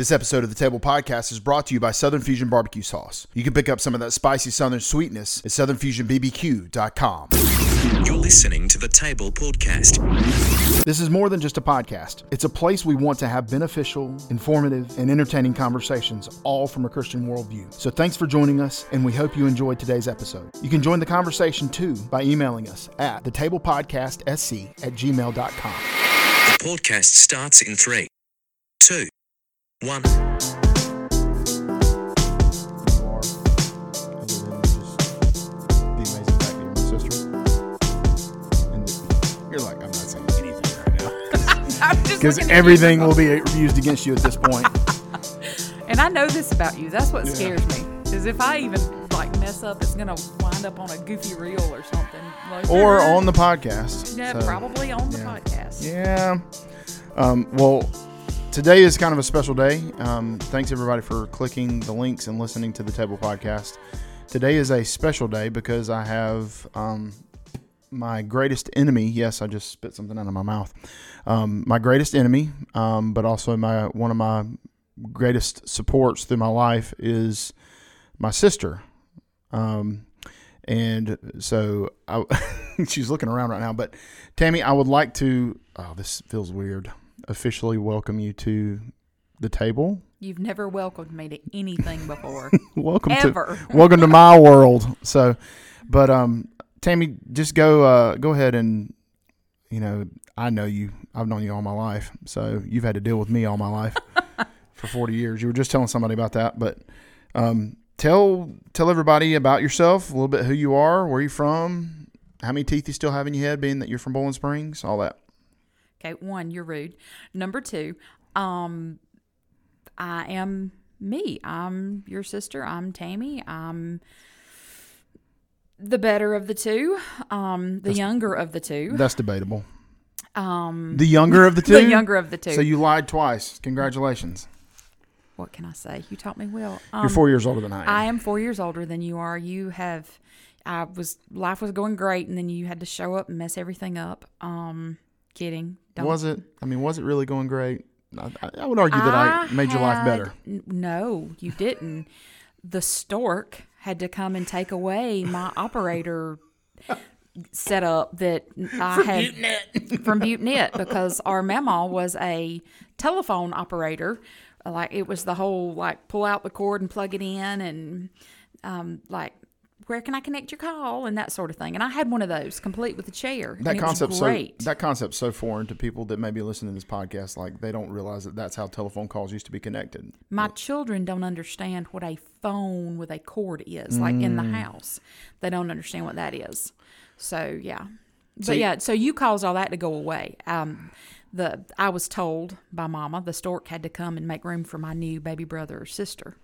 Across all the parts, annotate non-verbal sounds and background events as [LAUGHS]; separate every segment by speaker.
Speaker 1: This episode of the Table Podcast is brought to you by Southern Fusion Barbecue Sauce. You can pick up some of that spicy Southern sweetness at southernfusionbbq.com.
Speaker 2: You're listening to the Table Podcast.
Speaker 1: This is more than just a podcast. It's a place we want to have beneficial, informative, and entertaining conversations, all from a Christian worldview. So thanks for joining us, and we hope you enjoyed today's episode. You can join the conversation too by emailing us at thetablepodcastsc at gmail.com.
Speaker 2: The podcast starts in three, two, one.
Speaker 1: You're like, I'm not saying anything right now. [LAUGHS] Because
Speaker 3: looking at you
Speaker 1: everything will be used against you at this point. [LAUGHS]
Speaker 3: And I know this about you. That's what scares me. Because if I even like mess up, it's gonna wind up on a goofy reel or something. Like,
Speaker 1: or on the podcast.
Speaker 3: yeah,
Speaker 1: So,
Speaker 3: probably on the
Speaker 1: yeah.
Speaker 3: podcast.
Speaker 1: Yeah. Um, well, today is kind of a special day. Um, thanks everybody for clicking the links and listening to the Table Podcast. Today is a special day because I have um, my greatest enemy. Yes, I just spit something out of my mouth. Um, my greatest enemy, um, but also my one of my greatest supports through my life is my sister. Um, and so I, [LAUGHS] she's looking around right now. But Tami, I would like to. Oh, this feels weird. Officially welcome you to the table.
Speaker 3: You've never welcomed me to anything before. [LAUGHS]
Speaker 1: Welcome
Speaker 3: Ever.
Speaker 1: to [LAUGHS] welcome to my world. So, but um, Tami, just go uh, go ahead and you know I know you. I've known you all my life, so you've had to deal with me all my life [LAUGHS] for forty years. You were just telling somebody about that, but um, tell tell everybody about yourself a little bit, who you are, where you're from, how many teeth you still have in your head, being that you're from Boiling Springs, all that.
Speaker 3: Okay, one, you're rude. Number two, um, I am me. I'm your sister. I'm Tami. I'm the better of the two. Um, the younger of the two.
Speaker 1: That's debatable.
Speaker 3: Um,
Speaker 1: The younger of the [LAUGHS] two.
Speaker 3: the younger of the two.
Speaker 1: So you lied twice. Congratulations.
Speaker 3: what can I say? You taught me well.
Speaker 1: You're
Speaker 3: Um,
Speaker 1: four years older than I am.
Speaker 3: I am four years older than you are. You have, I was life was going great, and then you had to show up and mess everything up. Um, kidding. Don't.
Speaker 1: Was it? I mean, was it really going great? I, I would argue that I, made your life better.
Speaker 3: No, you didn't. the stork had to come and take away my operator setup that I had from ButeNet because our mama was a telephone operator. Like it was the whole like pull out the cord and plug it in and um, like where can I connect your call and that sort of thing. And I had one of those complete with a chair.
Speaker 1: That concept, so that concept's so foreign to people that may be listening to this podcast. Like they don't realize that that's how telephone calls used to be connected.
Speaker 3: My children don't understand what a phone with a cord is, like in
Speaker 1: Mm.
Speaker 3: the house. They don't understand what that is. So yeah, but
Speaker 1: So
Speaker 3: yeah, so you caused all that to go away. Um, the I was told by Mama the stork had to come and make room for my new baby brother or sister.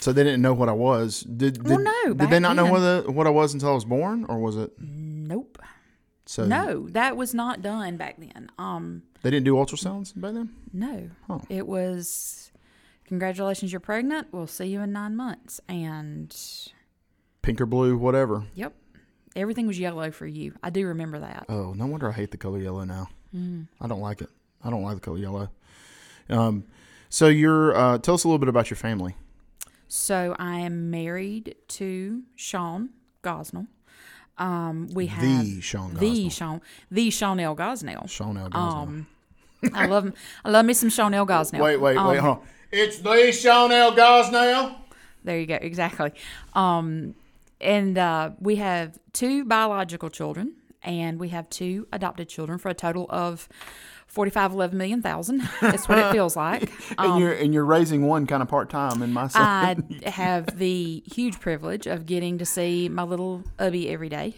Speaker 1: So they didn't know what I was. Did, did
Speaker 3: Well, no,
Speaker 1: Did they not know
Speaker 3: then-
Speaker 1: whether what I was until I was born, or was it?
Speaker 3: Nope,
Speaker 1: So
Speaker 3: no, that was not done back then. Um,
Speaker 1: they didn't do ultrasounds back then.
Speaker 3: no,
Speaker 1: Oh.
Speaker 3: it was. Congratulations, you're pregnant. We'll see you in nine months, and
Speaker 1: Pink or blue, whatever.
Speaker 3: yep, everything was yellow for you. I do remember that.
Speaker 1: Oh, no wonder I hate the color yellow now.
Speaker 3: Mm.
Speaker 1: I don't like it. I don't like the color yellow. Um, so you're uh, tell us a little bit about your family.
Speaker 3: So I am married to Sean Gosnell. Um, we have
Speaker 1: The Sean
Speaker 3: the
Speaker 1: Gosnell.
Speaker 3: Sean, the Chanel Gosnell.
Speaker 1: Sean L. Gosnell.
Speaker 3: Um, I love him. I love me some Chanel Gosnell.
Speaker 1: wait, wait,
Speaker 3: Um,
Speaker 1: wait, hold on. It's the Sean L. Gosnell.
Speaker 3: There you go. Exactly. Um, and uh, we have two biological children, and we have two adopted children for a total of forty-five, eleven million thousand. That's what it [LAUGHS] feels like.
Speaker 1: and you're and you're raising one kind of part time in my son.
Speaker 3: I [LAUGHS] have the huge privilege of getting to see my little Ubby every day.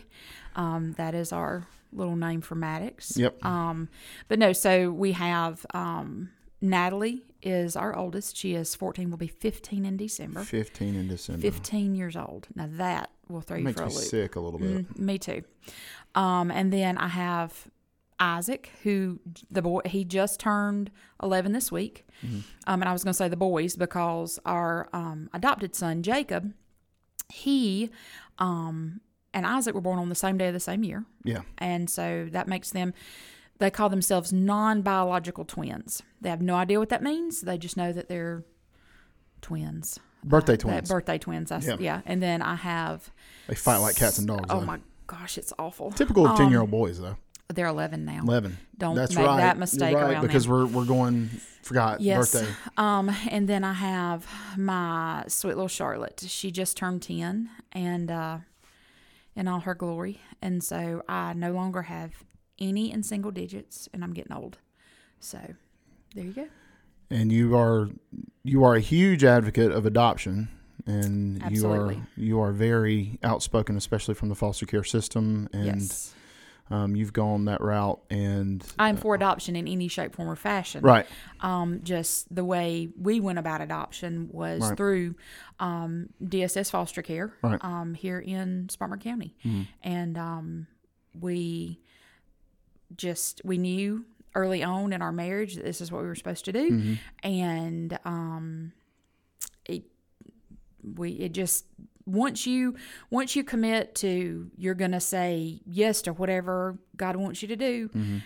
Speaker 3: Um, that is our little name for Maddox.
Speaker 1: Yep.
Speaker 3: Um, but no, so we have um, Natalie is our oldest. She is 14, will be 15 in December.
Speaker 1: Fifteen in December.
Speaker 3: 15 years old. Now that will throw you
Speaker 1: Makes
Speaker 3: for a
Speaker 1: me
Speaker 3: loop.
Speaker 1: sick a little bit.
Speaker 3: Mm, me too. Um, and then I have Isaac, who the boy he just turned eleven this week. Um, and I was going to say the boys because our um, adopted son Jacob, he, um, and Isaac were born on the same day of the same year,
Speaker 1: Yeah.
Speaker 3: and so that makes them they call themselves non-biological twins. They have no idea what that means. They just know that they're twins.
Speaker 1: Birthday
Speaker 3: That
Speaker 1: twins.
Speaker 3: birthday twins. I,
Speaker 1: Yeah.
Speaker 3: yeah. And then I have.
Speaker 1: they fight like cats and dogs.
Speaker 3: Oh
Speaker 1: though.
Speaker 3: my gosh, it's awful.
Speaker 1: Typical of
Speaker 3: Um,
Speaker 1: ten-year-old boys, though.
Speaker 3: They're 11 now.
Speaker 1: Eleven.
Speaker 3: Don't
Speaker 1: That's
Speaker 3: make
Speaker 1: right.
Speaker 3: that
Speaker 1: You're
Speaker 3: mistake
Speaker 1: right,
Speaker 3: around
Speaker 1: because
Speaker 3: them.
Speaker 1: we're we're going. Forgot
Speaker 3: Yes.
Speaker 1: birthday.
Speaker 3: Um, and then I have my sweet little Charlotte. She just turned 10 and uh, in all her glory. And so I no longer have any in single digits and I'm getting old. So there you go.
Speaker 1: and you are you are a huge advocate of adoption and
Speaker 3: Absolutely.
Speaker 1: you are you are very outspoken especially from the foster care system and
Speaker 3: yes.
Speaker 1: Um, you've gone that route and
Speaker 3: I'm for adoption in any shape, form, or fashion.
Speaker 1: right
Speaker 3: Um, just the way we went about adoption was
Speaker 1: Right.
Speaker 3: through um, DSS foster care
Speaker 1: Right.
Speaker 3: Um, here in Spartanburg County, and um, we just we knew early on in our marriage that this is what we were supposed to do,
Speaker 1: Mm-hmm.
Speaker 3: and um, it we it just once you once you commit to you're gonna say yes to whatever God wants you to do.
Speaker 1: Mm-hmm.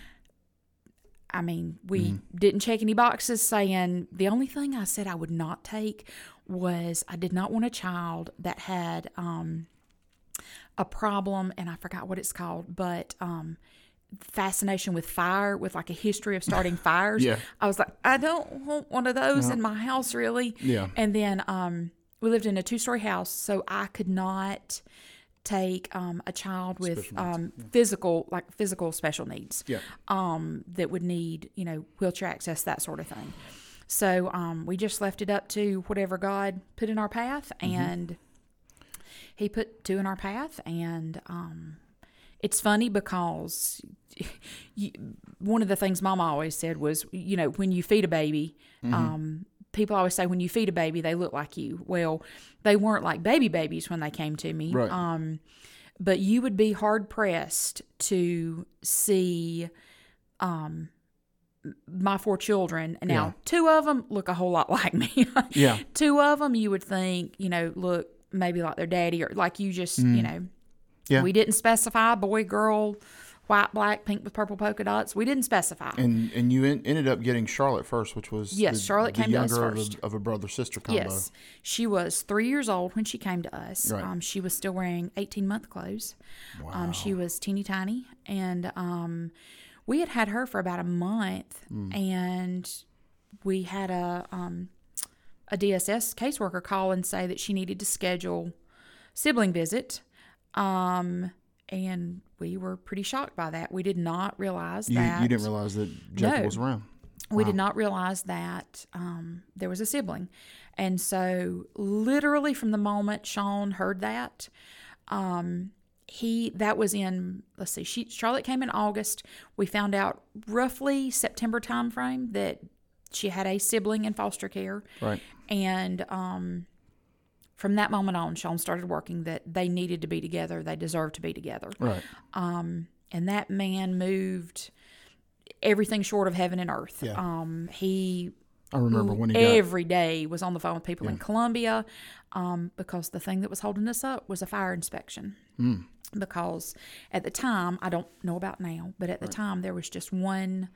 Speaker 3: I mean, we didn't check any boxes saying the only thing I said I would not take was I did not want a child that had um, a problem, and I forgot what it's called, but um, fascination with fire, with like a history of starting [LAUGHS] fires.
Speaker 1: Yeah.
Speaker 3: I was like, I don't want one of those in my house, really.
Speaker 1: Yeah.
Speaker 3: And then um, we lived in a two story house, so I could not take um, a child with um, physical, like physical special needs
Speaker 1: yeah
Speaker 3: um, that would need, you know, wheelchair access, that sort of thing. So um, we just left it up to whatever God put in our path, and He put two in our path. And um, it's funny because you, one of the things Mama always said was, you know, when you feed a baby, um, people always say when you feed a baby, they look like you. Well, they weren't like baby babies when they came to me.
Speaker 1: Right.
Speaker 3: Um, but you would be hard pressed to see um my four children now
Speaker 1: Yeah.
Speaker 3: two of them look a whole lot [LAUGHS] like me
Speaker 1: yeah
Speaker 3: two of them you would think you know look maybe like their daddy or like you just you know
Speaker 1: Mm. Yeah.
Speaker 3: we didn't specify boy girl white black pink with purple polka dots we didn't specify
Speaker 1: and and you en- ended up getting Charlotte first which was
Speaker 3: Yes,
Speaker 1: the,
Speaker 3: Charlotte
Speaker 1: the
Speaker 3: came to us
Speaker 1: younger of a, of a brother sister combo
Speaker 3: Yes, she was three years old when she came to us.
Speaker 1: Right.
Speaker 3: Um, she was still wearing eighteen month clothes. Um, she was teeny tiny, and um, we had had her for about a month,
Speaker 1: Hmm.
Speaker 3: and we had a um, a DSS caseworker call and say that she needed to schedule sibling visit. Um, and we were pretty shocked by that. We did not realize
Speaker 1: you,
Speaker 3: that
Speaker 1: you didn't realize that Jacob
Speaker 3: No.
Speaker 1: was around
Speaker 3: we did not realize that um, there was a sibling. And so, literally, from the moment Sean heard that, um, he that was in let's see, she Charlotte came in August. We found out roughly September timeframe that she had a sibling in foster care,
Speaker 1: right
Speaker 3: and um, from that moment on, Sean started working that they needed to be together. They deserved to be together
Speaker 1: right
Speaker 3: and that man moved everything short of heaven and earth.
Speaker 1: Yeah.
Speaker 3: Um, he
Speaker 1: I remember when he got
Speaker 3: every day was on the phone with people in Columbia um, because the thing that was holding us up was a fire inspection.
Speaker 1: Hmm.
Speaker 3: Because at the time, I don't know about now, but at the time there was just one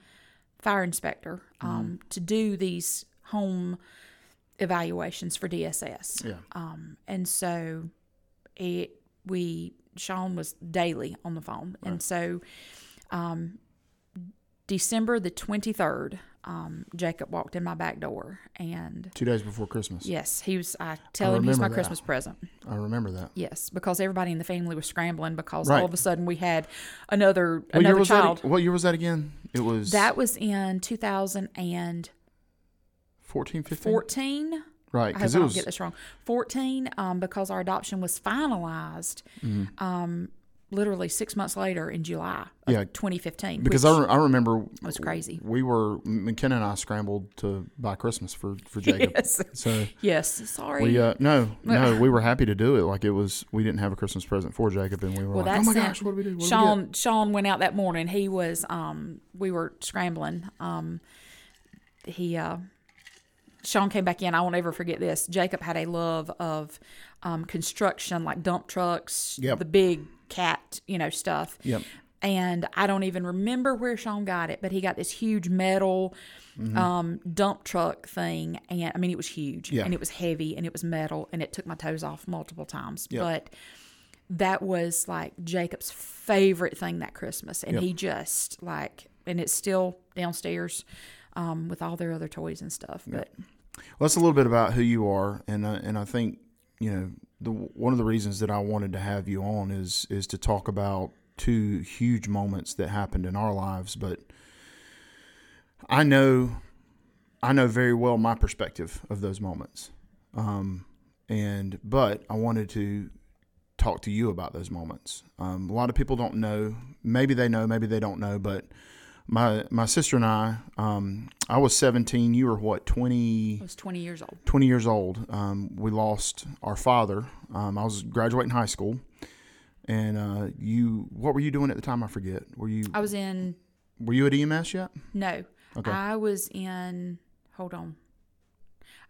Speaker 3: fire inspector um,
Speaker 1: Hmm.
Speaker 3: to do these home evaluations for DSS.
Speaker 1: yeah
Speaker 3: Um, and so it we Sean was daily on the phone, and so um, December the twenty third, um, Jacob walked in my back door, and
Speaker 1: two days before Christmas
Speaker 3: yes, he was. I tell him he's my
Speaker 1: that.
Speaker 3: Christmas present.
Speaker 1: I remember that
Speaker 3: Yes, because everybody in the family was scrambling because
Speaker 1: Right.
Speaker 3: all of a sudden we had another
Speaker 1: what
Speaker 3: another child.
Speaker 1: that? What year was that again? It was
Speaker 3: That was in two thousand and
Speaker 1: 14, 15?
Speaker 3: fourteen.
Speaker 1: Right,
Speaker 3: I hope
Speaker 1: because
Speaker 3: I
Speaker 1: was
Speaker 3: get this wrong. 14, um, because our adoption was finalized
Speaker 1: Mm-hmm.
Speaker 3: um, literally six months later in July of
Speaker 1: Yeah,
Speaker 3: 2015.
Speaker 1: because I, re- I remember it
Speaker 3: was crazy.
Speaker 1: we were McKenna and I scrambled to buy Christmas for for [LAUGHS] Jacob.
Speaker 3: Yes.
Speaker 1: So
Speaker 3: Yes, sorry.
Speaker 1: we uh no no we [LAUGHS] were happy to do it. Like it was we didn't have a Christmas present for Jacob, and we were
Speaker 3: well,
Speaker 1: like, oh my gosh, what do we do? What do
Speaker 3: Sean Sean went out that morning. He was um, we were scrambling. Um, he uh, Sean came back in. I won't ever forget this. Jacob had a love of um, construction, like dump trucks,
Speaker 1: Yep.
Speaker 3: the big cat, you know, stuff.
Speaker 1: Yep.
Speaker 3: and I don't even remember where Sean got it, but he got this huge metal um, dump truck thing, and I mean it was huge,
Speaker 1: Yeah.
Speaker 3: and it was heavy, and it was metal, and it took my toes off multiple times.
Speaker 1: Yep.
Speaker 3: But that was like Jacob's favorite thing that Christmas, and he just like, and it's still downstairs um, with all their other toys and stuff. But
Speaker 1: Well, that's a little bit about who you are, and uh, and I think you know the one of the reasons that I wanted to have you on is is to talk about two huge moments that happened in our lives. But I know, I know very well my perspective of those moments, um, and but I wanted to talk to you about those moments. Um, a lot of people don't know. Maybe they know. Maybe they don't know. But my my sister and I, um, I was 17. You were what 20?
Speaker 3: I was 20 years old.
Speaker 1: 20 years old. Um, we lost our father. Um, I was graduating high school, and uh, you. What were you doing at the time? I forget. Were you
Speaker 3: I was in
Speaker 1: Were you at EMS yet?
Speaker 3: no,
Speaker 1: Okay.
Speaker 3: I was in. Hold on.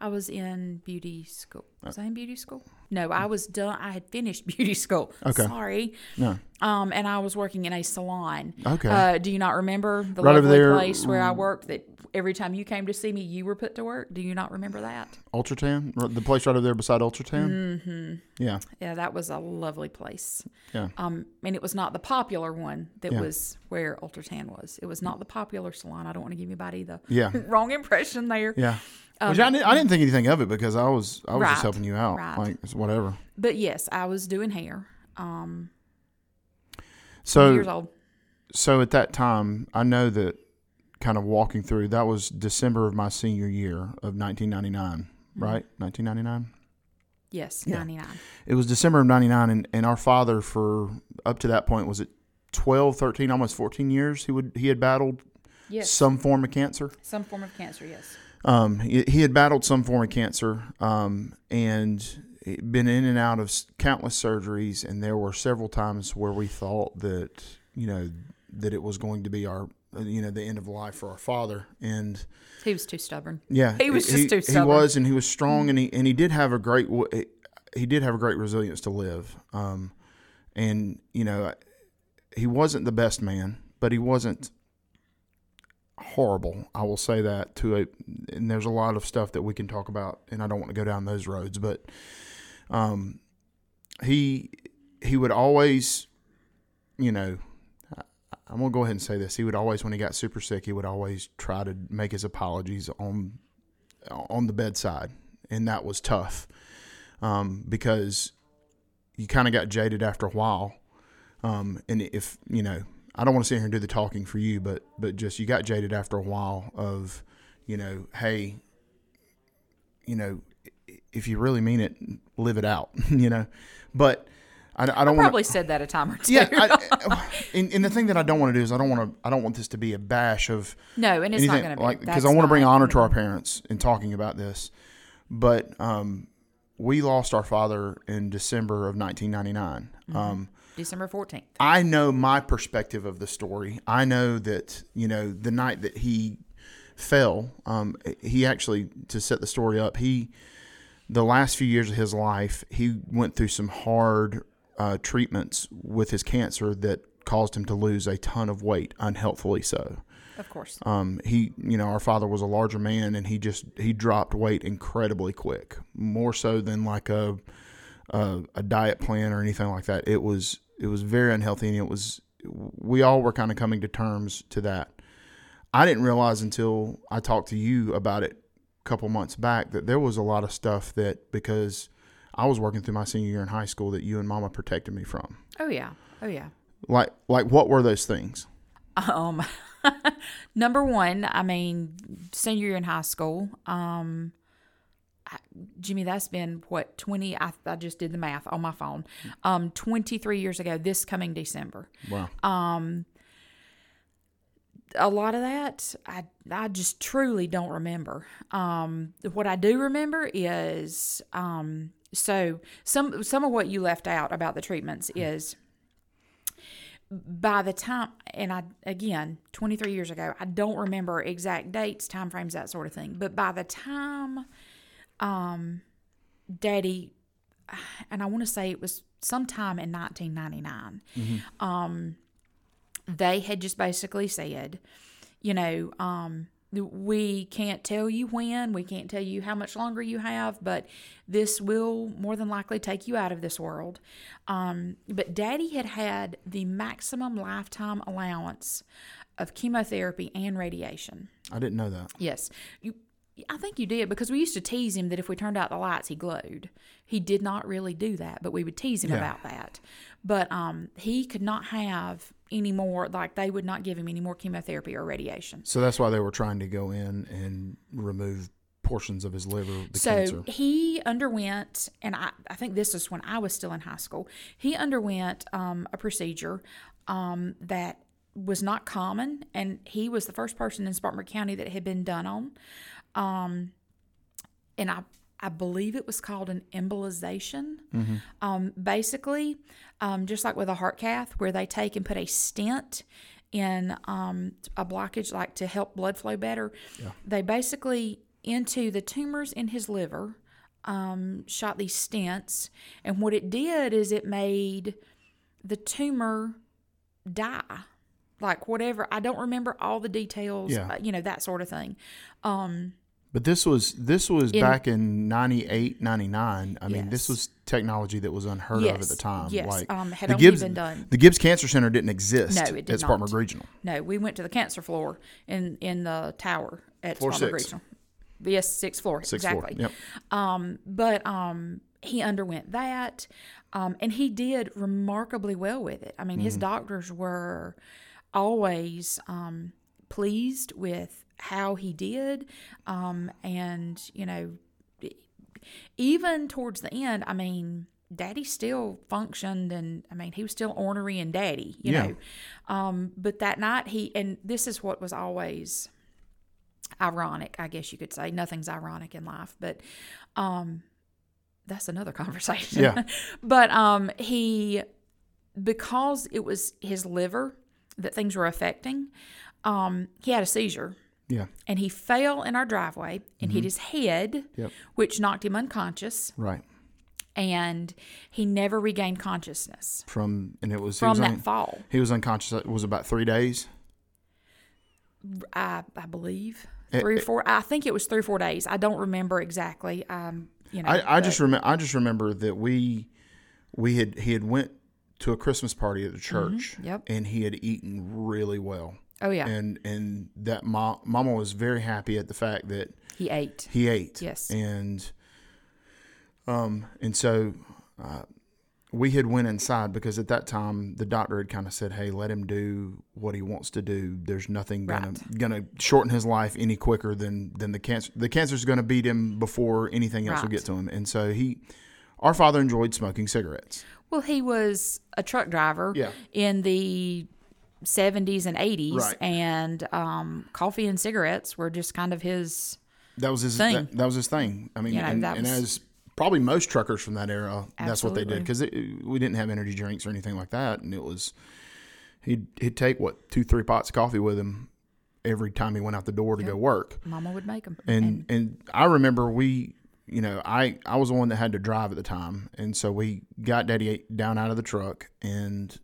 Speaker 3: I was in beauty school. Was I in beauty school? No, I was done. I had finished [LAUGHS] beauty school.
Speaker 1: Okay.
Speaker 3: Sorry.
Speaker 1: No.
Speaker 3: Um, and I was working in a salon.
Speaker 1: Okay.
Speaker 3: Uh, do you not remember the
Speaker 1: Right
Speaker 3: lovely
Speaker 1: there,
Speaker 3: place where I worked? That every time you came to see me, you were put to work. Do you not remember that?
Speaker 1: Ultratan, the place right over there beside Ultratan. Mm-hmm. Yeah.
Speaker 3: Yeah, that was a lovely place.
Speaker 1: Yeah.
Speaker 3: Um, and it was not the popular one that
Speaker 1: Yeah.
Speaker 3: was where Ultratan was. It was not the popular salon. I don't want to give anybody the
Speaker 1: Yeah. [LAUGHS]
Speaker 3: wrong impression there.
Speaker 1: Yeah. Which I, didn't, I didn't think anything of it because I was I was just helping you out,
Speaker 3: right.
Speaker 1: like it's whatever.
Speaker 3: But yes, I was doing hair. Um,
Speaker 1: So
Speaker 3: years old.
Speaker 1: so at that time, I know that kind of walking through that was December of my senior year of 1999,
Speaker 3: Mm-hmm.
Speaker 1: right? 1999.
Speaker 3: Yes,
Speaker 1: Yeah.
Speaker 3: 99.
Speaker 1: It was December of 99 and, and our father for up to that point was it 12, 13, almost 14 years he would he had battled
Speaker 3: Yes.
Speaker 1: some form of cancer.
Speaker 3: Some form of cancer, yes.
Speaker 1: Um, he, he had battled some form of cancer um, and been in and out of countless surgeries and there were several times where we thought that you know that it was going to be our you know the end of life for our father and
Speaker 3: He was too stubborn.
Speaker 1: yeah,
Speaker 3: He was just too stubborn He
Speaker 1: was, and he was strong, and he and he did have a great he did have a great resilience to live. Um, and you know, he wasn't the best man, but he wasn't horrible. I will say that to a. And there's a lot of stuff that we can talk about, and I don't want to go down those roads, but um, he he would always, you know. I- I'm gonna go ahead and say this. He would always, when he got super sick, he would always try to make his apologies on on the bedside, and that was tough um, because you kind of got jaded after a while. Um, and if you know, I don't want to sit here and do the talking for you, but but just you got jaded after a while of, you know, hey, you know, if you really mean it, live it out, [LAUGHS] you know. But I, I don't want
Speaker 3: Probably said that a time or two.
Speaker 1: yeah, I, and, and the thing that I don't want to do is I don't want to I don't want this to be a bash of
Speaker 3: no, and it's not going to be.
Speaker 1: like because I want to bring honor
Speaker 3: gonna
Speaker 1: our parents in talking about this. But um, we lost our father in December of 1999.
Speaker 3: Mm-hmm.
Speaker 1: Um,
Speaker 3: December 14th.
Speaker 1: I know my perspective of the story. I know that you know the night that he fell. Um, he actually to set the story up. He the last few years of his life, he went through some hard uh, treatments with his cancer that caused him to lose a ton of weight, unhealthily so.
Speaker 3: Of course.
Speaker 1: Um, he, you know, our father was a larger man, and he just he dropped weight incredibly quick, more so than like a a, a diet plan or anything like that. It was it was very unhealthy, and it was we all were kind of coming to terms to that. I didn't realize until I talked to you about it a couple months back that there was a lot of stuff that because I was working through my senior year in high school that you and Mama protected me from.
Speaker 3: oh, yeah. Oh, yeah.
Speaker 1: Like like what were those things?
Speaker 3: Um, [LAUGHS] number one, I mean, senior year in high school. Um, Jimmy, that's been what twenty? I, I just did the math on my phone. Um, twenty three years ago. This coming December.
Speaker 1: Wow.
Speaker 3: a lot of that I I just truly don't remember. Um, what I do remember is um, so some some of what you left out about the treatments is by the time and I again 23 years ago I don't remember exact dates, time frames, that sort of thing. But by the time um, Daddy and I want to say it was sometime in 1999. Um, they had just basically said, you know, um, we can't tell you when, we can't tell you how much longer you have, but this will more than likely take you out of this world. Um, but daddy had had the maximum lifetime allowance of chemotherapy and radiation.
Speaker 1: I didn't know that.
Speaker 3: Yes. You I think you did because we used to tease him that if we turned out the lights he glowed. He did not really do that, but we would tease him
Speaker 1: Yeah.
Speaker 3: about that. But um he could not have any more like they would not give him any more chemotherapy or radiation.
Speaker 1: So that's why they were trying to go in and remove portions of his liver,
Speaker 3: so
Speaker 1: cancer.
Speaker 3: he underwent, and I, I think this is when I was still in high school. He underwent um, a procedure um, that was not common, and he was the first person in Spartanburg County that it had been done on. Um, and I, I believe it was called an embolization. Um, basically, um, just like with a heart cath, where they take and put a stent in um, a blockage, like to help blood flow better. They basically into the tumors in his liver um, shot these stents, and what it did is it made the tumor die. Like whatever, I don't remember all the details,
Speaker 1: Yeah.
Speaker 3: you know, that sort of thing. Um,
Speaker 1: But this was this was
Speaker 3: In-
Speaker 1: back in 98, 99. I mean, this was technology that was unheard of at the time.
Speaker 3: yes,
Speaker 1: Like
Speaker 3: um, had
Speaker 1: the
Speaker 3: only
Speaker 1: Gibbs
Speaker 3: been done-
Speaker 1: the Gibbs Cancer Center didn't exist
Speaker 3: No, it did
Speaker 1: at Spartanburg. Regional.
Speaker 3: No, we went to the cancer floor in in the tower at
Speaker 1: Floor
Speaker 3: Spartanburg
Speaker 1: six.
Speaker 3: Regional. Yes, sixth floor.
Speaker 1: Sixth
Speaker 3: exactly.
Speaker 1: floor. Yep.
Speaker 3: Um, but um, he underwent that, um, and he did remarkably well with it. I mean,
Speaker 1: Mm-hmm.
Speaker 3: his doctors were always um, pleased with how he did, um, and you know, even towards the end, I mean. Daddy still functioned, and I mean, he was still ornery and daddy, you
Speaker 1: Yeah.
Speaker 3: know. Um, but that night, he and this is what was always ironic, I guess you could say. Nothing's ironic in life, but um that's another [LAUGHS] conversation.
Speaker 1: Yeah. [LAUGHS]
Speaker 3: but um he because it was his liver that things were affecting, um he had a seizure
Speaker 1: Yeah.
Speaker 3: and he fell in our driveway and hit his head,
Speaker 1: Mm-hmm. Yep.
Speaker 3: which knocked him unconscious,
Speaker 1: Right.
Speaker 3: and he never regained consciousness
Speaker 1: From and it was
Speaker 3: from
Speaker 1: was
Speaker 3: that
Speaker 1: un-
Speaker 3: fall.
Speaker 1: He was unconscious. It was about three days.
Speaker 3: I I believe three or
Speaker 1: eh.
Speaker 3: four. I think it was three or four days. I don't remember exactly. Um, you know,
Speaker 1: I, I just remember. I just remember that we we had he had went to a Christmas party at the church.
Speaker 3: Mm-hmm. Yep.
Speaker 1: And he had eaten really well.
Speaker 3: Oh yeah,
Speaker 1: And and that ma- mama was very happy at the fact that
Speaker 3: he ate.
Speaker 1: he ate.
Speaker 3: Yes.
Speaker 1: And um and so uh, we had went inside because at that time the doctor had kind of said, "Hey, let him do what he wants to do. There's nothing gonna
Speaker 3: Right.
Speaker 1: gonna shorten his life any quicker than than the cancer. The cancer's gonna beat him before anything else will get to him." And so he, our father enjoyed smoking cigarettes.
Speaker 3: Well, he was a truck driver
Speaker 1: Yeah.
Speaker 3: in the 70s and 80s,
Speaker 1: Right.
Speaker 3: and um, coffee and cigarettes were just kind of his.
Speaker 1: That was his
Speaker 3: Thing.
Speaker 1: That, that was his thing. I mean,
Speaker 3: You know,
Speaker 1: and,
Speaker 3: that
Speaker 1: and
Speaker 3: was-
Speaker 1: as probably most truckers from that era, that's what they did because we didn't have energy drinks or anything like that, and it was he'd he'd take what two three pots of coffee with him every time he went out the door to go work,
Speaker 3: Mama would make them.
Speaker 1: and and I remember we. You know, I, I was the one that had to drive at the time, and so we got Daddy down out of the truck, and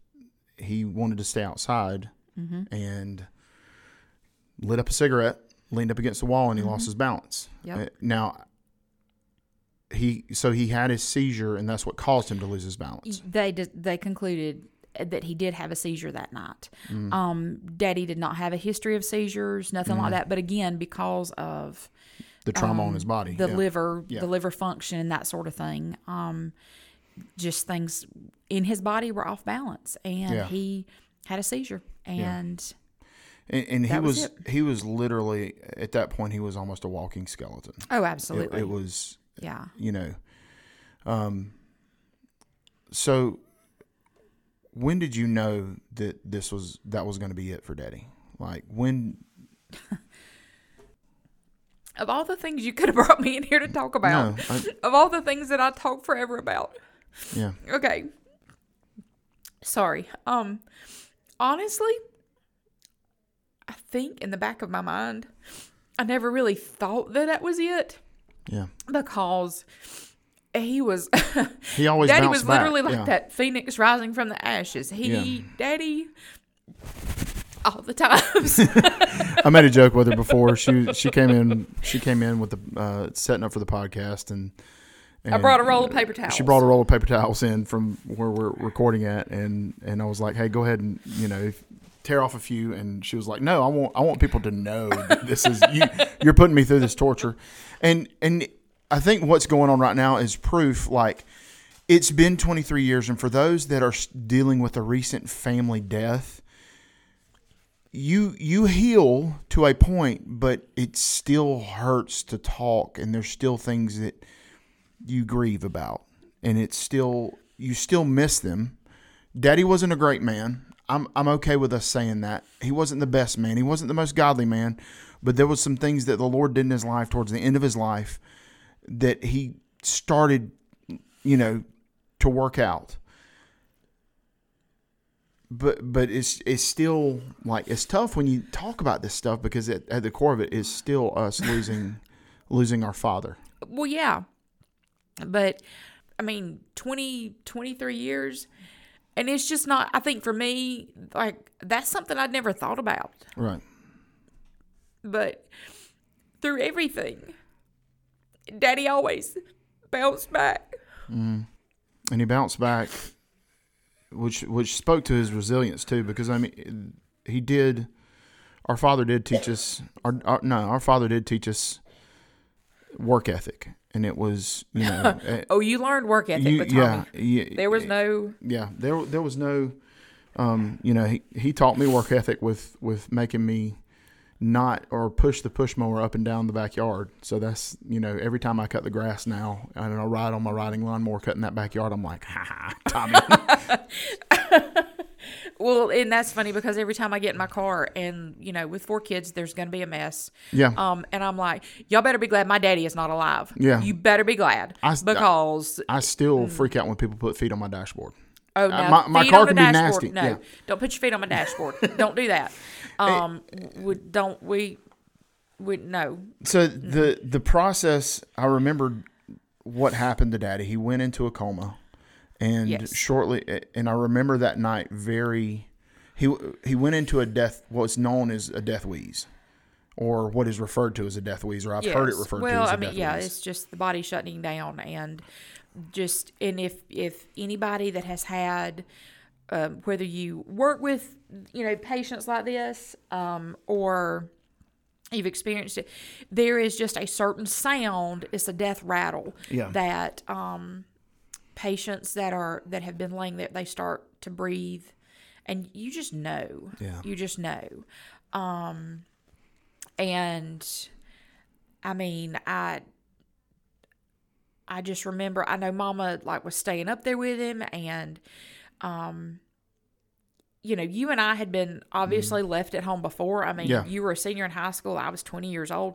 Speaker 1: he wanted to stay outside,
Speaker 3: Mm-hmm.
Speaker 1: and lit up a cigarette, leaned up against the wall, and he lost his balance.
Speaker 3: Mm-hmm. Yep.
Speaker 1: Uh, Now, he so he had his seizure, and that's what caused him to lose his balance.
Speaker 3: they did, they concluded that he did have a seizure that night.
Speaker 1: Mm.
Speaker 3: Um, Daddy did not have a history of seizures, nothing like that. But again, because of
Speaker 1: The trauma on his body,
Speaker 3: um, the
Speaker 1: yeah.
Speaker 3: liver,
Speaker 1: Yeah.
Speaker 3: the liver function, and that sort of thing. Um, just things in his body were off balance, and
Speaker 1: Yeah.
Speaker 3: he had a seizure. And
Speaker 1: and, and he
Speaker 3: was
Speaker 1: was, he was literally at that point he was almost a walking skeleton.
Speaker 3: oh,
Speaker 1: It,
Speaker 3: absolutely,
Speaker 1: it was
Speaker 3: yeah.
Speaker 1: you know, um. So, when did you know that this was that was going to be it for Daddy? Like when? [LAUGHS]
Speaker 3: Of all the things you could have [LAUGHS] brought me in here to talk about,
Speaker 1: No, I-
Speaker 3: of all the things that I talk forever about,
Speaker 1: Yeah,
Speaker 3: okay. Sorry. Um, honestly, I think in the back of my mind, I never really thought that that was it
Speaker 1: yeah.
Speaker 3: because he was. [LAUGHS]
Speaker 1: He always
Speaker 3: Daddy was
Speaker 1: back,
Speaker 3: literally like
Speaker 1: yeah.
Speaker 3: that phoenix rising from the ashes. He,
Speaker 1: Yeah.
Speaker 3: Daddy, all the times. [LAUGHS]
Speaker 1: I made a joke with her before. She [LAUGHS] she came in she came in with the uh, setting up for the podcast and.
Speaker 3: I brought a roll of paper towels.
Speaker 1: She brought a roll of paper towels in from where we're recording at, and and I was like, "Hey, go ahead and you know tear off a few." And she was like, "No, I want I want people to know that this is you. [LAUGHS] You're putting me through this torture." And and I think what's going on right now is proof. Like it's been 23 years, and for those that are dealing with a recent family death, you you heal to a point, but it still hurts to talk, and there's still things that you grieve about and it's still you still miss them. Daddy wasn't a great man. I'm i'm okay with us saying that. He wasn't the best man. He wasn't the most godly man but there was some things that the lord did in his life towards the end of his life that he started you know to work out. But but it's it's still like it's tough when you talk about this stuff because it, at the core of it is still us losing losing our father.
Speaker 3: Well, yeah. But I mean, 20, 23 years. And it's just not, I think for me, like, that's something I'd never thought about.
Speaker 1: right
Speaker 3: But through everything, Daddy always bounced back. Mm.
Speaker 1: and he bounced back, which which spoke to his resilience too. Because I mean, he did. Our father did teach us. Our, our no, our father did teach us work ethic, and it was you know, [LAUGHS] eh,
Speaker 3: Oh, you learned work ethic
Speaker 1: you, yeah, yeah,
Speaker 3: There was no,
Speaker 1: yeah, there there was no, um, you know, he, he taught me work ethic with with making me not or push the push mower up and down the backyard. So that's you know every time I cut the grass now and I ride on my riding lawnmower cutting that backyard, I'm like, [LAUGHS] ha ha, Tommy. [LAUGHS]
Speaker 3: well, and that's funny because every time I get in my car and, you know, with four kids, there's going to be a mess.
Speaker 1: yeah,
Speaker 3: Um, and I'm like, y'all better be glad my daddy is not alive.
Speaker 1: Yeah.
Speaker 3: You better be glad.
Speaker 1: I
Speaker 3: because,
Speaker 1: I still freak out when people put feet on my dashboard.
Speaker 3: oh, no.
Speaker 1: my- my
Speaker 3: feet
Speaker 1: car can be nasty,
Speaker 3: No,
Speaker 1: yeah.
Speaker 3: don't put your feet on my dashboard. [LAUGHS] don't do that. Um, we, don't, we, we, no.
Speaker 1: So the the process, I remembered what happened to Daddy. He went into a coma, and
Speaker 3: Yes.
Speaker 1: shortly, and I remember that night very. He he went into a death, what's known as a death wheeze, or what is referred to as a death wheeze, or I've heard it referred
Speaker 3: well,
Speaker 1: to as a
Speaker 3: I mean,
Speaker 1: death
Speaker 3: yeah,
Speaker 1: wheeze.
Speaker 3: it's just the body shutting down, and just and if if anybody that has had, um, whether you work with you know patients like this, um, or you've experienced it, there is just a certain sound. It's a death rattle
Speaker 1: Yeah.
Speaker 3: that um, patients that are that have been laying there they start to breathe, and you just know.
Speaker 1: Yeah.
Speaker 3: You just know. Um, and I mean, I I just remember I know Mama like was staying up there with him, and um, you know, you and I had been obviously left at home before. I mean.
Speaker 1: Yeah.
Speaker 3: you were a senior in high school. I was twenty years old.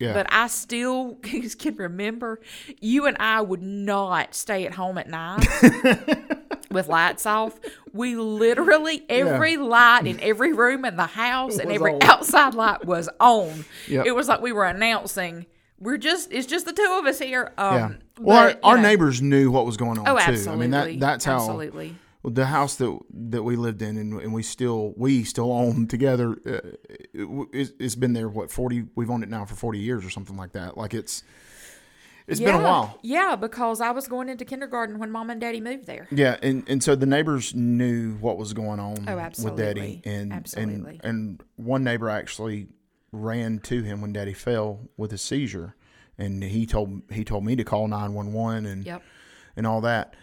Speaker 1: Yeah.
Speaker 3: But I still [LAUGHS] can remember you and I would not stay at home at night [LAUGHS] with lights off. We literally every light in every room in the house and every
Speaker 1: on.
Speaker 3: outside light was on.
Speaker 1: Yep.
Speaker 3: It was like we were announcing we're just it's just the two of us here. Um,
Speaker 1: yeah. Well, our,
Speaker 3: but,
Speaker 1: our
Speaker 3: know-
Speaker 1: neighbors knew what was going on
Speaker 3: Oh,
Speaker 1: too.
Speaker 3: absolutely.
Speaker 1: I mean that that's how
Speaker 3: absolutely.
Speaker 1: The house that that we lived in and, and we still we still own together uh, it, it's, it's been there what 40 we've owned it now for 40 years or something like that like it's it's been a while
Speaker 3: Yeah, because I was going into kindergarten when mom and daddy moved there.
Speaker 1: yeah and, and so the neighbors knew what was going on
Speaker 3: Oh,
Speaker 1: with daddy
Speaker 3: absolutely.
Speaker 1: and
Speaker 3: Absolutely.
Speaker 1: and and one neighbor actually ran to him when daddy fell with a seizure and he told he told me to call 911 and
Speaker 3: Yep.
Speaker 1: and all that.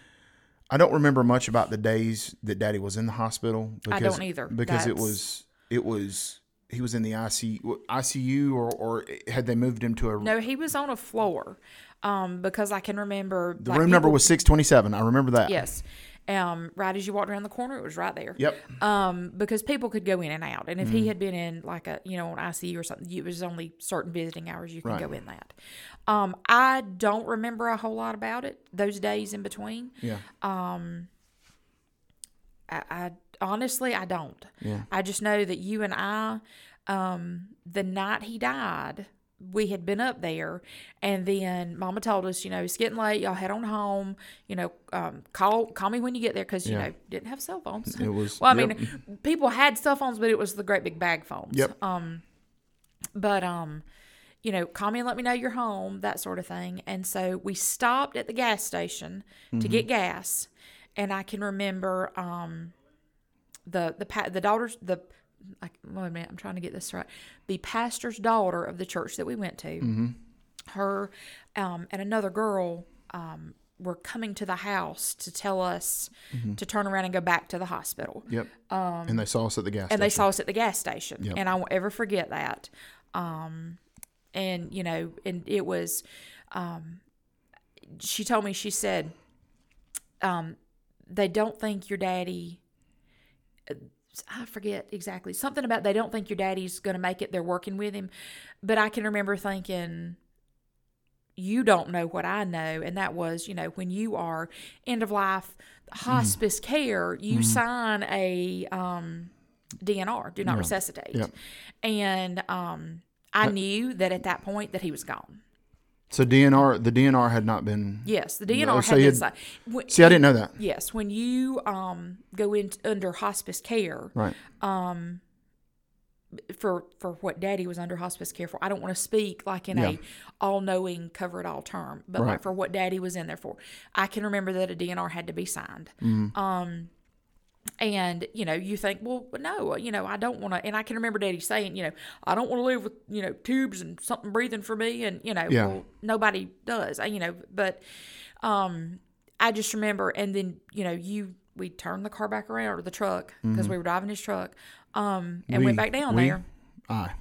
Speaker 1: I don't remember much about the days that Daddy was in the hospital.
Speaker 3: I don't either.
Speaker 1: Because it was it was he was in the ICU, ICU or or had they moved him to a
Speaker 3: No, he was on a floor. Um, because I can remember
Speaker 1: the room number was six twenty seven. I remember that.
Speaker 3: yes. Um, right as you walked around the corner, it was right there.
Speaker 1: Yep.
Speaker 3: Um, because people could go in and out, and if
Speaker 1: Mm-hmm.
Speaker 3: he had been in like a you know an ICU or something, it was only certain visiting hours you can
Speaker 1: Right.
Speaker 3: go in that. Um, I don't remember a whole lot about it those days in between.
Speaker 1: Yeah.
Speaker 3: I, I honestly I don't.
Speaker 1: Yeah.
Speaker 3: I just know that you and I, um, the night he died, we had been up there, and then Mama told us, you know, it's getting late. Y'all head on home. You know, um, call call me when you get there because you
Speaker 1: Yeah.
Speaker 3: know didn't have cell phones.
Speaker 1: It was-
Speaker 3: well, I
Speaker 1: yep.
Speaker 3: mean, people had cell phones, but it was the great big bag phones.
Speaker 1: Yep.
Speaker 3: Um, but um, you know, call me and let me know you're home, that sort of thing. And so we stopped at the gas station to
Speaker 1: Mm-hmm.
Speaker 3: get gas, and I can remember um, the the pa- the daughters the. I, wait a minute, I'm trying to get this right. The pastor's daughter of the church that we went to,
Speaker 1: Mm-hmm.
Speaker 3: her um, and another girl um, were coming to the house to tell us
Speaker 1: Mm-hmm.
Speaker 3: to turn around and go back to the hospital
Speaker 1: Yep. and they saw us at the gas
Speaker 3: Um, and they saw us at the gas station
Speaker 1: Yep.
Speaker 3: and i won't ever forget that um and you know and it was um she told me she said um they don't think your daddy I forget exactly something about they don't think your daddy's going to make it. They're working with him, but I can remember thinking, you don't know what I know, and that was you know when you are end of life hospice care, you sign a um, DNR, do not resuscitate,
Speaker 1: Yep.
Speaker 3: and um, I knew that at that point that he was gone.
Speaker 1: So DNR, the DNR had not been.
Speaker 3: Yes, the DNR
Speaker 1: Oh,
Speaker 3: had
Speaker 1: so
Speaker 3: been
Speaker 1: had-.
Speaker 3: When-
Speaker 1: See, I didn't know that.
Speaker 3: Yes, when you um, go in under hospice care,
Speaker 1: Right.
Speaker 3: for for what daddy was under hospice care for. I don't want to speak like in
Speaker 1: Yeah.
Speaker 3: a all knowing cover it all term, but
Speaker 1: Right.
Speaker 3: like for what daddy was in there for. I can remember that a DNR had to be signed.
Speaker 1: Mm-hmm.
Speaker 3: Um and you know, you think, well, no, you know, I don't want to. And I can remember Daddy saying, you know, I don't want to live with you know tubes and something breathing for me, and you know,
Speaker 1: Yeah.
Speaker 3: well, nobody does, I- you know. But um, I just remember, and then you know, you we turned the car back around or the truck because we were driving his truck, um, and
Speaker 1: Mm-hmm. We-
Speaker 3: went back down
Speaker 1: we-
Speaker 3: there.
Speaker 1: Aye,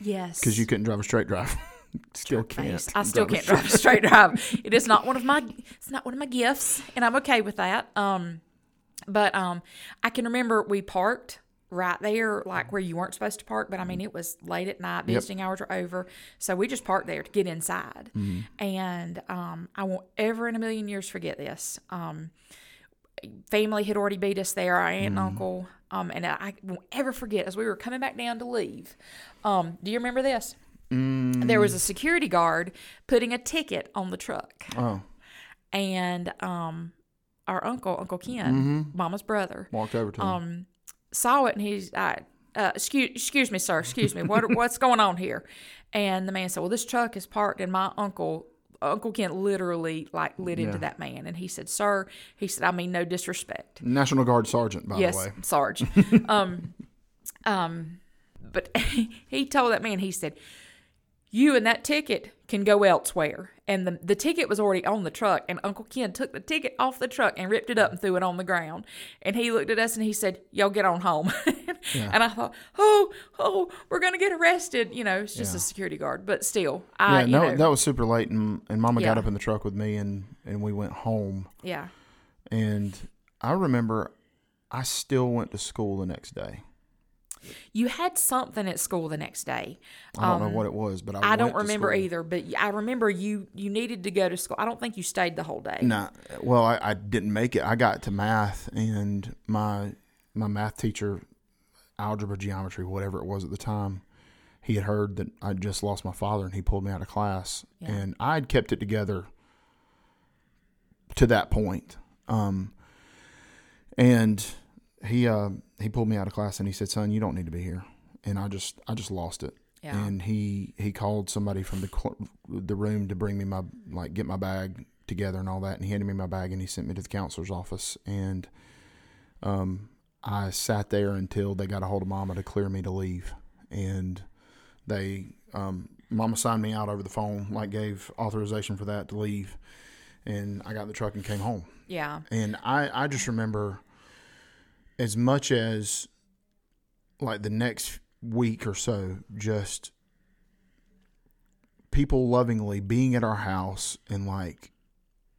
Speaker 3: Yes,
Speaker 1: because you couldn't drive a straight drive. [LAUGHS] Still can't.
Speaker 3: I still can't drive a straight [LAUGHS] drive. It is not one of my it's not one of my gifts, and I'm okay with that. Um, but um, I can remember we parked right there, like where you weren't supposed to park. But I mean, it was late at night, visiting hours were over, so we just parked there to get inside.
Speaker 1: Mm-hmm.
Speaker 3: And um, I won't ever in a million years forget this. Um, family had already beat us there, our aunt and uncle. Um, and I won't ever forget as we were coming back down to leave. Um, do you remember this? There was a security guard putting a ticket on the truck,
Speaker 1: Oh,
Speaker 3: and um, our uncle, Uncle Ken, Mama's brother,
Speaker 1: walked over to him.
Speaker 3: um, saw it, and he's, uh, uh, excuse, excuse me, sir, excuse me, what, what's going on here? And the man said, well, this truck is parked, and my uncle. Uncle Kent literally like lit into that man, and he said, "Sir," he said, "I mean no disrespect."
Speaker 1: National Guard sergeant, by
Speaker 3: yes,
Speaker 1: the way.
Speaker 3: Sarge. [LAUGHS] um, um, but [LAUGHS] he told that man, he said, "You and that ticket can go elsewhere." And the the ticket was already on the truck, and Uncle Ken took the ticket off the truck and ripped it up and threw it on the ground. And he looked at us and he said, "Y'all get on home." [LAUGHS] And I thought, "Oh, oh, we're gonna get arrested." You know, it's just a security guard, but still, I,
Speaker 1: Yeah, no,
Speaker 3: know,
Speaker 1: that was super late, and and Mama got up in the truck with me, and and we went home.
Speaker 3: yeah,
Speaker 1: And I remember, I still went to school the next day.
Speaker 3: You had something at school the next day.
Speaker 1: I don't know what it was, but I,
Speaker 3: Um, I don't remember
Speaker 1: school.
Speaker 3: either, but I remember you you needed to go to school. I don't think you stayed the whole day.
Speaker 1: Nah, well, I, I didn't make it. I got to math, and my my math teacher, algebra, geometry, whatever it was at the time, he had heard that I just lost my father, and he pulled me out of class.
Speaker 3: Yeah.
Speaker 1: And I'd kept it together to that point. Um, and he uh, he pulled me out of class, and he said, "Son, you don't need to be here." And I just I just lost it.
Speaker 3: Yeah.
Speaker 1: And he he called somebody from the the room to bring me my like get my bag together and all that, and he handed me my bag and he sent me to the counselor's office, and um, I sat there until they got a hold of Mama to clear me to leave, and they um, Mama signed me out over the phone, like gave authorization for that to leave, and I got in the truck and came home.
Speaker 3: Yeah.
Speaker 1: And I, I just remember as much as like the next week or so, just people lovingly being at our house and like,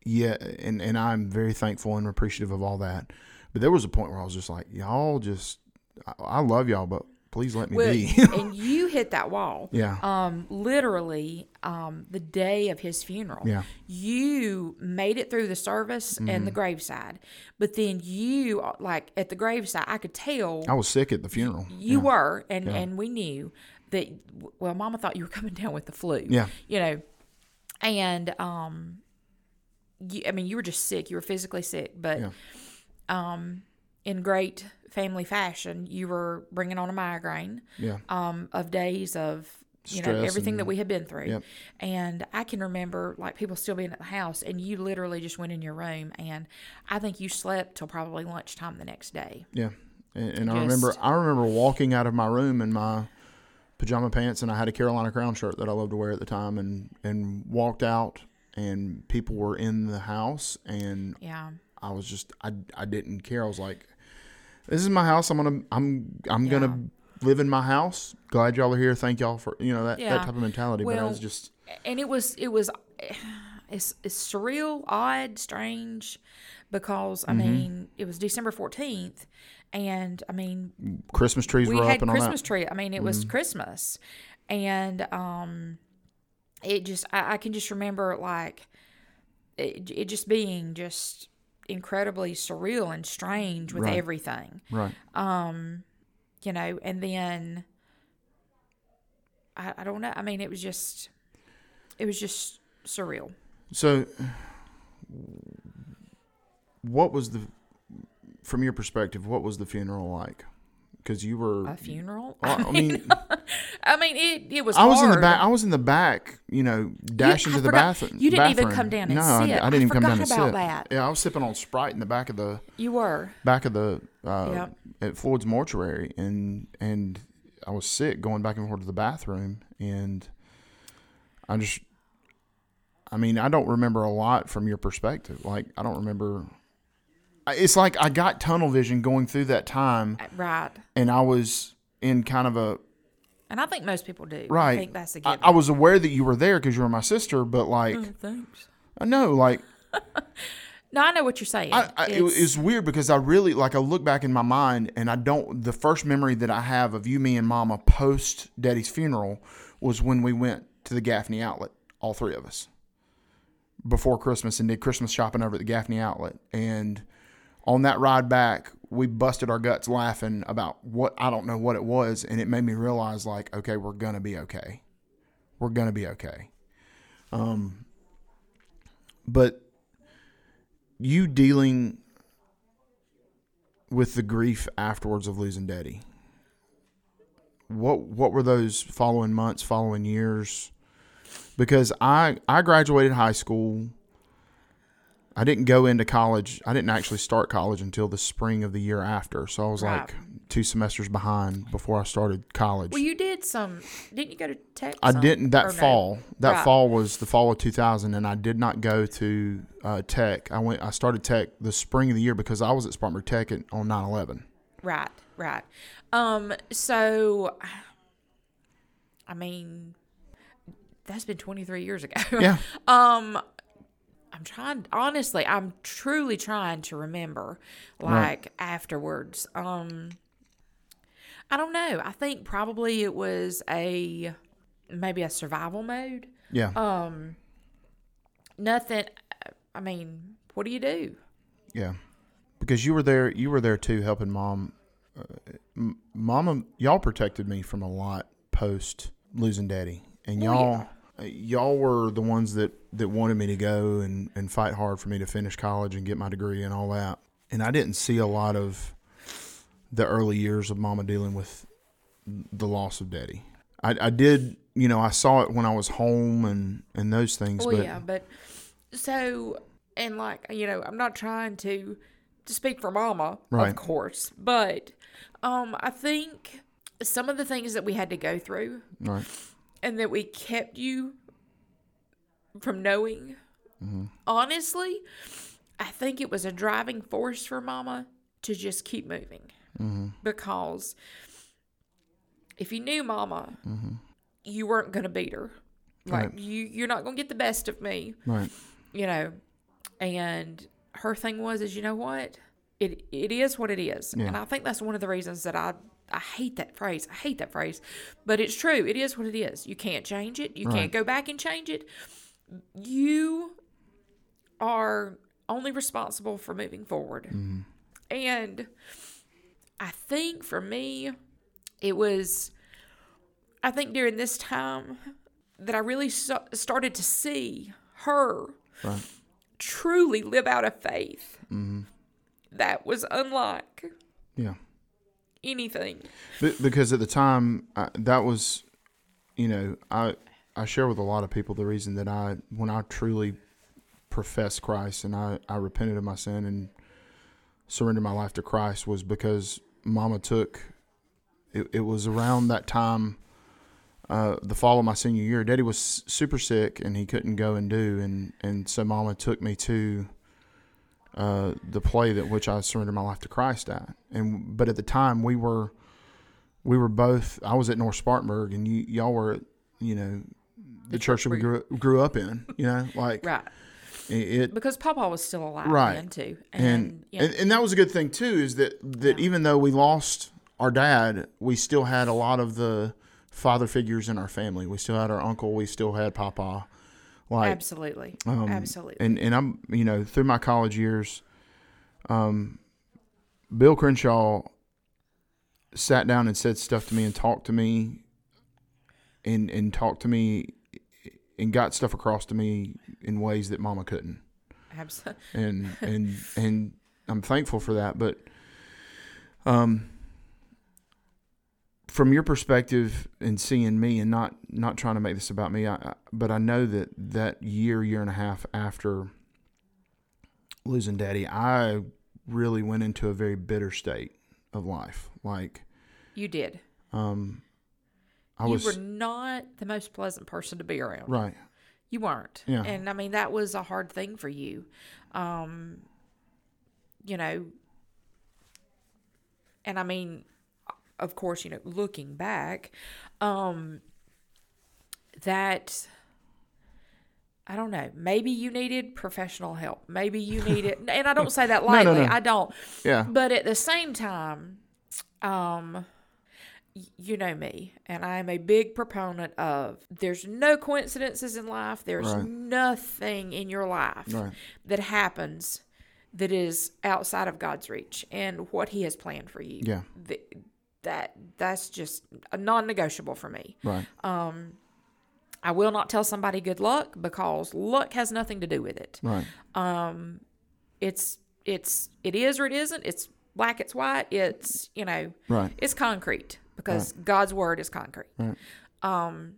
Speaker 1: yeah, and, and I'm very thankful and appreciative of all that. But there was a point where I was just like, y'all just, I, I love y'all, but please let me
Speaker 3: Well,
Speaker 1: be.
Speaker 3: and [LAUGHS] you hit that wall.
Speaker 1: yeah.
Speaker 3: Um, literally, um, the day of his funeral.
Speaker 1: Yeah.
Speaker 3: You made it through the service and
Speaker 1: Mm-hmm.
Speaker 3: the graveside, but then you, uh, like at the graveside, I could tell
Speaker 1: I was sick at the funeral.
Speaker 3: you
Speaker 1: Yeah.
Speaker 3: were, and and we knew, that well, Mama thought you were coming down with the flu.
Speaker 1: Yeah.
Speaker 3: you know, and um, you, I mean, you were just sick. You were physically sick, but
Speaker 1: Yeah.
Speaker 3: um, in great family fashion, you were bringing on a migraine
Speaker 1: Yeah.
Speaker 3: um, of days of you know
Speaker 1: Stress
Speaker 3: everything that we had been through.
Speaker 1: Yep.
Speaker 3: And I can remember like people still being at the house, and you literally just went in your room, and I think you slept till probably lunchtime the next day.
Speaker 1: Yeah, and, and I remember I remember walking out of my room in my pajama pants, and I had a Carolina Crown shirt that I loved to wear at the time, and and walked out, and people were in the house, and
Speaker 3: Yeah.
Speaker 1: I was just I, I didn't care. I was like, this is my house. I'm gonna I'm I'm gonna live in my house. Glad y'all are here. Thank y'all for you know that
Speaker 3: Yeah.
Speaker 1: that type of mentality. but I
Speaker 3: Well,
Speaker 1: was just
Speaker 3: and it was it was [SIGHS] it's, it's surreal odd strange because
Speaker 1: Mm-hmm.
Speaker 3: i mean it was december 14th and i mean
Speaker 1: Christmas trees
Speaker 3: we
Speaker 1: were
Speaker 3: had
Speaker 1: up and all
Speaker 3: christmas tree i mean it was christmas and um it just I, I can just remember like it, it just being just incredibly surreal and strange with
Speaker 1: Right.
Speaker 3: everything
Speaker 1: Right.
Speaker 3: Um, you know, and then I, I don't know. I mean, it was just, it was just surreal.
Speaker 1: So, what was the, from your perspective, what was the funeral like? Because you were,
Speaker 3: A funeral. [LAUGHS]
Speaker 1: I mean,
Speaker 3: I mean, it it was.
Speaker 1: I was in the back. I was in the back. You know, dashing to the bathroom.
Speaker 3: you didn't even come down and
Speaker 1: no, I-
Speaker 3: sit.
Speaker 1: I,
Speaker 3: I
Speaker 1: didn't even come down and
Speaker 3: about
Speaker 1: sit.
Speaker 3: that.
Speaker 1: Yeah, I was sipping on Sprite in the back of the
Speaker 3: You were.
Speaker 1: back of the uh,
Speaker 3: Yep.
Speaker 1: at Floyd's mortuary, and and I was sick going back and forth to the bathroom, and I just, I mean, I don't remember a lot from your perspective. Like, I don't remember. I- It's like I got tunnel vision going through that time, uh,
Speaker 3: Right.
Speaker 1: and I was in kind of a
Speaker 3: And I think most people do.
Speaker 1: right.
Speaker 3: I think that's a
Speaker 1: I,
Speaker 3: given.
Speaker 1: I was aware that you were there because you were my sister, but like,
Speaker 3: Oh, thanks.
Speaker 1: I know, like. [LAUGHS]
Speaker 3: No, I know what you're saying.
Speaker 1: I, I, it,
Speaker 3: It's-
Speaker 1: it's weird because I really like I look back in my mind and I don't. The first memory that I have of you, me, and Mama post Daddy's funeral was when we went to the Gaffney Outlet, all three of us, before Christmas and did Christmas shopping over at the Gaffney Outlet. And on that ride back, we busted our guts laughing about what I don't know what it was, and it made me realize like, okay, we're gonna be okay. We're gonna be okay. Um, but you dealing with the grief afterwards of losing daddy what what were those following months following years because i i graduated high school i didn't go into college i didn't actually start college until the spring of the year after so i was
Speaker 3: Right.
Speaker 1: like two semesters behind before i started college
Speaker 3: well, you did some. Didn't you go to Tech?
Speaker 1: I
Speaker 3: some?
Speaker 1: didn't that
Speaker 3: Or no?
Speaker 1: fall. That
Speaker 3: Right.
Speaker 1: fall was the fall of 2000, and I did not go to uh, Tech. I went. I started Tech the spring of the year because I was at Spartanburg Tech on 9/11.
Speaker 3: Right, right. Um, so I mean that's been 23 years ago.
Speaker 1: Yeah, [LAUGHS]
Speaker 3: um I'm trying honestly, I'm truly trying to remember like afterwards. Um I don't know. I think probably it was a maybe a survival mode.
Speaker 1: yeah,
Speaker 3: Um nothing I mean, what do you do?
Speaker 1: yeah. Because you were there. You were there too, helping mom. Uh, m- Mama, y'all protected me from a lot post losing daddy, and y'all. uh, Y'all were the ones that, that wanted me to go and, and fight hard for me to finish college and get my degree and all that. And I didn't see a lot of the early years of mama dealing with the loss of daddy. I, I did, you know, I saw it when I was home and, and those things.
Speaker 3: Well,
Speaker 1: but
Speaker 3: yeah, but so and like you know, I'm not trying to to speak for Mama,
Speaker 1: Right.
Speaker 3: of course, but um, I think some of the things that we had to go through
Speaker 1: right,
Speaker 3: and that we kept you from knowing, mm-hmm. honestly, I think it was a driving force for Mama to just keep moving. Mm-hmm. Because if you knew Mama, mm-hmm. you weren't going to beat her. Like
Speaker 1: Right.
Speaker 3: you, you're not going to get the best of me
Speaker 1: right,
Speaker 3: you know? And her thing was is you know what? It it is what it is.
Speaker 1: Yeah.
Speaker 3: and i think that's one of the reasons that i i hate that phrase i hate that phrase but it's true it is what it is you can't change it you
Speaker 1: Right.
Speaker 3: can't go back and change it you are only responsible for moving forward
Speaker 1: Mm-hmm.
Speaker 3: and i think for me it was I think during this time that I really so- started to see her
Speaker 1: Right.
Speaker 3: truly live out a faith
Speaker 1: Mm-hmm.
Speaker 3: that was unlike
Speaker 1: Yeah.
Speaker 3: Anything.
Speaker 1: Be- because at the time I, that was you know i i share with a lot of people the reason that i when i truly professed christ and i i repented of my sin and surrendered my life to christ was because mama took it, it was around that time uh, the fall of my senior year daddy was super sick and he couldn't go and do and and so mama took me to uh, the play that which I surrendered my life to Christ at. And but at the time we were we were both I was at North Spartanburg and you y'all were at, you know the, church that we grew grew up in, you know, [LAUGHS] like
Speaker 3: Right.
Speaker 1: it,
Speaker 3: Because Papa was still alive
Speaker 1: Right.
Speaker 3: then too.
Speaker 1: and
Speaker 3: And, yeah,
Speaker 1: and, and that was a good thing too is that that even though we lost our dad, we still had a lot of the father figures in our family. We still had our uncle, we still had Papa. Like
Speaker 3: absolutely.
Speaker 1: um,
Speaker 3: absolutely.
Speaker 1: And and I'm you know through my college years, um, Bill Crenshaw sat down and said stuff to me and talked to me, and and talked to me, and got stuff across to me in ways that Mama couldn't,
Speaker 3: absolutely.
Speaker 1: and [LAUGHS] and and I'm thankful for that. But um, from your perspective and seeing me and not not trying to make this about me I, but i know that that year year and a half after losing daddy i really went into a very bitter state of life like
Speaker 3: You did.
Speaker 1: um i
Speaker 3: you
Speaker 1: was
Speaker 3: were not the most pleasant person to be around.
Speaker 1: right
Speaker 3: You weren't.
Speaker 1: Yeah.
Speaker 3: And I mean, that was a hard thing for you. Um, you know, and I mean, of course, you know, looking back, um, that I don't know, maybe you needed professional help. Maybe you needed, [LAUGHS] and I don't say that
Speaker 1: no,
Speaker 3: lightly.
Speaker 1: no.
Speaker 3: I don't.
Speaker 1: yeah
Speaker 3: But at the same time, um, you know me, and I am a big proponent of there's no coincidences in life. There's
Speaker 1: Right.
Speaker 3: nothing in your life
Speaker 1: Right.
Speaker 3: that happens that is outside of God's reach and what He has planned for you.
Speaker 1: Yeah.
Speaker 3: Th- that that's just a non-negotiable for me.
Speaker 1: right Um,
Speaker 3: I will not tell somebody good luck because luck has nothing to do with it.
Speaker 1: right Um,
Speaker 3: It's it's it is or it isn't. It's black. It's white. It's you know
Speaker 1: right
Speaker 3: it's concrete because God's word is concrete.
Speaker 1: Right.
Speaker 3: Um,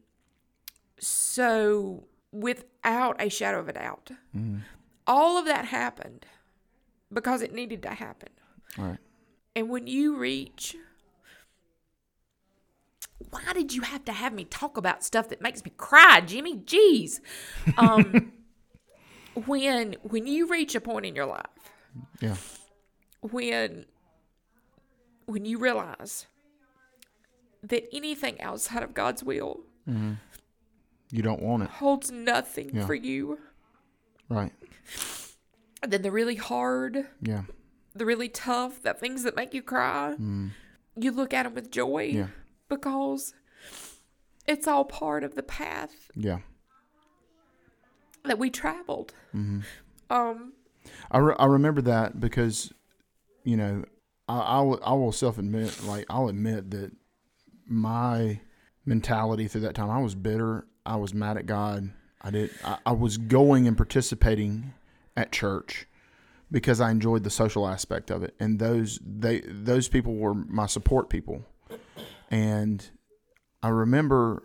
Speaker 3: so without a shadow of a doubt, all of that happened because it needed to happen.
Speaker 1: right
Speaker 3: And when you reach, why did you have to have me talk about stuff that makes me cry, Jimmy? Jeez. Um, [LAUGHS] when when you reach a point in your life
Speaker 1: yeah
Speaker 3: when when you realize that anything outside of God's will
Speaker 1: you don't want it
Speaker 3: holds nothing
Speaker 1: Yeah.
Speaker 3: for you,
Speaker 1: right
Speaker 3: then the really hard,
Speaker 1: yeah
Speaker 3: the really tough, the things that make you cry, you look at them with joy
Speaker 1: Mm. yeah
Speaker 3: because it's all part of the path
Speaker 1: yeah
Speaker 3: that we traveled.
Speaker 1: Mm-hmm.
Speaker 3: Um,
Speaker 1: I, re- I remember that because, you know, I, I, will, will self admit, like, I'll admit that my mentality through that time, I was bitter. I was mad at God. I did, I, I was going and participating at church because I enjoyed the social aspect of it. And those, they, those people were my support people. And I remember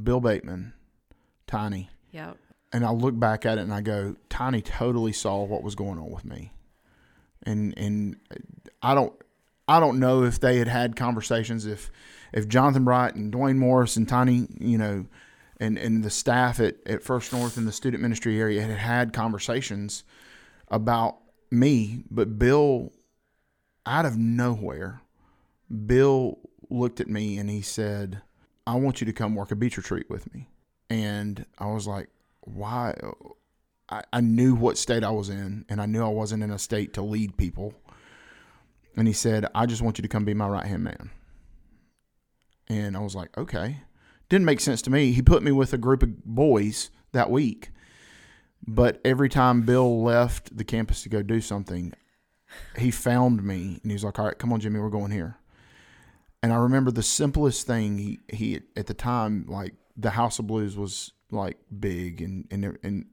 Speaker 1: Bill Bateman, Tiny,
Speaker 3: yeah,
Speaker 1: and I look back at it and I go, Tiny totally saw what was going on with me, and and I don't I don't know if they had had conversations if if Jonathan Bright and Dwayne Morris and Tiny you know and and the staff at at First North in the student ministry area had had conversations about me, but Bill out of nowhere, Bill looked at me and he said, "I want you to come work a beach retreat with me." And I was like, "Why?" I, I knew what state I was in, and I knew I wasn't in a state to lead people. And he said, "I just want you to come be my right hand man." And I was like, "Okay." Didn't make sense to me. He put me with a group of boys that week, but every time Bill left the campus to go do something, he found me and he was like, "All right, come on, Jimmy, we're going here." And I remember the simplest thing he he at the time like the House of Blues was like big and and and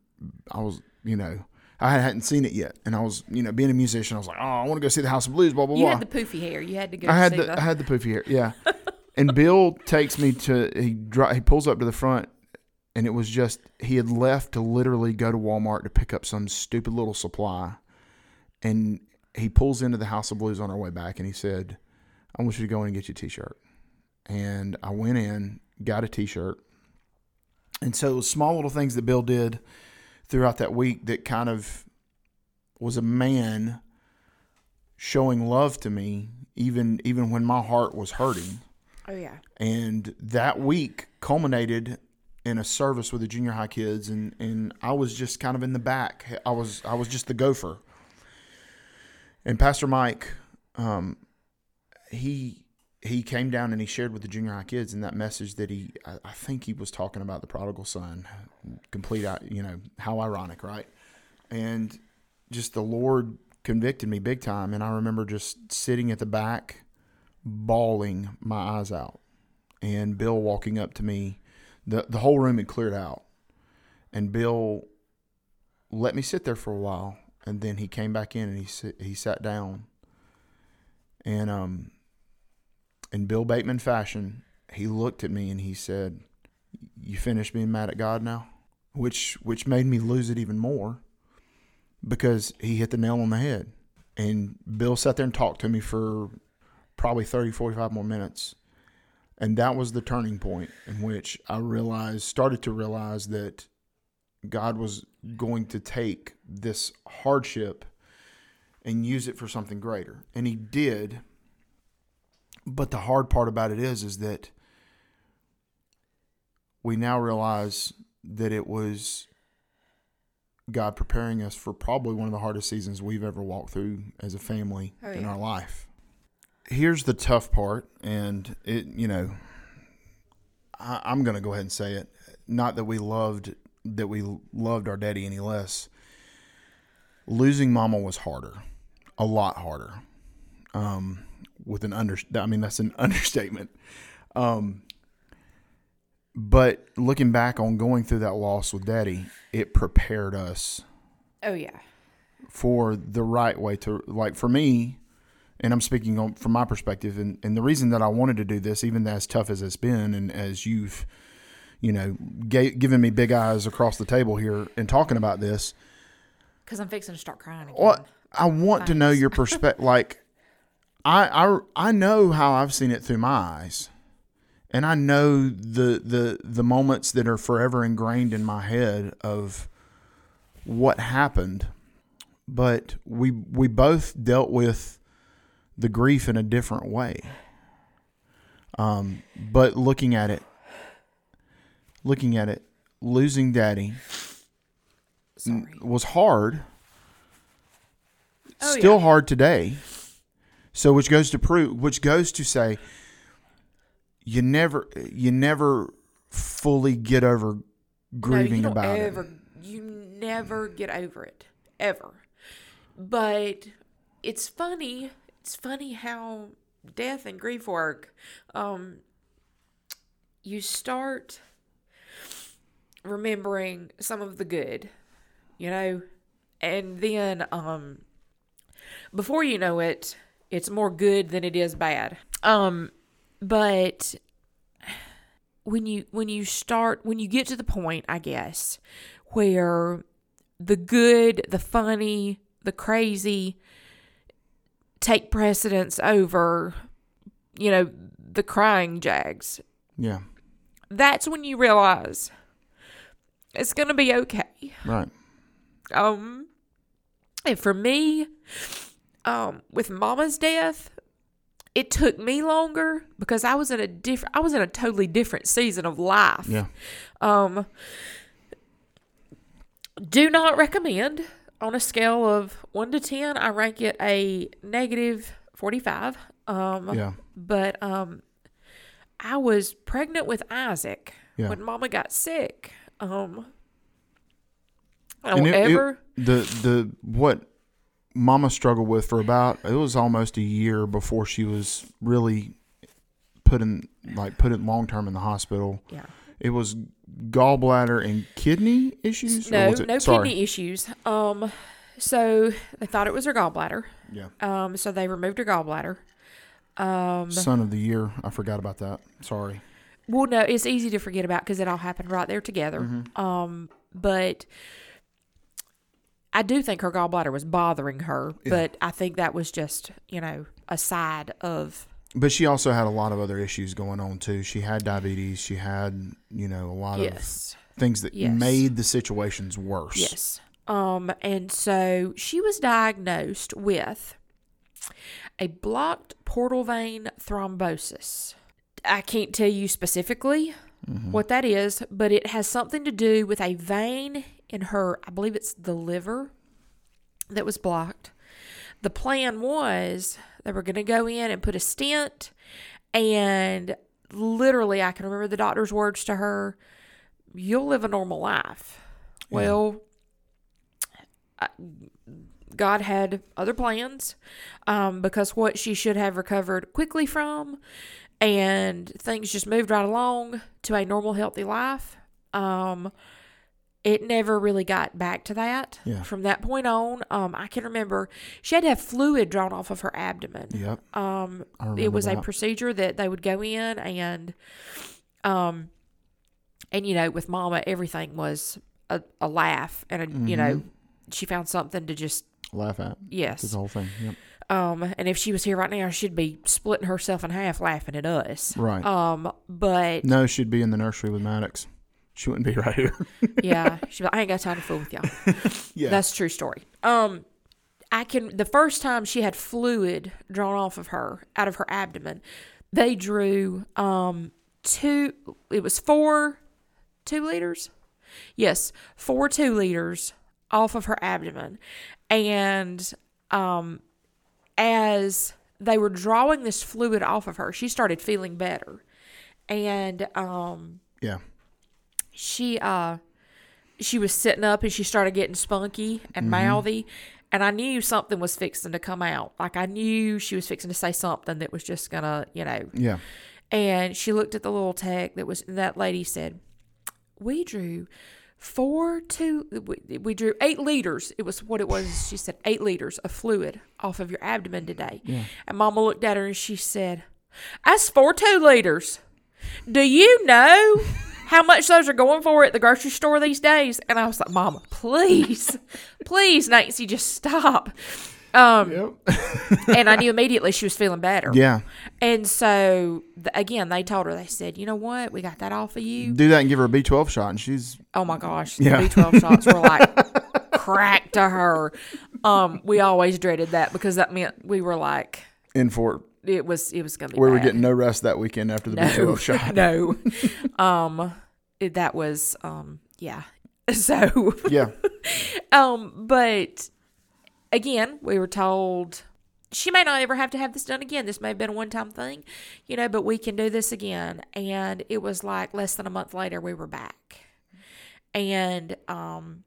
Speaker 1: I was you know I hadn't seen it yet and I was you know being a musician I was like oh I want to go see the House of Blues blah blah
Speaker 3: You
Speaker 1: blah
Speaker 3: had the poofy hair. You had to go
Speaker 1: I had
Speaker 3: see
Speaker 1: the,
Speaker 3: the.
Speaker 1: I had the poofy hair yeah and Bill takes me to he dri- he pulls up to the front and it was just he had left to literally go to Walmart to pick up some stupid little supply and he pulls into the House of Blues on our way back and he said I want you to go in and get your t shirt. and I went in got a t-shirt and so it was small little things that Bill did throughout that week that kind of was a man showing love to me even even when my heart was hurting
Speaker 3: oh yeah.
Speaker 1: and that week culminated in a service with the junior high kids and and I was just kind of in the back I was I was just the gopher and Pastor Mike um he he came down and he shared with the junior high kids and that message that he I, I think he was talking about the prodigal son complete you know how ironic right? And just the Lord convicted me big time. And I remember just sitting at the back bawling my eyes out. And Bill walking up to me the the whole room had cleared out. And Bill let me sit there for a while. And then he came back in and he he sat down. And um in Bill Bateman fashion he looked at me and he said you finished being mad at God now? Which which made me lose it even more because he hit the nail on the head. And Bill sat there and talked to me for probably 30 45 more minutes. And that was the turning point in which I realized started to realize that God was going to take this hardship and use it for something greater. And he did but the hard part about it is is that we now realize that it was God preparing us for probably one of the hardest seasons we've ever walked through as a family
Speaker 3: Oh,
Speaker 1: in
Speaker 3: yeah.
Speaker 1: our life. Here's the tough part, and it, you know, I, I'm going to go ahead and say it. Not that we loved that we loved our daddy any less. Losing mama was harder, a lot harder. Um, with an under, I mean that's an [LAUGHS] understatement. Um, but looking back on going through that loss with daddy, it prepared us
Speaker 3: Oh yeah.
Speaker 1: for the right way to like for me and i'm speaking on, from my perspective and, and the reason that i wanted to do this even as tough as it's been and as you've you know ga- given me big eyes across the table here and talking about this
Speaker 3: Because I'm fixing to start crying again.
Speaker 1: well i want to know your [LAUGHS] perspective like I, I i know how i've seen it through my eyes. And i know the the the moments that are forever ingrained in my head of what happened. But we we both dealt with the grief in a different way. Um but looking at it looking at it losing daddy
Speaker 3: Sorry.
Speaker 1: was hard.
Speaker 3: Oh,
Speaker 1: still
Speaker 3: yeah.
Speaker 1: hard today so which goes to prove which goes to say you never you never fully get over grieving
Speaker 3: no,
Speaker 1: about
Speaker 3: ever,
Speaker 1: it
Speaker 3: You never get over it, ever. But it's funny. It's funny how death and grief work. Um, you start remembering some of the good, you know, and then um, before you know it, it's more good than it is bad. Um, but when you when you start when you get to the point i guess where the good the funny the crazy take precedence over you know the crying jags.
Speaker 1: Yeah.
Speaker 3: That's when you realize it's gonna be okay.
Speaker 1: Right.
Speaker 3: Um and for me um with mama's death it took me longer because i was in a different i was in a totally different season of life
Speaker 1: yeah
Speaker 3: um, do not recommend on a scale of one to ten. I rank it a negative forty-five. Um,
Speaker 1: yeah
Speaker 3: but um, I was pregnant with Isaac
Speaker 1: Yeah.
Speaker 3: when Mama got sick. Um, I
Speaker 1: And
Speaker 3: don't
Speaker 1: it- it-
Speaker 3: ever.
Speaker 1: the the what mama struggled with for about it was almost a year before she was really put in like put in long term in the hospital.
Speaker 3: Yeah.
Speaker 1: It was gallbladder and kidney issues.
Speaker 3: No, no
Speaker 1: sorry.
Speaker 3: kidney issues. Um, so they thought it was her gallbladder.
Speaker 1: Yeah.
Speaker 3: Um, so they removed her gallbladder. Um,
Speaker 1: Son of the year. I forgot about that. Sorry.
Speaker 3: well, no, it's easy to forget about because it all happened right there together.
Speaker 1: Mm-hmm.
Speaker 3: Um, but I do think her gallbladder was bothering her, but I think that was just you know a side of
Speaker 1: But she also had a lot of other issues going on too. She had diabetes. She had, you know, a lot
Speaker 3: yes.
Speaker 1: of things that
Speaker 3: Yes.
Speaker 1: made the situations worse.
Speaker 3: Yes. Um, and so she was diagnosed with a blocked portal vein thrombosis. I can't tell you specifically what that is, but it has something to do with a vein in her, I believe it's the liver that was blocked. The plan was they were going to go in and put a stent, and literally, I can remember the doctor's words to her You'll live a normal life. Well, I- God had other plans um, because what she should have recovered quickly from, and things just moved right along to a normal, healthy life. Um, it never really got back to that.
Speaker 1: Yeah.
Speaker 3: From that point on, um, I can remember she had to have fluid drawn off of her abdomen.
Speaker 1: Yep.
Speaker 3: Um, it was a procedure that they would go in and, um, and you know, with Mama, everything was a, a laugh, and a, you know,
Speaker 1: Mm-hmm.
Speaker 3: she found something to just
Speaker 1: Laugh at.
Speaker 3: yes.
Speaker 1: The whole thing. Yep.
Speaker 3: Um, and if she was here right now, she'd be splitting herself in half, laughing at us.
Speaker 1: Right.
Speaker 3: Um, but
Speaker 1: no, she'd be in the nursery with Maddox. She wouldn't be [LAUGHS] right here.
Speaker 3: yeah, she'd be like, I ain't got time to fool with y'all. [LAUGHS]
Speaker 1: yeah.
Speaker 3: That's a true story. Um, I can. The first time she had fluid drawn off of her out of her abdomen, they drew um two. It was four, two liters. Yes, four two liters off of her abdomen, and um, as they were drawing this fluid off of her, she started feeling better, and um
Speaker 1: yeah.
Speaker 3: She uh she was sitting up and she started getting spunky and mouthy and I knew something was fixing to come out. Like I knew she was fixing to say something that was just gonna, you know.
Speaker 1: Yeah.
Speaker 3: And she looked at the little tech that was that lady said, We drew four two we, we drew eight liters. It was what it was. She said eight liters of fluid off of your abdomen today. yeah. And mama looked at her and she said, That's four two liters. Do you know how much those are going for at the grocery store these days? And I was like, Mama, please, [LAUGHS] please, Nancy, just stop. Um,
Speaker 1: Yep. [LAUGHS]
Speaker 3: and I knew immediately she was feeling better.
Speaker 1: Yeah.
Speaker 3: And so, th- again, they told her, they said, you know what? We got that off of you.
Speaker 1: Do that and give her a B12 shot, and she's
Speaker 3: Oh my gosh.
Speaker 1: Yeah.
Speaker 3: The B12 shots were like [LAUGHS] crack to her. Um, we always dreaded that because that meant we were like,
Speaker 1: in for it.
Speaker 3: was, it was going to be
Speaker 1: We were
Speaker 3: bad.
Speaker 1: getting no rest that weekend after the
Speaker 3: no,
Speaker 1: B12 [LAUGHS] shot.
Speaker 3: no. Um, it, that was, um, yeah. [LAUGHS] So,
Speaker 1: Yeah. [LAUGHS]
Speaker 3: um, but again, we were told she may not ever have to have this done again. This may have been a one time thing, you know, but we can do this again. And it was like less than a month later, we were back. And, um,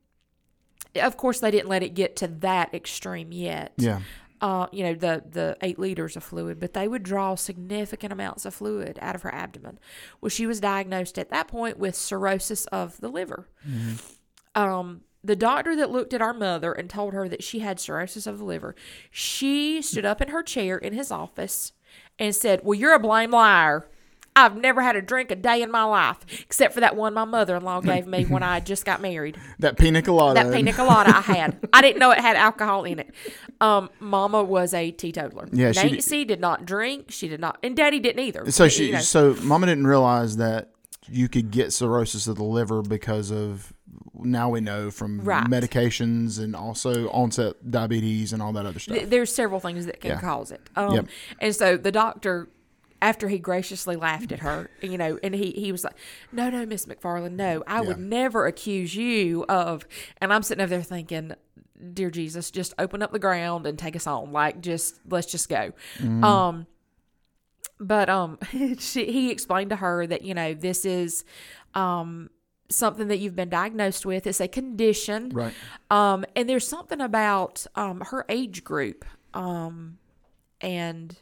Speaker 3: of course, they didn't let it get to that extreme yet.
Speaker 1: Yeah.
Speaker 3: Uh, you know, the the eight liters of fluid, but they would draw significant amounts of fluid out of her abdomen. Well, she was diagnosed at that point with cirrhosis of the liver. Um, the doctor that looked at our mother and told her that she had cirrhosis of the liver, she stood up in her chair in his office and said, Well, you're a blame liar. I've never had a drink a day in my life, except for that one my mother in law gave me when I just got married. [LAUGHS]
Speaker 1: That pina colada.
Speaker 3: That pina colada I had. I didn't know it had alcohol in it. Um, Mama was a teetotaler.
Speaker 1: Yeah, she-
Speaker 3: Nancy did not drink. She did not, and Daddy didn't either.
Speaker 1: So
Speaker 3: You
Speaker 1: she,
Speaker 3: know.
Speaker 1: so Mama didn't realize that you could get cirrhosis of the liver because of now we know from
Speaker 3: Right.
Speaker 1: medications and also onset diabetes and all that other stuff.
Speaker 3: Th- there's several things that can
Speaker 1: Yeah.
Speaker 3: cause it. Um,
Speaker 1: Yep.
Speaker 3: And so the doctor, after he graciously laughed at her, you know, and he, he was like, no, no, Miss McFarland, no, I would never accuse you of, and I'm sitting over there thinking, dear Jesus, just open up the ground and take us on. Like, just, let's just go.
Speaker 1: Mm-hmm.
Speaker 3: Um, but um, [LAUGHS] she, he explained to her that, you know, this is, um, something that you've been diagnosed with. It's a condition.
Speaker 1: right.
Speaker 3: Um, and there's something about um, her age group, um, and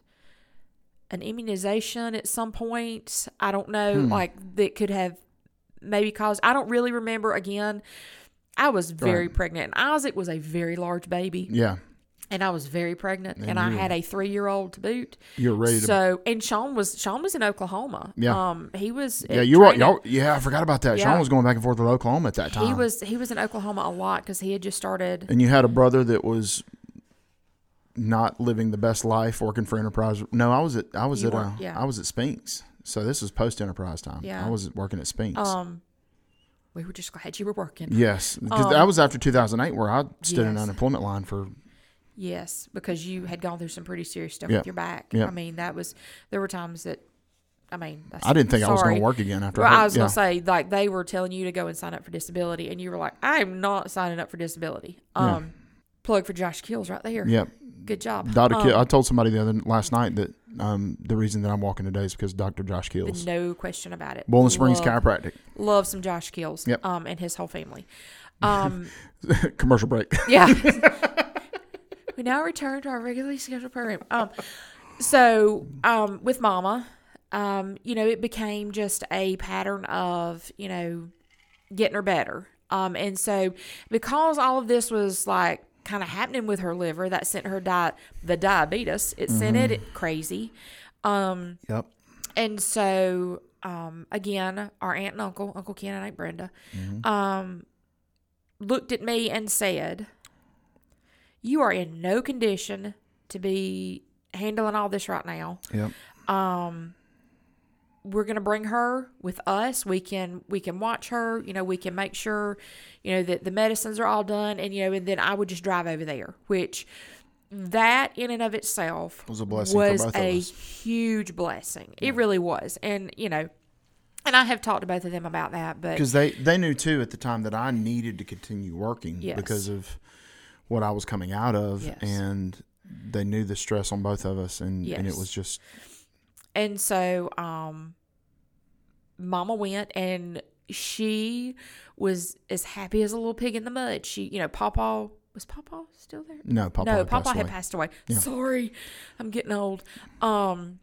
Speaker 3: an immunization at some point. I don't know,
Speaker 1: Hmm.
Speaker 3: like that could have maybe caused. I don't really remember. Again, I was very
Speaker 1: Right.
Speaker 3: pregnant, and Isaac was a very large baby,
Speaker 1: Yeah.
Speaker 3: and I was very pregnant, and,
Speaker 1: And
Speaker 3: I had a three year old to boot.
Speaker 1: You're ready.
Speaker 3: So, and Sean was Sean was in Oklahoma.
Speaker 1: Yeah.
Speaker 3: um, he was.
Speaker 1: yeah, you were. Y'all, yeah, I forgot about that.
Speaker 3: Yeah.
Speaker 1: Sean was going back and forth with Oklahoma at that time.
Speaker 3: He was he was in Oklahoma a lot because he had just started.
Speaker 1: And you had a brother that was not living the best life, working for Enterprise. No, I was at I was
Speaker 3: You
Speaker 1: at uh,
Speaker 3: weren't, yeah.
Speaker 1: I was at Spinks. So this was post Enterprise time.
Speaker 3: Yeah.
Speaker 1: I was working at Spinks.
Speaker 3: Um, we were just glad you were working.
Speaker 1: yes, because
Speaker 3: um,
Speaker 1: that was after 2008, where I stood in
Speaker 3: yes.
Speaker 1: unemployment line for.
Speaker 3: Yes, because you had gone through some pretty serious stuff
Speaker 1: Yeah.
Speaker 3: with your back.
Speaker 1: Yeah.
Speaker 3: I mean, that was there were times that, I mean, that's,
Speaker 1: I didn't think I was going to work again after.
Speaker 3: Well,
Speaker 1: I,
Speaker 3: I was
Speaker 1: yeah.
Speaker 3: gonna say like they were telling you to go and sign up for disability, and you were like, "I'm not signing up for disability."
Speaker 1: Yeah.
Speaker 3: Plug for Josh Kills right there.
Speaker 1: Yep.
Speaker 3: Good job.
Speaker 1: Dr.
Speaker 3: Um,
Speaker 1: I told somebody the other last night that um, the reason that I'm walking today is because Dr. Josh Kills.
Speaker 3: no question about it.
Speaker 1: Boiling Springs
Speaker 3: Love-
Speaker 1: Chiropractic.
Speaker 3: Love some Josh Kills.
Speaker 1: Yep.
Speaker 3: Um, and his whole family. [LAUGHS] Um,
Speaker 1: Commercial break.
Speaker 3: yeah. [LAUGHS] we now return to our regularly scheduled program. Um, so um, with Mama, um, you know, it became just a pattern of you know getting her better. Um, and so because all of this was like kind of happening with her liver, that sent her di- the diabetes. It sent it crazy. Um,
Speaker 1: Yep.
Speaker 3: and so, um, again, our aunt and uncle, Uncle Ken and Aunt Brenda, um, looked at me and said, You are in no condition to be handling all this right now.
Speaker 1: Yep.
Speaker 3: Um, we're gonna bring her with us. We can we can watch her. You know, we can make sure, you know, that the medicines are all done, and you know, and then I would just drive over there, which that in and of itself
Speaker 1: Was a blessing for
Speaker 3: was a huge blessing. It really was, and you know, and I have talked to both of them about that, but
Speaker 1: Because they, they knew too at the time that I needed to continue working
Speaker 3: Yes.
Speaker 1: because of what I was coming out of.
Speaker 3: Yes.
Speaker 1: And they knew the stress on both of us. And, and it was just,
Speaker 3: And so, um, Mama went and she was as happy as a little pig in the mud. She, you know, Papa was Papa still there?
Speaker 1: no, Papa
Speaker 3: no,
Speaker 1: had
Speaker 3: Pawpaw
Speaker 1: passed
Speaker 3: had
Speaker 1: away.
Speaker 3: passed away.
Speaker 1: Yeah.
Speaker 3: Sorry, I'm getting old. Um,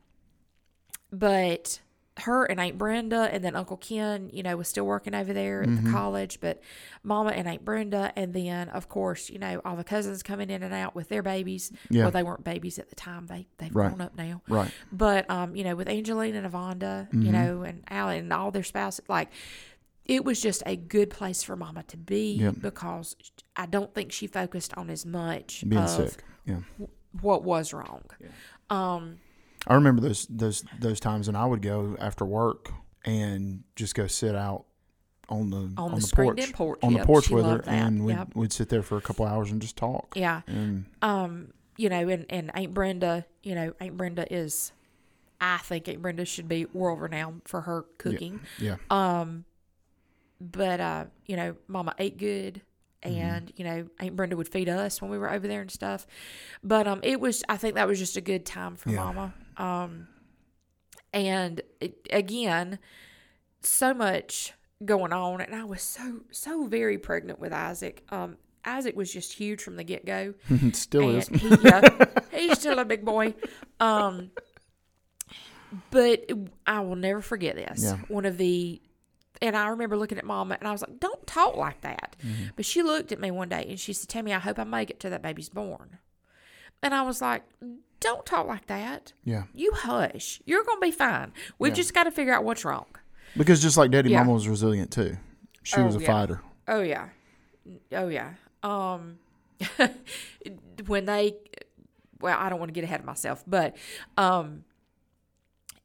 Speaker 3: but her and Aunt Brenda and then Uncle Ken, you know, was still working over there at
Speaker 1: Mm-hmm.
Speaker 3: the college. But Mama and Aunt Brenda, and then of course, you know, all the cousins coming in and out with their babies.
Speaker 1: Yeah.
Speaker 3: Well, they weren't babies at the time; they they've
Speaker 1: Right.
Speaker 3: grown up now.
Speaker 1: Right.
Speaker 3: But um, you know, with Angelina and Avonda, you
Speaker 1: Mm-hmm.
Speaker 3: know, and Alan and all their spouses, like it was just a good place for Mama to be
Speaker 1: Yep.
Speaker 3: because I don't think she focused on as much
Speaker 1: Being
Speaker 3: of
Speaker 1: sick. Yeah.
Speaker 3: what was wrong. Um,
Speaker 1: I remember those, those, those times when I would go after work and just go sit out on the, on,
Speaker 3: the
Speaker 1: the, porch,
Speaker 3: porch.
Speaker 1: on
Speaker 3: Yep,
Speaker 1: the porch
Speaker 3: she
Speaker 1: with her.
Speaker 3: that.
Speaker 1: And we'd,
Speaker 3: Yep.
Speaker 1: we'd sit there for a couple hours and just talk.
Speaker 3: yeah.
Speaker 1: And
Speaker 3: Um, you know, and, and Aunt Brenda, you know, Aunt Brenda is, I think Aunt Brenda should be world renowned for her cooking.
Speaker 1: yeah.
Speaker 3: Um, but uh, you know, Mama ate good,
Speaker 1: Mm-hmm.
Speaker 3: and you know, Aunt Brenda would feed us when we were over there and stuff. But um, it was, I think that was just a good time for
Speaker 1: Yeah.
Speaker 3: Mama. Um, and it, again, so much going on, and I was so so very pregnant with Isaac. Um, Isaac was just huge from the get go. [LAUGHS]
Speaker 1: Still is.
Speaker 3: he, yeah, [LAUGHS] he's still a big boy. Um, but I will never forget this.
Speaker 1: Yeah.
Speaker 3: One of the, and I remember looking at Mama, and I was like, "Don't talk like that."
Speaker 1: Mm-hmm.
Speaker 3: But she looked at me one day and she said, "Tami, I hope I make it till that baby's born." And I was like, "Don't talk like that.
Speaker 1: Yeah.
Speaker 3: You hush. You're gonna be fine. We've
Speaker 1: Yeah.
Speaker 3: just got to figure out what's wrong."
Speaker 1: Because just like Daddy
Speaker 3: Yeah.
Speaker 1: Mama was resilient too. She
Speaker 3: Oh,
Speaker 1: was a
Speaker 3: yeah.
Speaker 1: fighter.
Speaker 3: Oh yeah, oh yeah. Um, [LAUGHS] when they, well, I don't want to get ahead of myself, but um,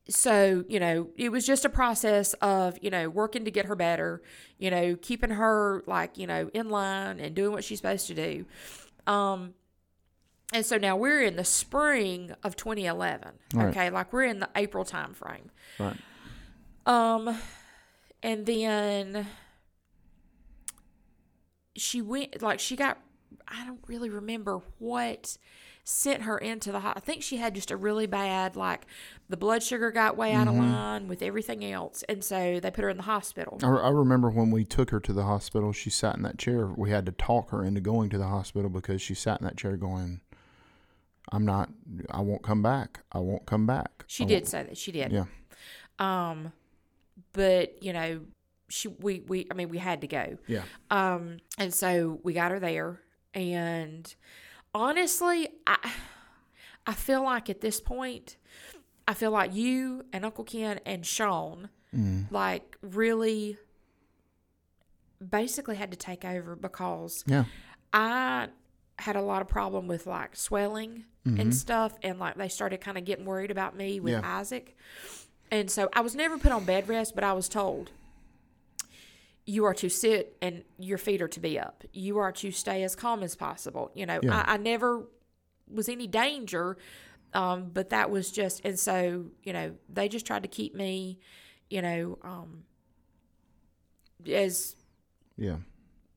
Speaker 3: so you know, it was just a process of you know working to get her better, you know, keeping her like you know in line and doing what she's supposed to do. Um, and so now we're in the spring of 2011.
Speaker 1: Right.
Speaker 3: Okay, like we're in the April time frame.
Speaker 1: Right.
Speaker 3: Um, and then she went like she got. I don't really remember what sent her into the. I think she had just a really bad like the blood sugar got way out of line with everything else, and so they put her in the hospital.
Speaker 1: I, I remember when we took her to the hospital, she sat in that chair. We had to talk her into going to the hospital because she sat in that chair going, I'm not. I won't come back. I won't come back.
Speaker 3: She
Speaker 1: I
Speaker 3: did
Speaker 1: won't-
Speaker 3: say that. She did.
Speaker 1: Yeah.
Speaker 3: Um, but you know, she we we I mean we had to go.
Speaker 1: Yeah.
Speaker 3: Um, and so we got her there, and honestly, I I feel like at this point, I feel like you and Uncle Ken and Sean,
Speaker 1: Mm.
Speaker 3: like really, basically had to take over because
Speaker 1: Yeah.
Speaker 3: I had a lot of problem with like swelling and stuff, and like they started kind of getting worried about me with
Speaker 1: Mm-hmm. Yeah.
Speaker 3: Isaac, and so I was never put on bed rest, but I was told you are to sit and your feet are to be up. You are to stay as calm as possible. You know,
Speaker 1: Yeah.
Speaker 3: I, I never was any danger, um, but that was just, and so you know, they just tried to keep me, you know, um, as
Speaker 1: Yeah.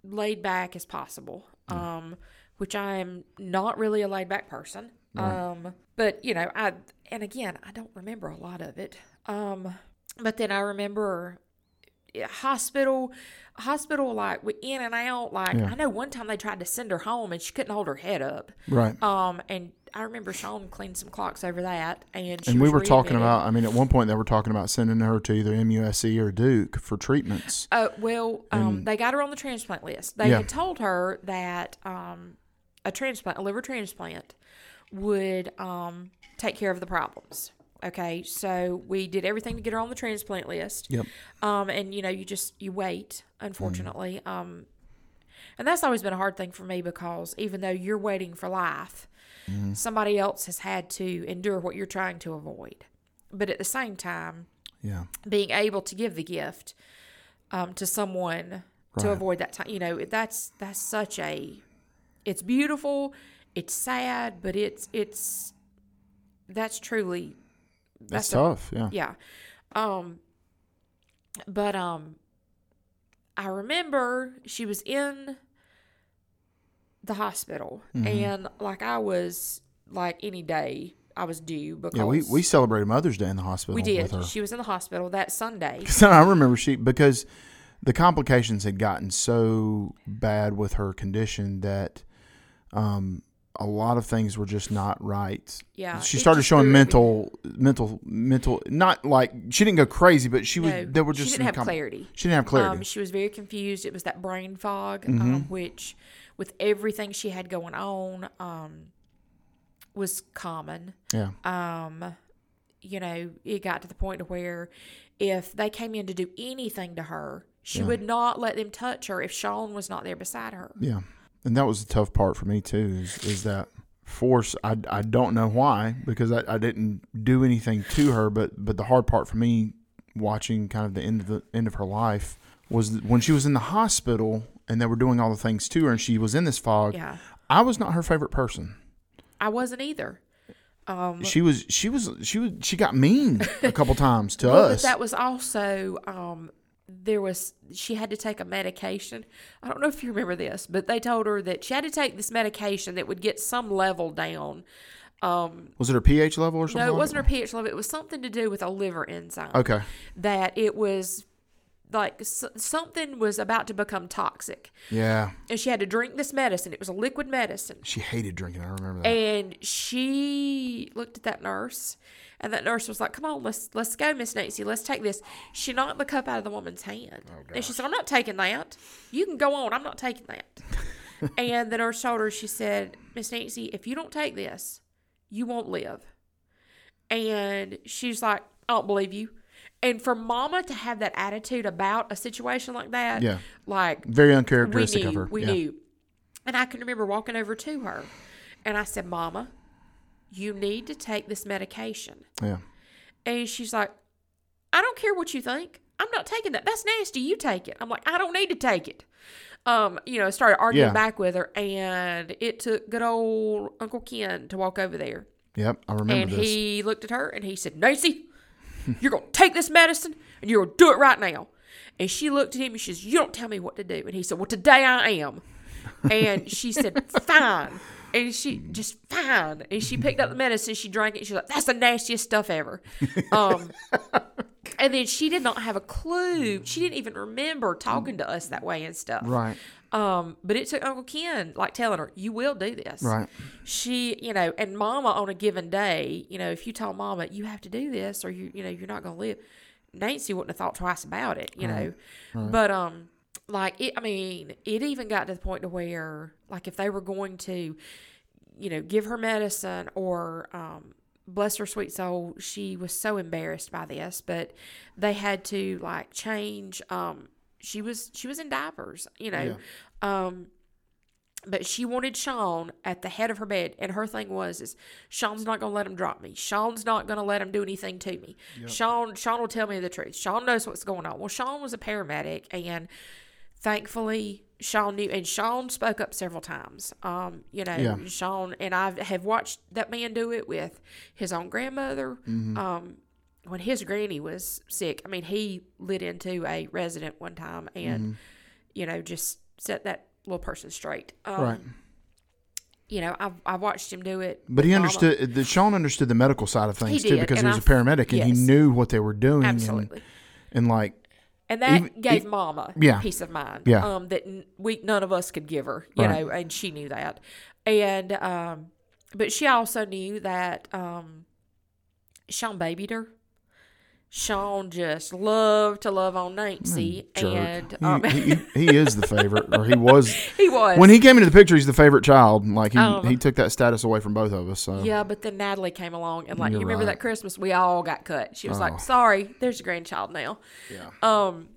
Speaker 3: laid back as possible. Um, which I am not really a laid back person. Um, but you know, I and again, I don't remember a lot of it. Um, but then I remember hospital, hospital like in and out. Like
Speaker 1: Yeah.
Speaker 3: I know one time they tried to send her home and she couldn't hold her head up.
Speaker 1: Right.
Speaker 3: Um, and I remember Sean cleaned some clocks over that, and she
Speaker 1: and we were talking about. I mean, at one point they were talking about sending her to either MUSC or Duke for treatments.
Speaker 3: Uh, well, um, they got her on the transplant list. They
Speaker 1: Yeah.
Speaker 3: had told her that um, a transplant, a liver transplant, would um, take care of the problems. Okay, so we did everything to get her on the transplant list.
Speaker 1: Yep.
Speaker 3: Um, and you know, you just you wait. Unfortunately, um, and that's always been a hard thing for me because even though you're waiting for life, somebody else has had to endure what you're trying to avoid. But at the same time,
Speaker 1: Yeah.
Speaker 3: being able to give the gift um, to someone to avoid that time. You know, that's that's such a. It's beautiful. It's sad, but it's it's. That's truly.
Speaker 1: That's
Speaker 3: a-
Speaker 1: tough. Yeah.
Speaker 3: yeah. Um. But um. I remember she was in the hospital,
Speaker 1: Mm-hmm.
Speaker 3: and like I was like any day I was due because
Speaker 1: Yeah. We we celebrated Mother's Day in the hospital.
Speaker 3: we
Speaker 1: With her.
Speaker 3: did. She was in the hospital that Sunday. [LAUGHS]
Speaker 1: So I remember she because the complications had gotten so bad with her condition that um, a lot of things were just not right.
Speaker 3: Yeah,
Speaker 1: she started showing mental, mental, mental. Not like she didn't go crazy, but she was.
Speaker 3: No,
Speaker 1: there were just
Speaker 3: she
Speaker 1: didn't
Speaker 3: have
Speaker 1: com-
Speaker 3: clarity.
Speaker 1: She didn't have clarity. Mm-hmm.
Speaker 3: Um, she was very confused. It was that brain fog, um, which, with everything she had going on, um, was common.
Speaker 1: yeah,
Speaker 3: Um, you know, it got to the point to where if they came in to do anything to her, she would not let them touch her if Sean was not there beside her.
Speaker 1: yeah, and that was the tough part for me too. Is is that force? I, I don't know why because I, I didn't do anything to her, but but the hard part for me watching kind of the end of the end of her life was when she was in the hospital and they were doing all the things to her and she was in this fog.
Speaker 3: Yeah,
Speaker 1: I was not her favorite person.
Speaker 3: I wasn't either. Um,
Speaker 1: She was she was she was she got mean a couple [LAUGHS] times to
Speaker 3: Well, but
Speaker 1: us.
Speaker 3: that was also um, there was she had to take a medication. I don't know if you remember this, but they told her that she had to take this medication that would get some level down.
Speaker 1: Um, was it her pH level or something?
Speaker 3: No, it wasn't her pH level. It was something to do with a liver enzyme.
Speaker 1: Okay.
Speaker 3: That it was like something was about to become toxic,
Speaker 1: Yeah.
Speaker 3: and she had to drink this medicine. It was a liquid medicine.
Speaker 1: She hated drinking. I remember that.
Speaker 3: And she looked at that nurse, and that nurse was like, "Come on, let's let's go, Miss Nancy. Let's take this." She knocked the cup out of the woman's hand, oh, and she said, "I'm not taking that. You can go on. I'm not taking that." [LAUGHS] and the nurse told her, she said, "Miss Nancy, if you don't take this, you won't live." And she's like, "I don't believe you." And for Mama to have that attitude about a situation like that,
Speaker 1: Yeah.
Speaker 3: like
Speaker 1: Very uncharacteristic
Speaker 3: knew,
Speaker 1: of her.
Speaker 3: We
Speaker 1: yeah.
Speaker 3: knew. And I can remember walking over to her and I said, Mama, you need to take this medication.
Speaker 1: Yeah.
Speaker 3: And she's like, I don't care what you think. I'm not taking that. That's nasty. You take it. I'm like, I don't need to take it. Um, you know, started arguing
Speaker 1: Yeah.
Speaker 3: back with her, and it took good old Uncle Ken to walk over there.
Speaker 1: Yep. I remember
Speaker 3: and
Speaker 1: this.
Speaker 3: he looked at her and he said, Nancy, you're going to take this medicine and you're going to do it right now. And she looked at him and she says, You don't tell me what to do. And he said, Well, today I am. And she said, [LAUGHS] Fine. And she just fine. And she picked up the medicine, she drank it. She's like, That's the nastiest stuff ever. Um, and then she did not have a clue. She didn't even remember talking to us that way and stuff.
Speaker 1: right.
Speaker 3: Um, but it took Uncle Ken like telling her, "You will do this."
Speaker 1: Right.
Speaker 3: She, you know, and Mama on a given day, you know, if you told Mama you have to do this or you, you know, you're not gonna live, Nancy wouldn't have thought twice about it, you know. But um, like it, I mean, it even got to the point to where, like, if they were going to, you know, give her medicine or um, bless her sweet soul, she was so embarrassed by this, but they had to like change. Um, she was she was in diapers, you know. Um, but she wanted Sean at the head of her bed, and her thing was is Sean's not gonna let him drop me. Sean's not gonna let him do anything to me. Sean Sean will tell me the truth. Sean knows what's going on. Well, Sean was a paramedic, and thankfully Sean knew, and Sean spoke up several times. Um, you know,
Speaker 1: Yeah.
Speaker 3: Sean and I have watched that man do it with his own grandmother. Um, when his granny was sick, I mean, he lit into a resident one time and, you know, just set that little person straight. Um,
Speaker 1: Right.
Speaker 3: You know, I've, I've watched him do it.
Speaker 1: But he understood. The, Sean understood the medical side of things
Speaker 3: He
Speaker 1: too
Speaker 3: did,
Speaker 1: because he was a
Speaker 3: I-
Speaker 1: paramedic and he knew what they were doing.
Speaker 3: Absolutely.
Speaker 1: And, and like,
Speaker 3: And that
Speaker 1: Even-
Speaker 3: gave
Speaker 1: e-
Speaker 3: Mama
Speaker 1: Yeah.
Speaker 3: peace of mind.
Speaker 1: Yeah.
Speaker 3: Um, that we none of us could give her, you
Speaker 1: Right.
Speaker 3: know, and she knew that. And um, but she also knew that um, Sean babied her. Sean just loved to love on Nancy,
Speaker 1: jerk.
Speaker 3: and
Speaker 1: He-
Speaker 3: um,
Speaker 1: he, [LAUGHS] he, is the favorite, or he was. [LAUGHS]
Speaker 3: he was.
Speaker 1: When he came into the picture, he's the favorite child. Like he,
Speaker 3: Um,
Speaker 1: he took that status away from both of us. So
Speaker 3: Yeah, but then Natalie came along and like
Speaker 1: You're
Speaker 3: you remember
Speaker 1: right.
Speaker 3: that Christmas we all got cut. She was
Speaker 1: Oh.
Speaker 3: like, "Sorry, there's your grandchild now."
Speaker 1: Yeah.
Speaker 3: Um,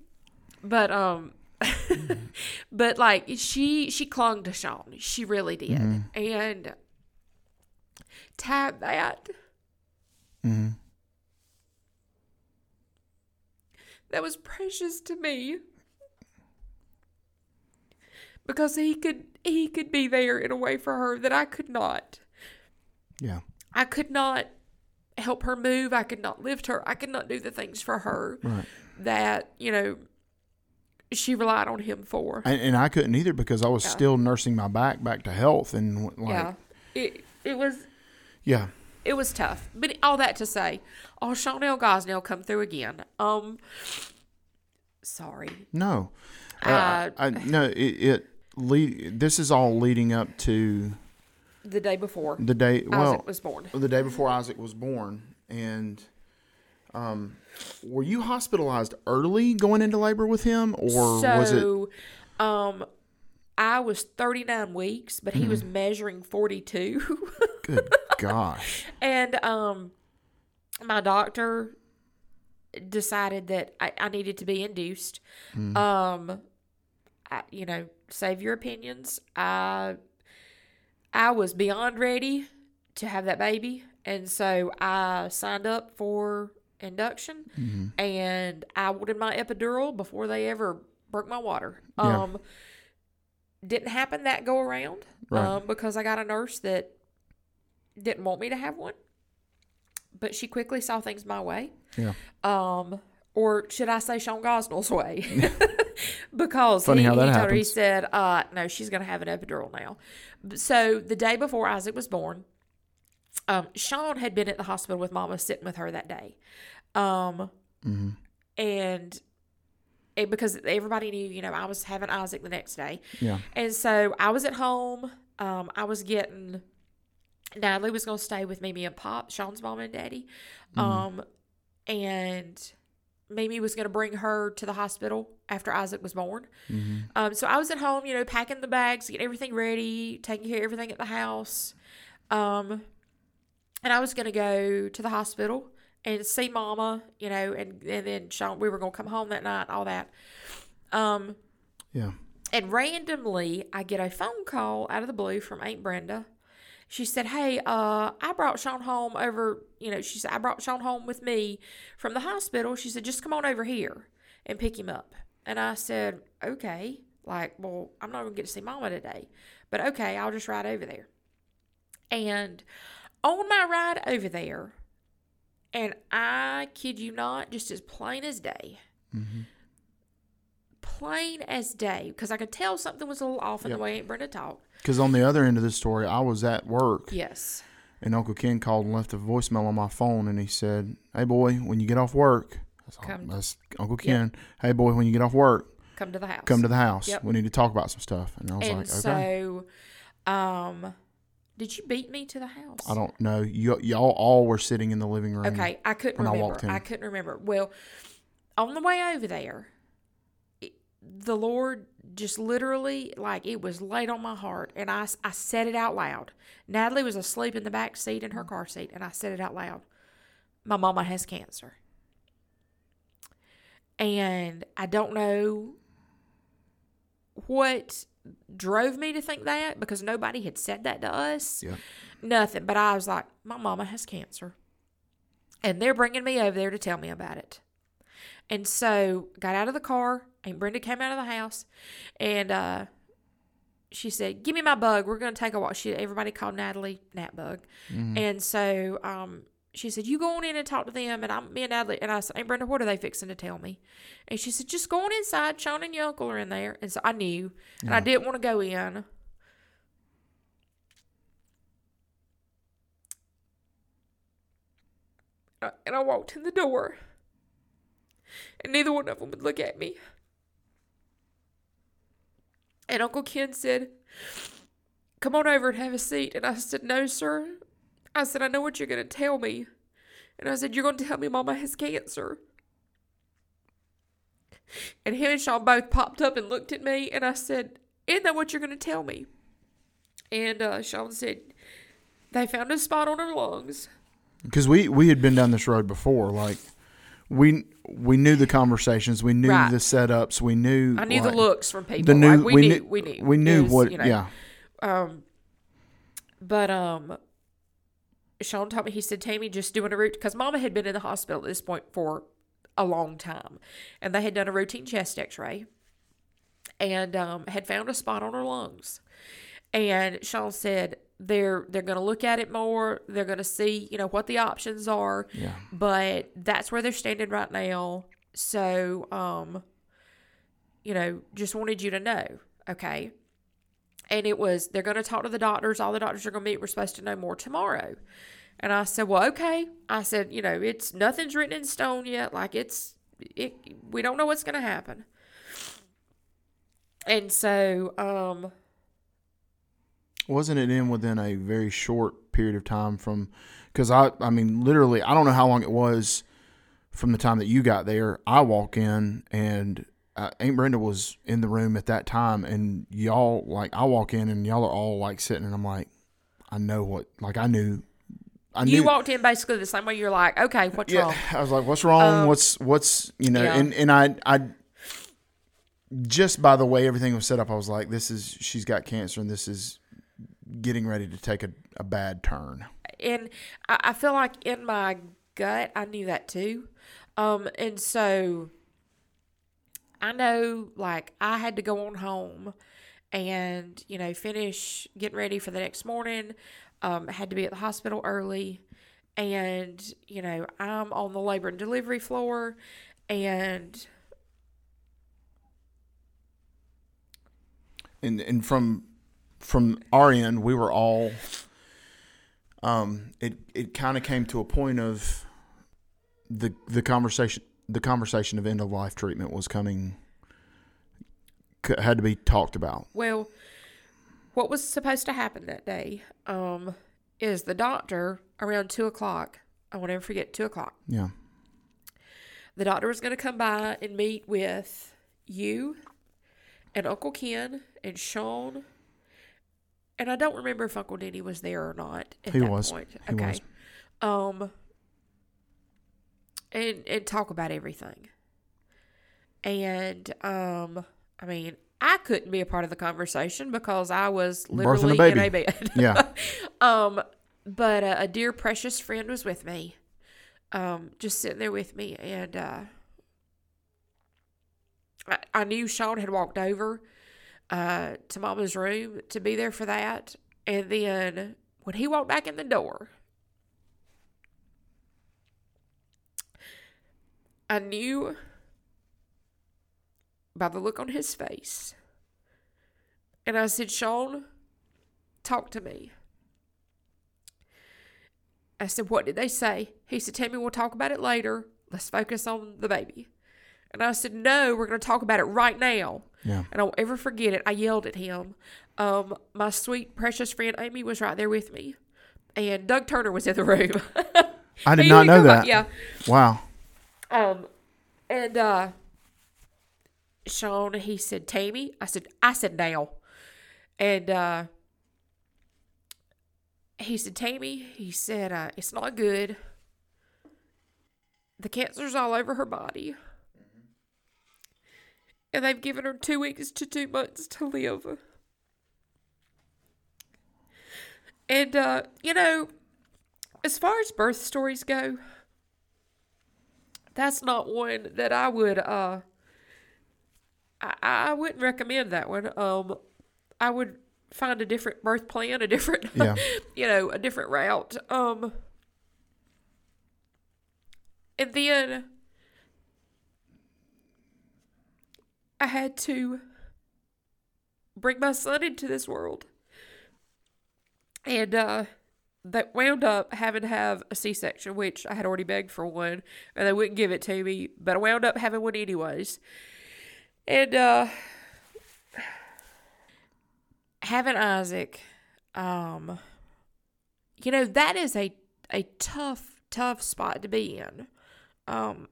Speaker 3: but um, [LAUGHS] but like she she clung to Sean. She really did,
Speaker 1: Mm-hmm.
Speaker 3: and have that.
Speaker 1: Mm-hmm.
Speaker 3: That was precious to me because he could he could be there in a way for her that I could not.
Speaker 1: yeah,
Speaker 3: I could not help her move. I could not lift her. I could not do the things for her
Speaker 1: right.
Speaker 3: that, you know, she relied on him for.
Speaker 1: And, and I couldn't either because I was
Speaker 3: Yeah.
Speaker 1: still nursing my back back to health and like
Speaker 3: yeah. It it was
Speaker 1: yeah.
Speaker 3: it was tough. But all that to say, oh Chanel Gosnell come through again. Um sorry.
Speaker 1: No, uh,
Speaker 3: Uh,
Speaker 1: I, no. It, it lead. This is all leading up to
Speaker 3: The day before
Speaker 1: the day. Well,
Speaker 3: Isaac was born.
Speaker 1: the day before Isaac was born, and um, were you hospitalized early going into labor with him, or was it?
Speaker 3: so um I was 39 weeks, but he was
Speaker 1: Mm-hmm.
Speaker 3: measuring 42. [LAUGHS]
Speaker 1: Good gosh.
Speaker 3: And um, my doctor decided that I, I needed to be induced. Um, I, you know, save your opinions. I I was beyond ready to have that baby, and so I signed up for induction, and I wanted my epidural before they ever broke my water.
Speaker 1: Yeah.
Speaker 3: Um, didn't happen that go around
Speaker 1: Right.
Speaker 3: um, because I got a nurse that didn't want me to have one, but she quickly saw things my way.
Speaker 1: Yeah.
Speaker 3: Um, or should I say Sean Gosnell's way? [LAUGHS] [LAUGHS] because
Speaker 1: Funny
Speaker 3: he,
Speaker 1: how that
Speaker 3: he told her, he said, uh, no, she's going to have an epidural now. So the day before Isaac was born, um, Sean had been at the hospital with Mama sitting with her that day. Um,
Speaker 1: Mm-hmm.
Speaker 3: and it, because everybody knew, you know, I was having Isaac the next day.
Speaker 1: Yeah.
Speaker 3: And so I was at home. Um, I was getting Natalie was gonna stay with Mimi and Pop, Sean's mom and daddy. Um, and Mimi was gonna bring her to the hospital after Isaac was born. Um, so I was at home, you know, packing the bags, getting everything ready, taking care of everything at the house. Um, and I was gonna go to the hospital and see Mama, you know, and and then Sean, we were gonna come home that night, all that. Um,
Speaker 1: Yeah.
Speaker 3: and randomly, I get a phone call out of the blue from Aunt Brenda. She said, "Hey, uh, I brought Sean home over. You know, she said I brought Sean home with me from the hospital. She said, just come on over here and pick him up." And I said, "Okay." Like, well, I'm not gonna get to see Mama today, but okay, I'll just ride over there. And on my ride over there, and I kid you not, just as plain as day, plain as day, because I could tell something was a little off in
Speaker 1: Yep.
Speaker 3: the way Aunt Brenda talked.
Speaker 1: Because on the other end of the story, I was at work
Speaker 3: Yes.
Speaker 1: and Uncle Ken called and left a voicemail on my phone, and he said, "Hey boy, when you get off work, that's,
Speaker 3: Come-
Speaker 1: that's Uncle Ken. Hey boy, when you get off work,
Speaker 3: come to the house.
Speaker 1: come to the house.
Speaker 3: Yep.
Speaker 1: We need to talk about some stuff. And I was
Speaker 3: and
Speaker 1: like, okay.
Speaker 3: so, um, did you beat me to the house?
Speaker 1: I don't know. You, y'all all were sitting in the living room.
Speaker 3: Okay, I couldn't
Speaker 1: I
Speaker 3: remember.
Speaker 1: in.
Speaker 3: I couldn't remember. Well, on the way over there, the Lord just literally, like, it was laid on my heart, and I, I said it out loud. Natalie was asleep in the back seat in her mm-hmm. car seat, and I said it out loud. My mama has cancer. And I don't know what drove me to think that because nobody had said that to us.
Speaker 1: Yeah.
Speaker 3: Nothing. But I was like, my mama has cancer. And they're bringing me over there to tell me about it. And so got out of the car, and Brenda came out of the house, and uh, she said, "Give me my bug. We're going to take a walk." She everybody called Natalie Nat Bug, and so um, she said, "You go on in and talk to them." And I'm me and Natalie, and I said, "Hey Brenda, what are they fixing to tell me?" And she said, "Just go on inside. Sean and your uncle are in there." And so I knew, and I didn't want to go in. Uh, and I walked in the door, and neither one of them would look at me. And Uncle Ken said, Come on over and have a seat. And I said, No, sir. I said, I know what you're going to tell me. And I said, You're going to tell me Mama has cancer. And him and Sean both popped up and looked at me. And I said, Isn't that what you're going to tell me? And uh, Sean said, They found a spot on her lungs.
Speaker 1: because we we had been down this road before. Like we we knew the conversations, we knew
Speaker 3: Right.
Speaker 1: the setups, we knew.
Speaker 3: I knew
Speaker 1: like,
Speaker 3: the looks from people.
Speaker 1: The new
Speaker 3: Like, we, knew,
Speaker 1: knew
Speaker 3: we knew.
Speaker 1: we knew
Speaker 3: was,
Speaker 1: what.
Speaker 3: you know,
Speaker 1: yeah,
Speaker 3: Um, but um, Sean told me he said Tami just doing a root because Mama had been in the hospital at this point for a long time, and they had done a routine chest X-ray, and um, had found a spot on her lungs, and Sean said they're they're going to look at it more. They're going to see you know what the options are,
Speaker 1: yeah.
Speaker 3: but that's where they're standing right now. So um, you know, just wanted you to know, okay? And it was they're going to talk to the doctors. All the doctors are going to meet. We're supposed to know more tomorrow. And i said well okay. I said you know it's nothing's written in stone yet. Like it's it we don't know what's going to happen. And so um
Speaker 1: Wasn't it in within a very short period of time from? Because I I mean literally I don't know how long it was from the time that you got there. I walk in and. Uh, Aunt Brenda was in the room at that time, and y'all like I walk in and y'all are all like sitting, and I'm like, I know what, like I knew, I knew
Speaker 3: you
Speaker 1: knew,
Speaker 3: walked in basically the same way you're like okay what's
Speaker 1: yeah,
Speaker 3: wrong
Speaker 1: I was like, "What's wrong? what's what's you know?"
Speaker 3: yeah.
Speaker 1: And and I I just by the way everything was set up, I was like, "This is she's got cancer, and this is getting ready to take a, a bad turn."
Speaker 3: and I, I feel like in my gut I knew that too. Um, and so I know like I had to go on home and, you know, finish getting ready for the next morning. Um, had to be at the hospital early and, you know, I'm on the labor and delivery floor and
Speaker 1: And and from from our end, we were all. Um, it it kind of came to a point of the the conversation the conversation of end of life treatment was coming had to be talked about.
Speaker 3: Well, what was supposed to happen that day um, is the doctor around two o'clock. I won't ever forget two o'clock.
Speaker 1: Yeah.
Speaker 3: The doctor was going to come by and meet with you and Uncle Ken and Sean. And I don't remember if Uncle Denny was there or not at
Speaker 1: He
Speaker 3: that
Speaker 1: was.
Speaker 3: point.
Speaker 1: He
Speaker 3: okay.
Speaker 1: was.
Speaker 3: Um and and talk about everything. And um I mean, I couldn't be a part of the conversation because I was
Speaker 1: Birthing a
Speaker 3: literally in a bed. [LAUGHS]
Speaker 1: Yeah.
Speaker 3: Um, but uh, a dear precious friend was with me, um, just sitting there with me, and uh, I, I knew Sean had walked over uh, to Mama's room to be there for that, and then when he walked back in the door, I knew by the look on his face, and I said, "Sean, talk to me." I said, What did they say? He said, Tami, we'll talk about it later. Let's focus on the baby. And I said, No, we're going to talk about it right now.
Speaker 1: Yeah.
Speaker 3: And I won't ever forget it. I yelled at him. Um, my sweet, precious friend Amy was right there with me. And Doug Turner was in the room. [LAUGHS]
Speaker 1: I did not know
Speaker 3: come up-
Speaker 1: that.
Speaker 3: Yeah.
Speaker 1: Wow.
Speaker 3: Um, and uh, Sean, he said, Tami. I said, I said now. And uh, he said, Tami, he said, uh, it's not good. The cancer's all over her body. And they've given her two weeks to two months to live. And, uh, you know, as far as birth stories go, that's not one that I would uh I, I wouldn't recommend that one. Um I would find a different birth plan, a different [LAUGHS]
Speaker 1: Yeah.
Speaker 3: you know, a different route. Um and then I had to bring my son into this world. And uh that wound up having to have a C-section, which I had already begged for one, and they wouldn't give it to me, but I wound up having one anyways. And uh having Isaac, um, you know that is a a tough, tough spot to be in. Um,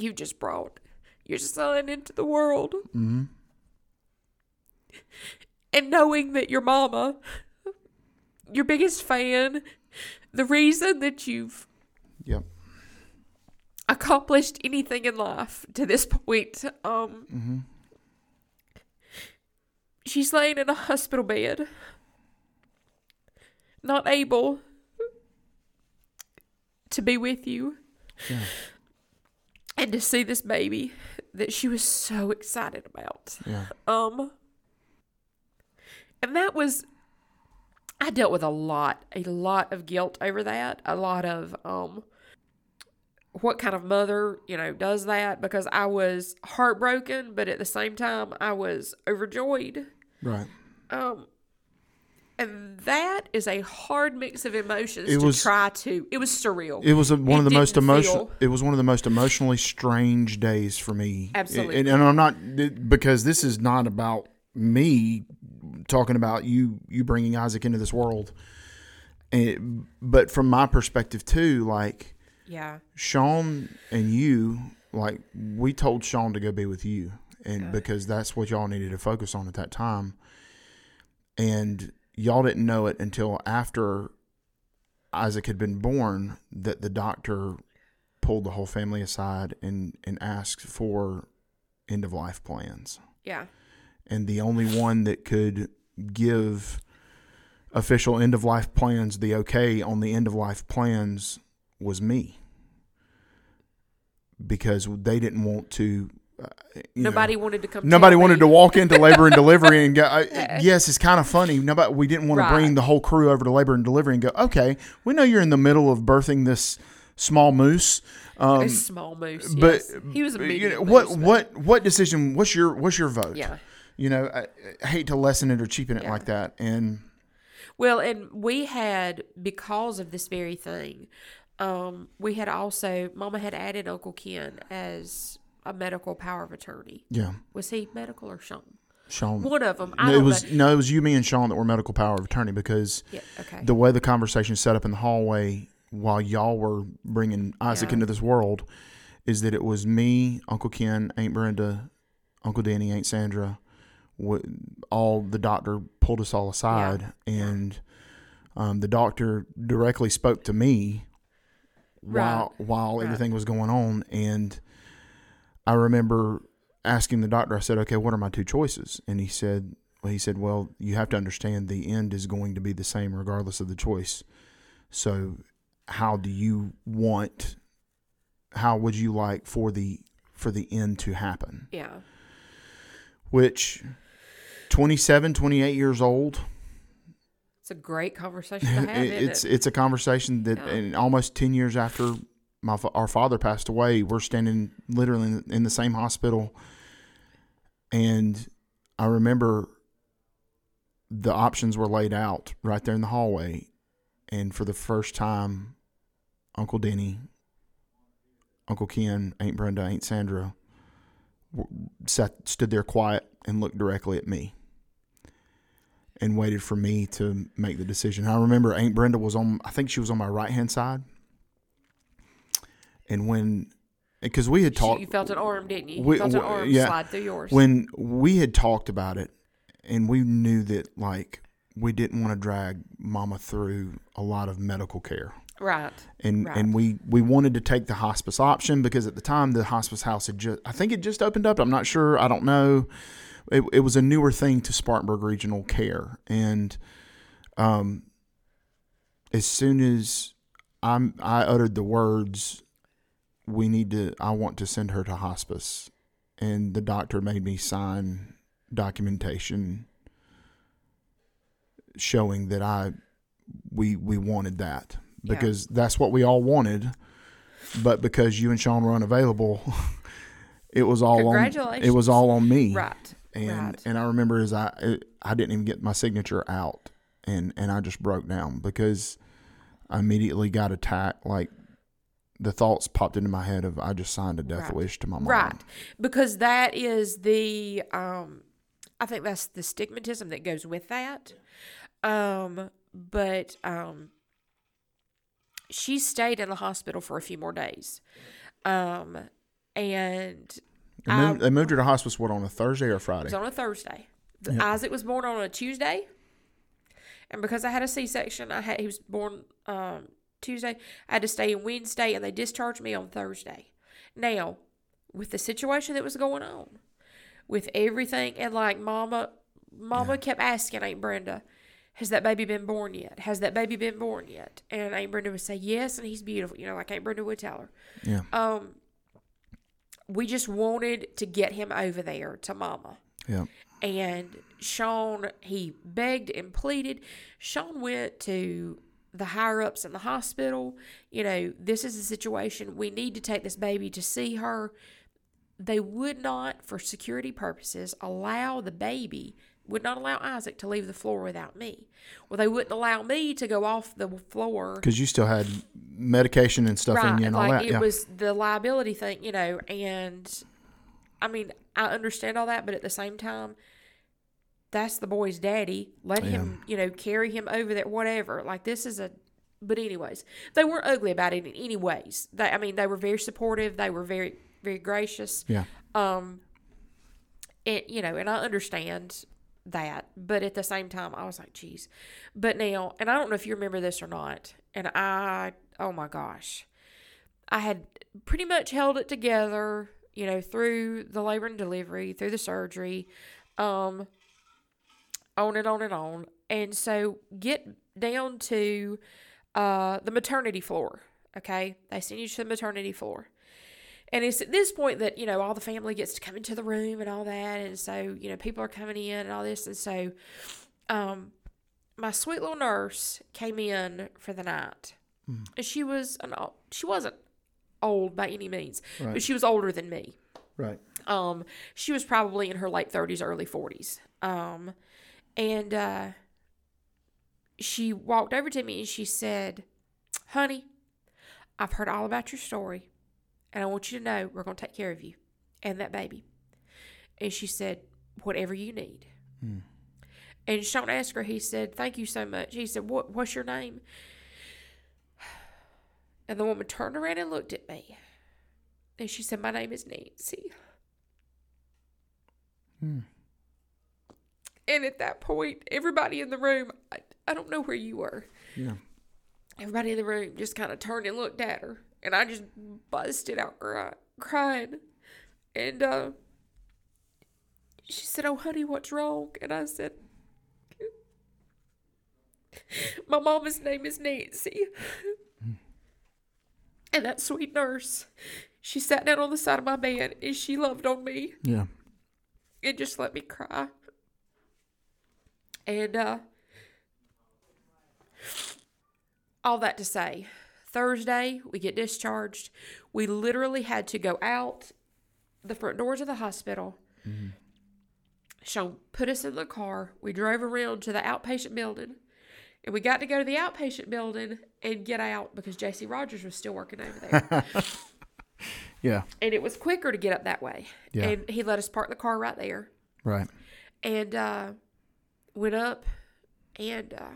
Speaker 3: you just brought your son into the world
Speaker 1: hmm
Speaker 3: and knowing that your mama, your biggest fan, the reason that you've
Speaker 1: Yep.
Speaker 3: accomplished anything in life to this point, um,
Speaker 1: Mm-hmm.
Speaker 3: she's laying in a hospital bed, not able to be with you
Speaker 1: Yeah.
Speaker 3: And to see this baby that she was so excited about.
Speaker 1: Yeah.
Speaker 3: Um, and that was, I dealt with a lot, a lot of guilt over that, a lot of, um, what kind of mother, you know, does that because I was heartbroken, but at the same time, I was overjoyed.
Speaker 1: Right.
Speaker 3: Um, and that is a hard mix of emotions
Speaker 1: It
Speaker 3: to
Speaker 1: was-
Speaker 3: try to. It was surreal.
Speaker 1: It was a, one
Speaker 3: It
Speaker 1: of the most emotional. It was one of the most emotionally strange days for me.
Speaker 3: Absolutely.
Speaker 1: and, and I'm not because this is not about me talking about you you bringing Isaac into this world. And, but from my perspective too, like
Speaker 3: yeah.
Speaker 1: Sean and you, like we told Sean to go be with you, and because that's what y'all needed to focus on at that time, and y'all didn't know it until after Isaac had been born that the doctor pulled the whole family aside and and asked for end of life plans,
Speaker 3: Yeah.
Speaker 1: and the only one that could give official end of life plans the okay on the end of life plans was me because they didn't want to you know,
Speaker 3: Nobody wanted to come.
Speaker 1: nobody wanted
Speaker 3: me.
Speaker 1: to walk into labor and delivery and go I, [LAUGHS] yes it's kind of funny nobody we didn't want to bring the whole crew over to labor and delivery and go okay we know you're in the middle of birthing this small moose um,
Speaker 3: a small moose.
Speaker 1: but
Speaker 3: yes. he was a
Speaker 1: you know, what
Speaker 3: moose,
Speaker 1: what what decision what's your what's your vote
Speaker 3: Yeah.
Speaker 1: you know I, I hate to lessen it or cheapen it
Speaker 3: Yeah.
Speaker 1: like that and
Speaker 3: Well, and we had because of this very thing. Um, we had also Mama had added Uncle Ken as a medical power of attorney.
Speaker 1: yeah
Speaker 3: Was he medical or Sean?
Speaker 1: Sean
Speaker 3: One of them. I
Speaker 1: No, it was
Speaker 3: know.
Speaker 1: no, it was you, me, and Sean that were medical power of attorney because
Speaker 3: Yeah. Okay.
Speaker 1: the way the conversation set up in the hallway while y'all were bringing Isaac
Speaker 3: Yeah.
Speaker 1: into this world is that it was me, Uncle Ken, Aunt Brenda, Uncle Danny, Aunt Sandra. All the doctor pulled us all aside, and um, the doctor directly spoke to me while while
Speaker 3: Right.
Speaker 1: everything was going on, and I remember asking the doctor. I said, "Okay, what are my two choices?" And he said, "Well, he said, well, you have to understand the end is going to be the same regardless of the choice. So, how do you want? How would you like for the for the end to happen?"
Speaker 3: yeah.
Speaker 1: Which, 27, 28 years old,
Speaker 3: It's a great conversation to [LAUGHS] have.
Speaker 1: it's
Speaker 3: it?
Speaker 1: it's a conversation that,
Speaker 3: Yeah.
Speaker 1: and almost ten years after my our father passed away, we're standing literally in, the same hospital, and I remember the options were laid out right there in the hallway, and for the first time, Uncle Denny Uncle Ken, Aunt Brenda, Aunt Sandra sat, stood there quiet and looked directly at me and waited for me to make the decision. I remember Aunt Brenda was on, I think she was on my right hand side. And when, because we had talked,
Speaker 3: you felt an arm, didn't you? You
Speaker 1: we-
Speaker 3: felt an arm
Speaker 1: yeah.
Speaker 3: slide through yours.
Speaker 1: when we had talked about it and we knew that like we didn't want to drag mama through a lot of medical care
Speaker 3: right.
Speaker 1: and
Speaker 3: Right.
Speaker 1: and we we wanted to take the hospice option because at the time the hospice house had just I think it just opened up I'm not sure I don't know it, it was a newer thing to Spartanburg Regional Care and um as soon as I'm I uttered the words we need to I want to send her to hospice and the doctor made me sign documentation showing that I we we wanted that
Speaker 3: Yeah.
Speaker 1: because that's what we all wanted but because you and Sean were unavailable [LAUGHS] it was all on it was all on me
Speaker 3: Right.
Speaker 1: and
Speaker 3: right.
Speaker 1: and I remember as I I didn't even get my signature out and and I just broke down because I immediately got attacked like the thoughts popped into my head of I just signed a death
Speaker 3: Right.
Speaker 1: wish to my mom.
Speaker 3: Right. Because that is the um I think that's the stigmatism that goes with that. Um but um she stayed in the hospital for a few more days. Um and
Speaker 1: They moved, they moved her to hospice what on a Thursday or Friday?
Speaker 3: it was on a Thursday.
Speaker 1: Yep.
Speaker 3: Isaac was born on a Tuesday. And because I had a C section, I had he was born um Tuesday. I had to stay in Wednesday and they discharged me on Thursday. Now, with the situation that was going on, with everything and like mama mama kept asking Aunt Brenda, has that baby been born yet? Has that baby been born yet? And Aunt Brenda would say, Yes, and he's beautiful, you know, like Aunt Brenda would tell her.
Speaker 1: Yeah.
Speaker 3: Um we just wanted to get him over there to mama.
Speaker 1: Yeah.
Speaker 3: And Sean, he begged and pleaded. Sean went to the higher ups in the hospital. You know, this is a situation. We need to take this baby to see her. They would not, for security purposes, allow the baby, would not allow Isaac to leave the floor without me. Well, they wouldn't allow me to go off the floor
Speaker 1: Because you still had medication and stuff in you and all
Speaker 3: like
Speaker 1: that.
Speaker 3: it
Speaker 1: yeah.
Speaker 3: was the liability thing, you know, and I mean, I understand all that, but at the same time, that's the boy's daddy. Let him, you know, carry him over there, whatever. Like this is a but anyways, they weren't ugly about it in any ways. They I mean, they were very supportive, they were very very gracious.
Speaker 1: yeah.
Speaker 3: Um it you know, and I understand that, but at the same time I was like, geez. But now, and I don't know if you remember this or not, and I oh my gosh. I had pretty much held it together, you know, through the labor and delivery, through the surgery, um, on and on and on. And so get down to uh, the maternity floor. Okay. They send you to the maternity floor. And it's at this point that, you know, all the family gets to come into the room and all that. And so, you know, people are coming in and all this. And so, um, my sweet little nurse came in for the night. And she was an she wasn't old by any means,
Speaker 1: Right.
Speaker 3: but she was older than me.
Speaker 1: Right.
Speaker 3: Um, she was probably in her late thirties, early forties. Um, and uh, she walked over to me and she said, "Honey, I've heard all about your story, and I want you to know we're going to take care of you and that baby." And she said, "Whatever you need." And Sean asked her. He said, "Thank you so much." He said, "What? What's your name?" And the woman turned around and looked at me. And she said, My name is Nancy.
Speaker 1: Hmm.
Speaker 3: And at that point, everybody in the room, I, I don't know where you were,
Speaker 1: Yeah.
Speaker 3: everybody in the room just kind of turned and looked at her. And I just busted out cry, crying. And uh, she said, Oh, honey, what's wrong? And I said, My mama's name is Nancy. [LAUGHS] And that sweet nurse, she sat down on the side of my bed and she loved on me
Speaker 1: Yeah.
Speaker 3: and just let me cry. And uh all that to say, Thursday we get discharged. We literally had to go out the front doors of the hospital. Sean put us in the car. We drove around to the outpatient building. And we got to go to the outpatient building and get out because JC Rogers was still working over there. [LAUGHS]
Speaker 1: Yeah.
Speaker 3: and it was quicker to get up that way.
Speaker 1: Yeah.
Speaker 3: And he let us park the car right there,
Speaker 1: Right.
Speaker 3: and uh, went up, and uh,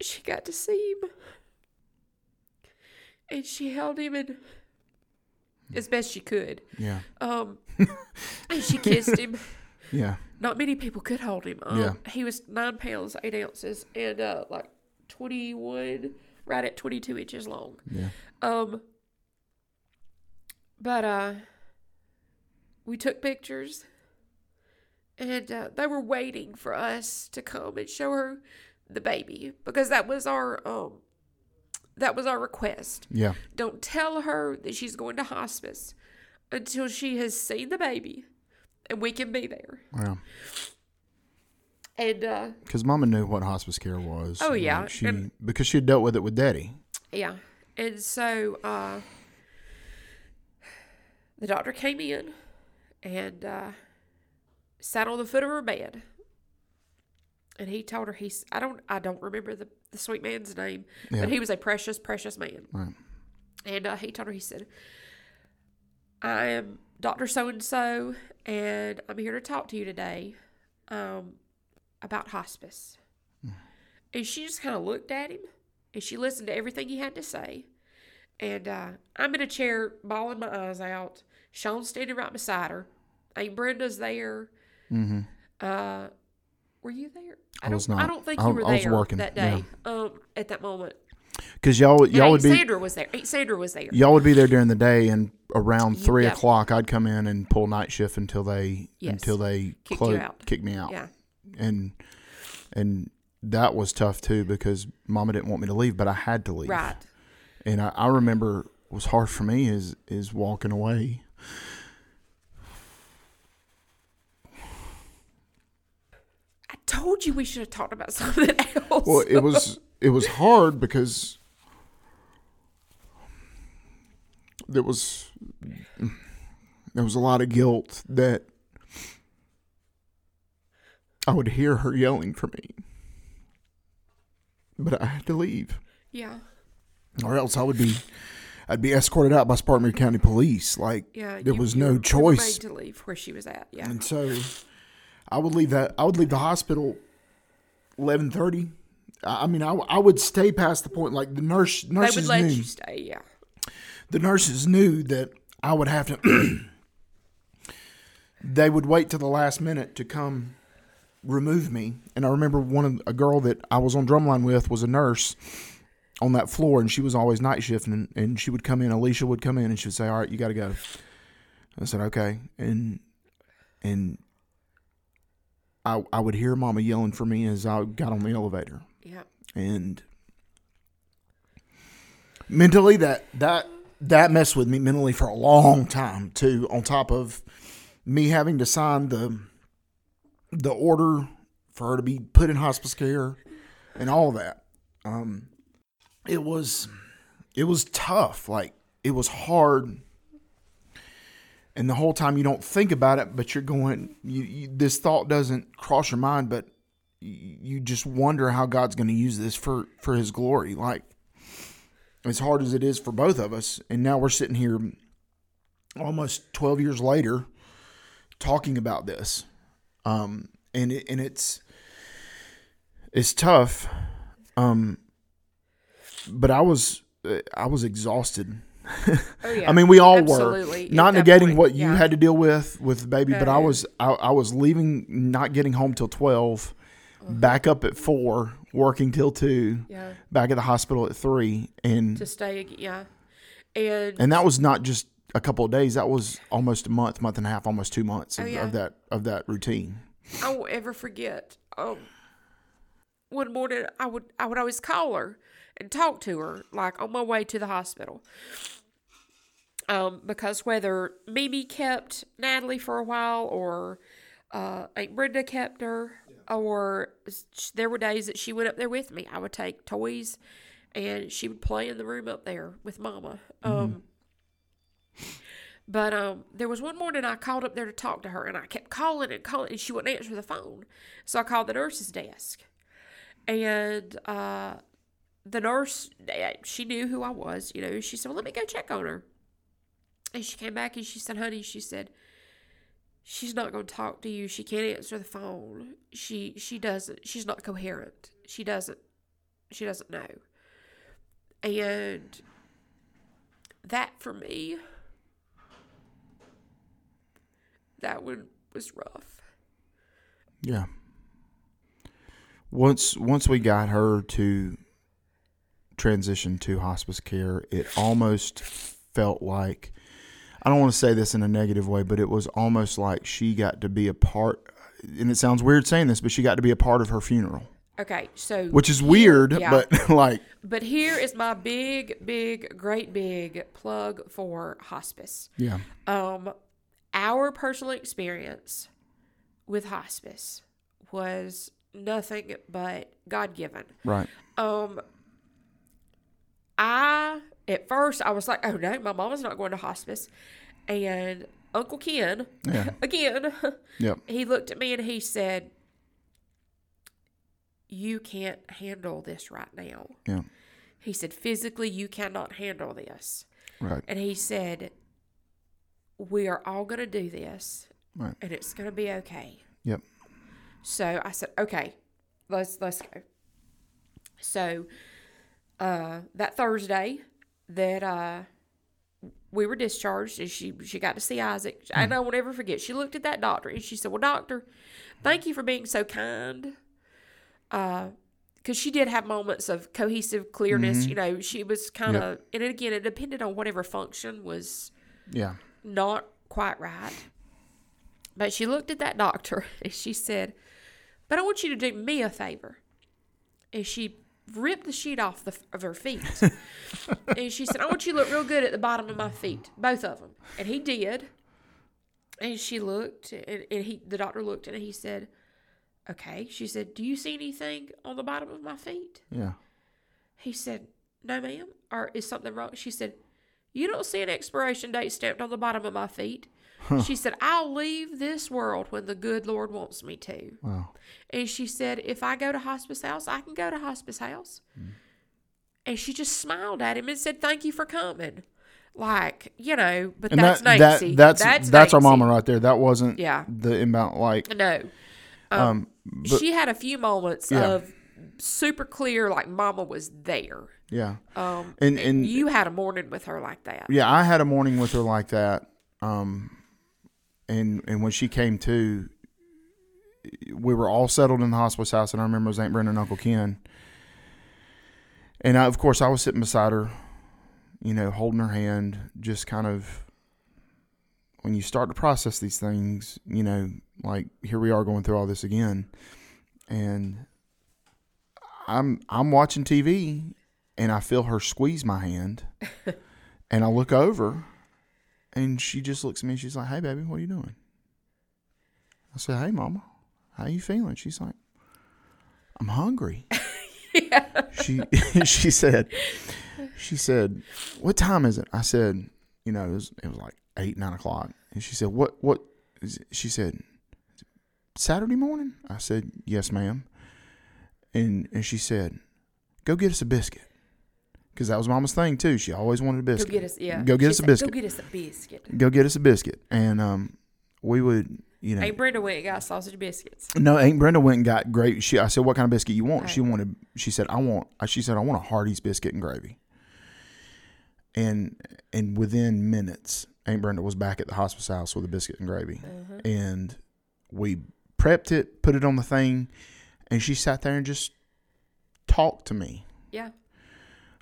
Speaker 3: she got to see him, and she held him in as best she could.
Speaker 1: Yeah.
Speaker 3: Um, [LAUGHS] and she kissed him.
Speaker 1: Yeah.
Speaker 3: Not many people could hold him. Um,
Speaker 1: Yeah.
Speaker 3: He was nine pounds eight ounces and uh, like twenty one, right at twenty two inches long.
Speaker 1: Yeah.
Speaker 3: Um, but uh, we took pictures, and uh, they were waiting for us to come and show her the baby because that was our um, that was our request.
Speaker 1: Yeah.
Speaker 3: Don't tell her that she's going to hospice until she has seen the baby, and we can be there.
Speaker 1: Yeah.
Speaker 3: And uh,
Speaker 1: Because Mama knew what hospice care was.
Speaker 3: Oh, yeah,
Speaker 1: She
Speaker 3: and-
Speaker 1: because she had dealt with it with Daddy.
Speaker 3: Yeah. And so uh, the doctor came in and uh, sat on the foot of her bed. And he told her he's I don't I don't remember the, the sweet man's name,
Speaker 1: Yeah.
Speaker 3: but he was a precious, precious man.
Speaker 1: Right.
Speaker 3: And uh, he told her, he said, I am Dr. So and so, and I'm here to talk to you today um, about hospice. And she just kind of looked at him and she listened to everything he had to say. And uh, I'm in a chair, bawling my eyes out. Sean's standing right beside her. Aunt Brenda's there.
Speaker 1: Mm-hmm.
Speaker 3: Uh, were you there?
Speaker 1: I was
Speaker 3: don't, I don't think
Speaker 1: I-
Speaker 3: you were
Speaker 1: I was
Speaker 3: there
Speaker 1: working,
Speaker 3: that day. Um, at that moment,
Speaker 1: Because y'all y'all would be
Speaker 3: Sandra was there. Aunt Sandra was there.
Speaker 1: y'all would be there during the day, and around three
Speaker 3: yeah.
Speaker 1: o'clock, I'd come in and pull night shift until they
Speaker 3: Yes.
Speaker 1: until they
Speaker 3: Kicked
Speaker 1: clo-
Speaker 3: you out.
Speaker 1: kicked me out.
Speaker 3: Yeah.
Speaker 1: And and that was tough too because Mama didn't want me to leave, but I had to leave.
Speaker 3: Right.
Speaker 1: And I, I remember what was hard for me is is walking away.
Speaker 3: Told you we should have talked about [LAUGHS] something else.
Speaker 1: Well, it was it was hard because there was there was a lot of guilt that I would hear her yelling for me, but I had to leave,
Speaker 3: yeah.
Speaker 1: or else I would be I'd be escorted out by Spartanburg County Police. Like
Speaker 3: Yeah.
Speaker 1: there
Speaker 3: you-
Speaker 1: was no
Speaker 3: were- you were
Speaker 1: choice.
Speaker 3: to leave where she was at. Yeah.
Speaker 1: And so I would leave that. I would leave the hospital eleven thirty. I mean, I, I would stay past the point. Like the nurse, nurses They
Speaker 3: would let
Speaker 1: knew.
Speaker 3: you stay. Yeah.
Speaker 1: The nurses knew that I would have to. [CLEARS THROAT] they would wait to the last minute to come remove me. And I remember one of a girl that I was on drumline with was a nurse on that floor, and she was always night shift, and and she would come in. Alicia would come in, and she would say, "All right, you got to go." I said, "Okay," and and I I would hear Mama yelling for me as I got on the elevator,
Speaker 3: Yeah.
Speaker 1: and mentally that that that messed with me mentally for a long time too. On top of me having to sign the the order for her to be put in hospice care and all that. Um, it was it was tough. Like it was hard. And the whole time you don't think about it, but you're going. You, you this thought doesn't cross your mind, but you, just wonder how God's going to use this for for His glory. Like as hard as it is for both of us, and now we're sitting here almost 12 years later talking about this um and it, and it's it's tough um but i was i was exhausted
Speaker 3: Oh [LAUGHS] yeah.
Speaker 1: i mean we all
Speaker 3: Absolutely.
Speaker 1: were not negating
Speaker 3: point,
Speaker 1: what you
Speaker 3: yeah.
Speaker 1: had to deal with with the baby but i
Speaker 3: Uh,
Speaker 1: was I, I was leaving not getting home till 12 back up at 4 working till 2
Speaker 3: Yeah.
Speaker 1: back at the hospital at 3 and
Speaker 3: To stay. Yeah. And
Speaker 1: and that was not just a couple of days that was almost a month month and a half almost two months of,
Speaker 3: Oh, yeah.
Speaker 1: of that of that routine
Speaker 3: I won't ever forget. Um, one morning I would I would always call her and talk to her like on my way to the hospital. Um, because whether Mimi kept Natalie for a while or uh, Aunt Brenda kept her, or s- there were days that she went up there with me. I would take toys, and she would play in the room up there with Mama. Um, but um, there was one morning I called up there to talk to her, and I kept calling and calling, and she wouldn't answer the phone. So I called the nurse's desk, And uh, the nurse, eh, she knew who I was, you know. She said, Well, let me go check on her. And she came back and she said, Honey, she said, She's not going to talk to you. She can't answer the phone. She she doesn't. She's not coherent. She doesn't. She doesn't know. And that for me, that one was rough.
Speaker 1: Yeah. Once once we got her to transition to hospice care, it almost felt like I don't want to say this in a negative way, but it was almost like she got to be a part and it sounds weird saying this, but she got to be a part of her funeral.
Speaker 3: Okay, so
Speaker 1: Which is weird,
Speaker 3: yeah.
Speaker 1: but [LAUGHS] like
Speaker 3: But here is my big, big, great big plug for hospice.
Speaker 1: yeah.
Speaker 3: Um, our personal experience with hospice was nothing but God given.
Speaker 1: Right.
Speaker 3: Um, I at first I was like, oh no, my mama's not going to hospice, and Uncle Ken,
Speaker 1: Yeah. [LAUGHS]
Speaker 3: again, [LAUGHS]
Speaker 1: Yep.
Speaker 3: he looked at me and he said, "You can't handle this right now."
Speaker 1: Yeah.
Speaker 3: He said, "Physically, you cannot handle this."
Speaker 1: Right.
Speaker 3: And he said, We are all going to do this
Speaker 1: Right.
Speaker 3: and it's going to be okay.
Speaker 1: Yep.
Speaker 3: So I said, Okay, let's, let's go. So uh, that Thursday that uh, we were discharged and she, she got to see Isaac, and I won't ever forget, she looked at that doctor and she said, Well, doctor, thank you for being so kind. Uh, because she did have moments of cohesive clearness, you know, she was kind of, and again, it depended on whatever function was
Speaker 1: Yeah.
Speaker 3: not quite right. But she looked at that doctor [LAUGHS] and she said, But I want you to do me a favor. And she ripped the sheet off the, of her feet. [LAUGHS] and she said, I want you to look real good at the bottom of my feet, both of them. And he did. And she looked, and, and he, the doctor looked, and he said, Okay. She said, Do you see anything on the bottom of my feet?
Speaker 1: Yeah.
Speaker 3: He said, No, ma'am. Or is something wrong? She said, You don't see an expiration date stamped on the bottom of my feet. She said, I'll leave this world when the good Lord wants me to.
Speaker 1: Wow.
Speaker 3: And she said, If I go to hospice house, I can go to hospice house. And she just smiled at him and said, Thank you for coming. Like, you know, but
Speaker 1: And
Speaker 3: that's
Speaker 1: that,
Speaker 3: Nancy.
Speaker 1: that that's that's, our
Speaker 3: Nancy.
Speaker 1: mama right there. That wasn't
Speaker 3: Yeah.
Speaker 1: the inbound like
Speaker 3: No.
Speaker 1: um but
Speaker 3: she had a few moments
Speaker 1: Yeah.
Speaker 3: of super clear, like mama was there.
Speaker 1: yeah.
Speaker 3: Um,
Speaker 1: And and
Speaker 3: you had a morning with her like that.
Speaker 1: yeah, I had a morning with her like that. Um and and when she came to we were all settled in the hospice house and I remember it was Aunt Brenda and Uncle Ken. And I, of course I was sitting beside her, you know, holding her hand, just kind of when you start to process these things, you know, like here we are going through all this again. And I'm I'm watching TV and I feel her squeeze my hand. [LAUGHS] and I look over and she just looks at me and she's like, Hey baby, what are you doing? I said, Hey mama, how you feeling? She's like, I'm hungry. [LAUGHS] She [LAUGHS] she said she said, What time is it? I said, you know, it was it was like eight, nine o'clock. And she said, What what she said, Saturday morning? I said, Yes, ma'am. And and she said, Go get us a biscuit. Because that was mama's thing too. She always wanted a
Speaker 3: Go
Speaker 1: biscuit.
Speaker 3: get us, yeah.
Speaker 1: Go get
Speaker 3: She
Speaker 1: us a biscuit.
Speaker 3: Go get us a biscuit.
Speaker 1: Go get us a biscuit. And um we would you know
Speaker 3: Hey, Brenda went and got sausage biscuits.
Speaker 1: no, Aunt Brenda went and got great. She, I said, "What kind of biscuit you want?"
Speaker 3: Right.
Speaker 1: She wanted. She said, "I want." She said, "I want a Hardee's biscuit and gravy." And and within minutes, Aunt Brenda was back at the hospice house with a biscuit and gravy, and we prepped it, put it on the thing, and she sat there and just talked to me.
Speaker 3: Yeah.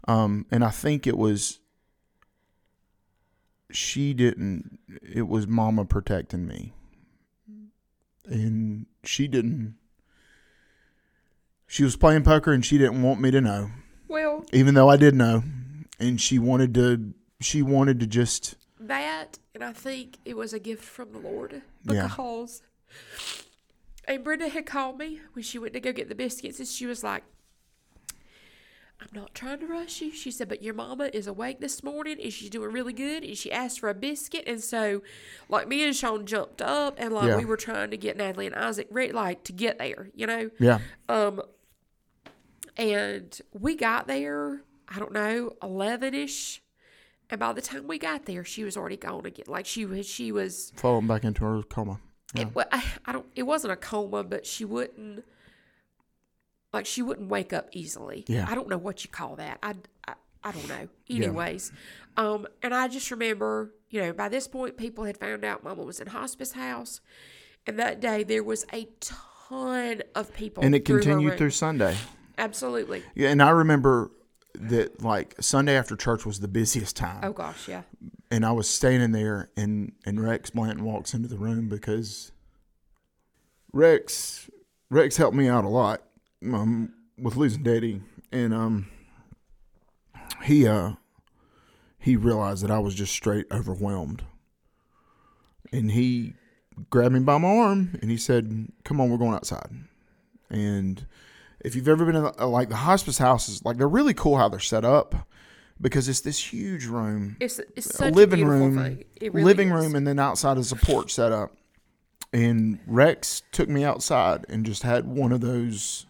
Speaker 1: Um, and I think it was she didn't. It was Mama protecting me, and she didn't. She was playing poker, and she didn't want me to know,
Speaker 3: Well,
Speaker 1: even though I did know, and she wanted to. She wanted to just.
Speaker 3: that, and I think it was a gift from the Lord
Speaker 1: Yeah.
Speaker 3: because and Brenda had called me when she went to go get the biscuits, and she was like, I'm not trying to rush you. She said, but your mama is awake this morning and she's doing really good. And she asked for a biscuit. And so, like, me and Sean jumped up and, like,
Speaker 1: Yeah.
Speaker 3: we were trying to get Natalie and Isaac ready, like, to get there, you know?
Speaker 1: Yeah,
Speaker 3: Um, And we got there, I don't know, 11 ish. And by the time we got there, she was already gone again. Like she was, she was,
Speaker 1: Falling back into her coma. Yeah.
Speaker 3: it, wa- I, I don't, it wasn't a coma, but she wouldn't, like she wouldn't wake up easily.
Speaker 1: Yeah.
Speaker 3: I don't know what you call that. I, I, I don't know. Anyways, um, and I just remember, you know, by this point, people had found out Mama was in hospice house, and that day there was a ton of people,
Speaker 1: And it
Speaker 3: through
Speaker 1: continued through Sunday.
Speaker 3: Absolutely.
Speaker 1: Yeah, and I remember that like Sunday after church was the busiest time.
Speaker 3: Oh gosh, yeah.
Speaker 1: and I was standing there, and and Rex Blanton walks into the room because Rex Rex helped me out a lot um, with losing Daddy, and um he uh he realized that I was just straight overwhelmed, and he grabbed me by my arm and he said, "Come on, we're going outside." And if you've ever been in uh, like the hospice houses, like they're really cool how they're set up because it's this huge room
Speaker 3: It's it's
Speaker 1: a
Speaker 3: a,
Speaker 1: living
Speaker 3: beautiful
Speaker 1: room.
Speaker 3: Really
Speaker 1: living
Speaker 3: is.
Speaker 1: room, and then outside is a porch set up. And Rex took me outside and just had one of those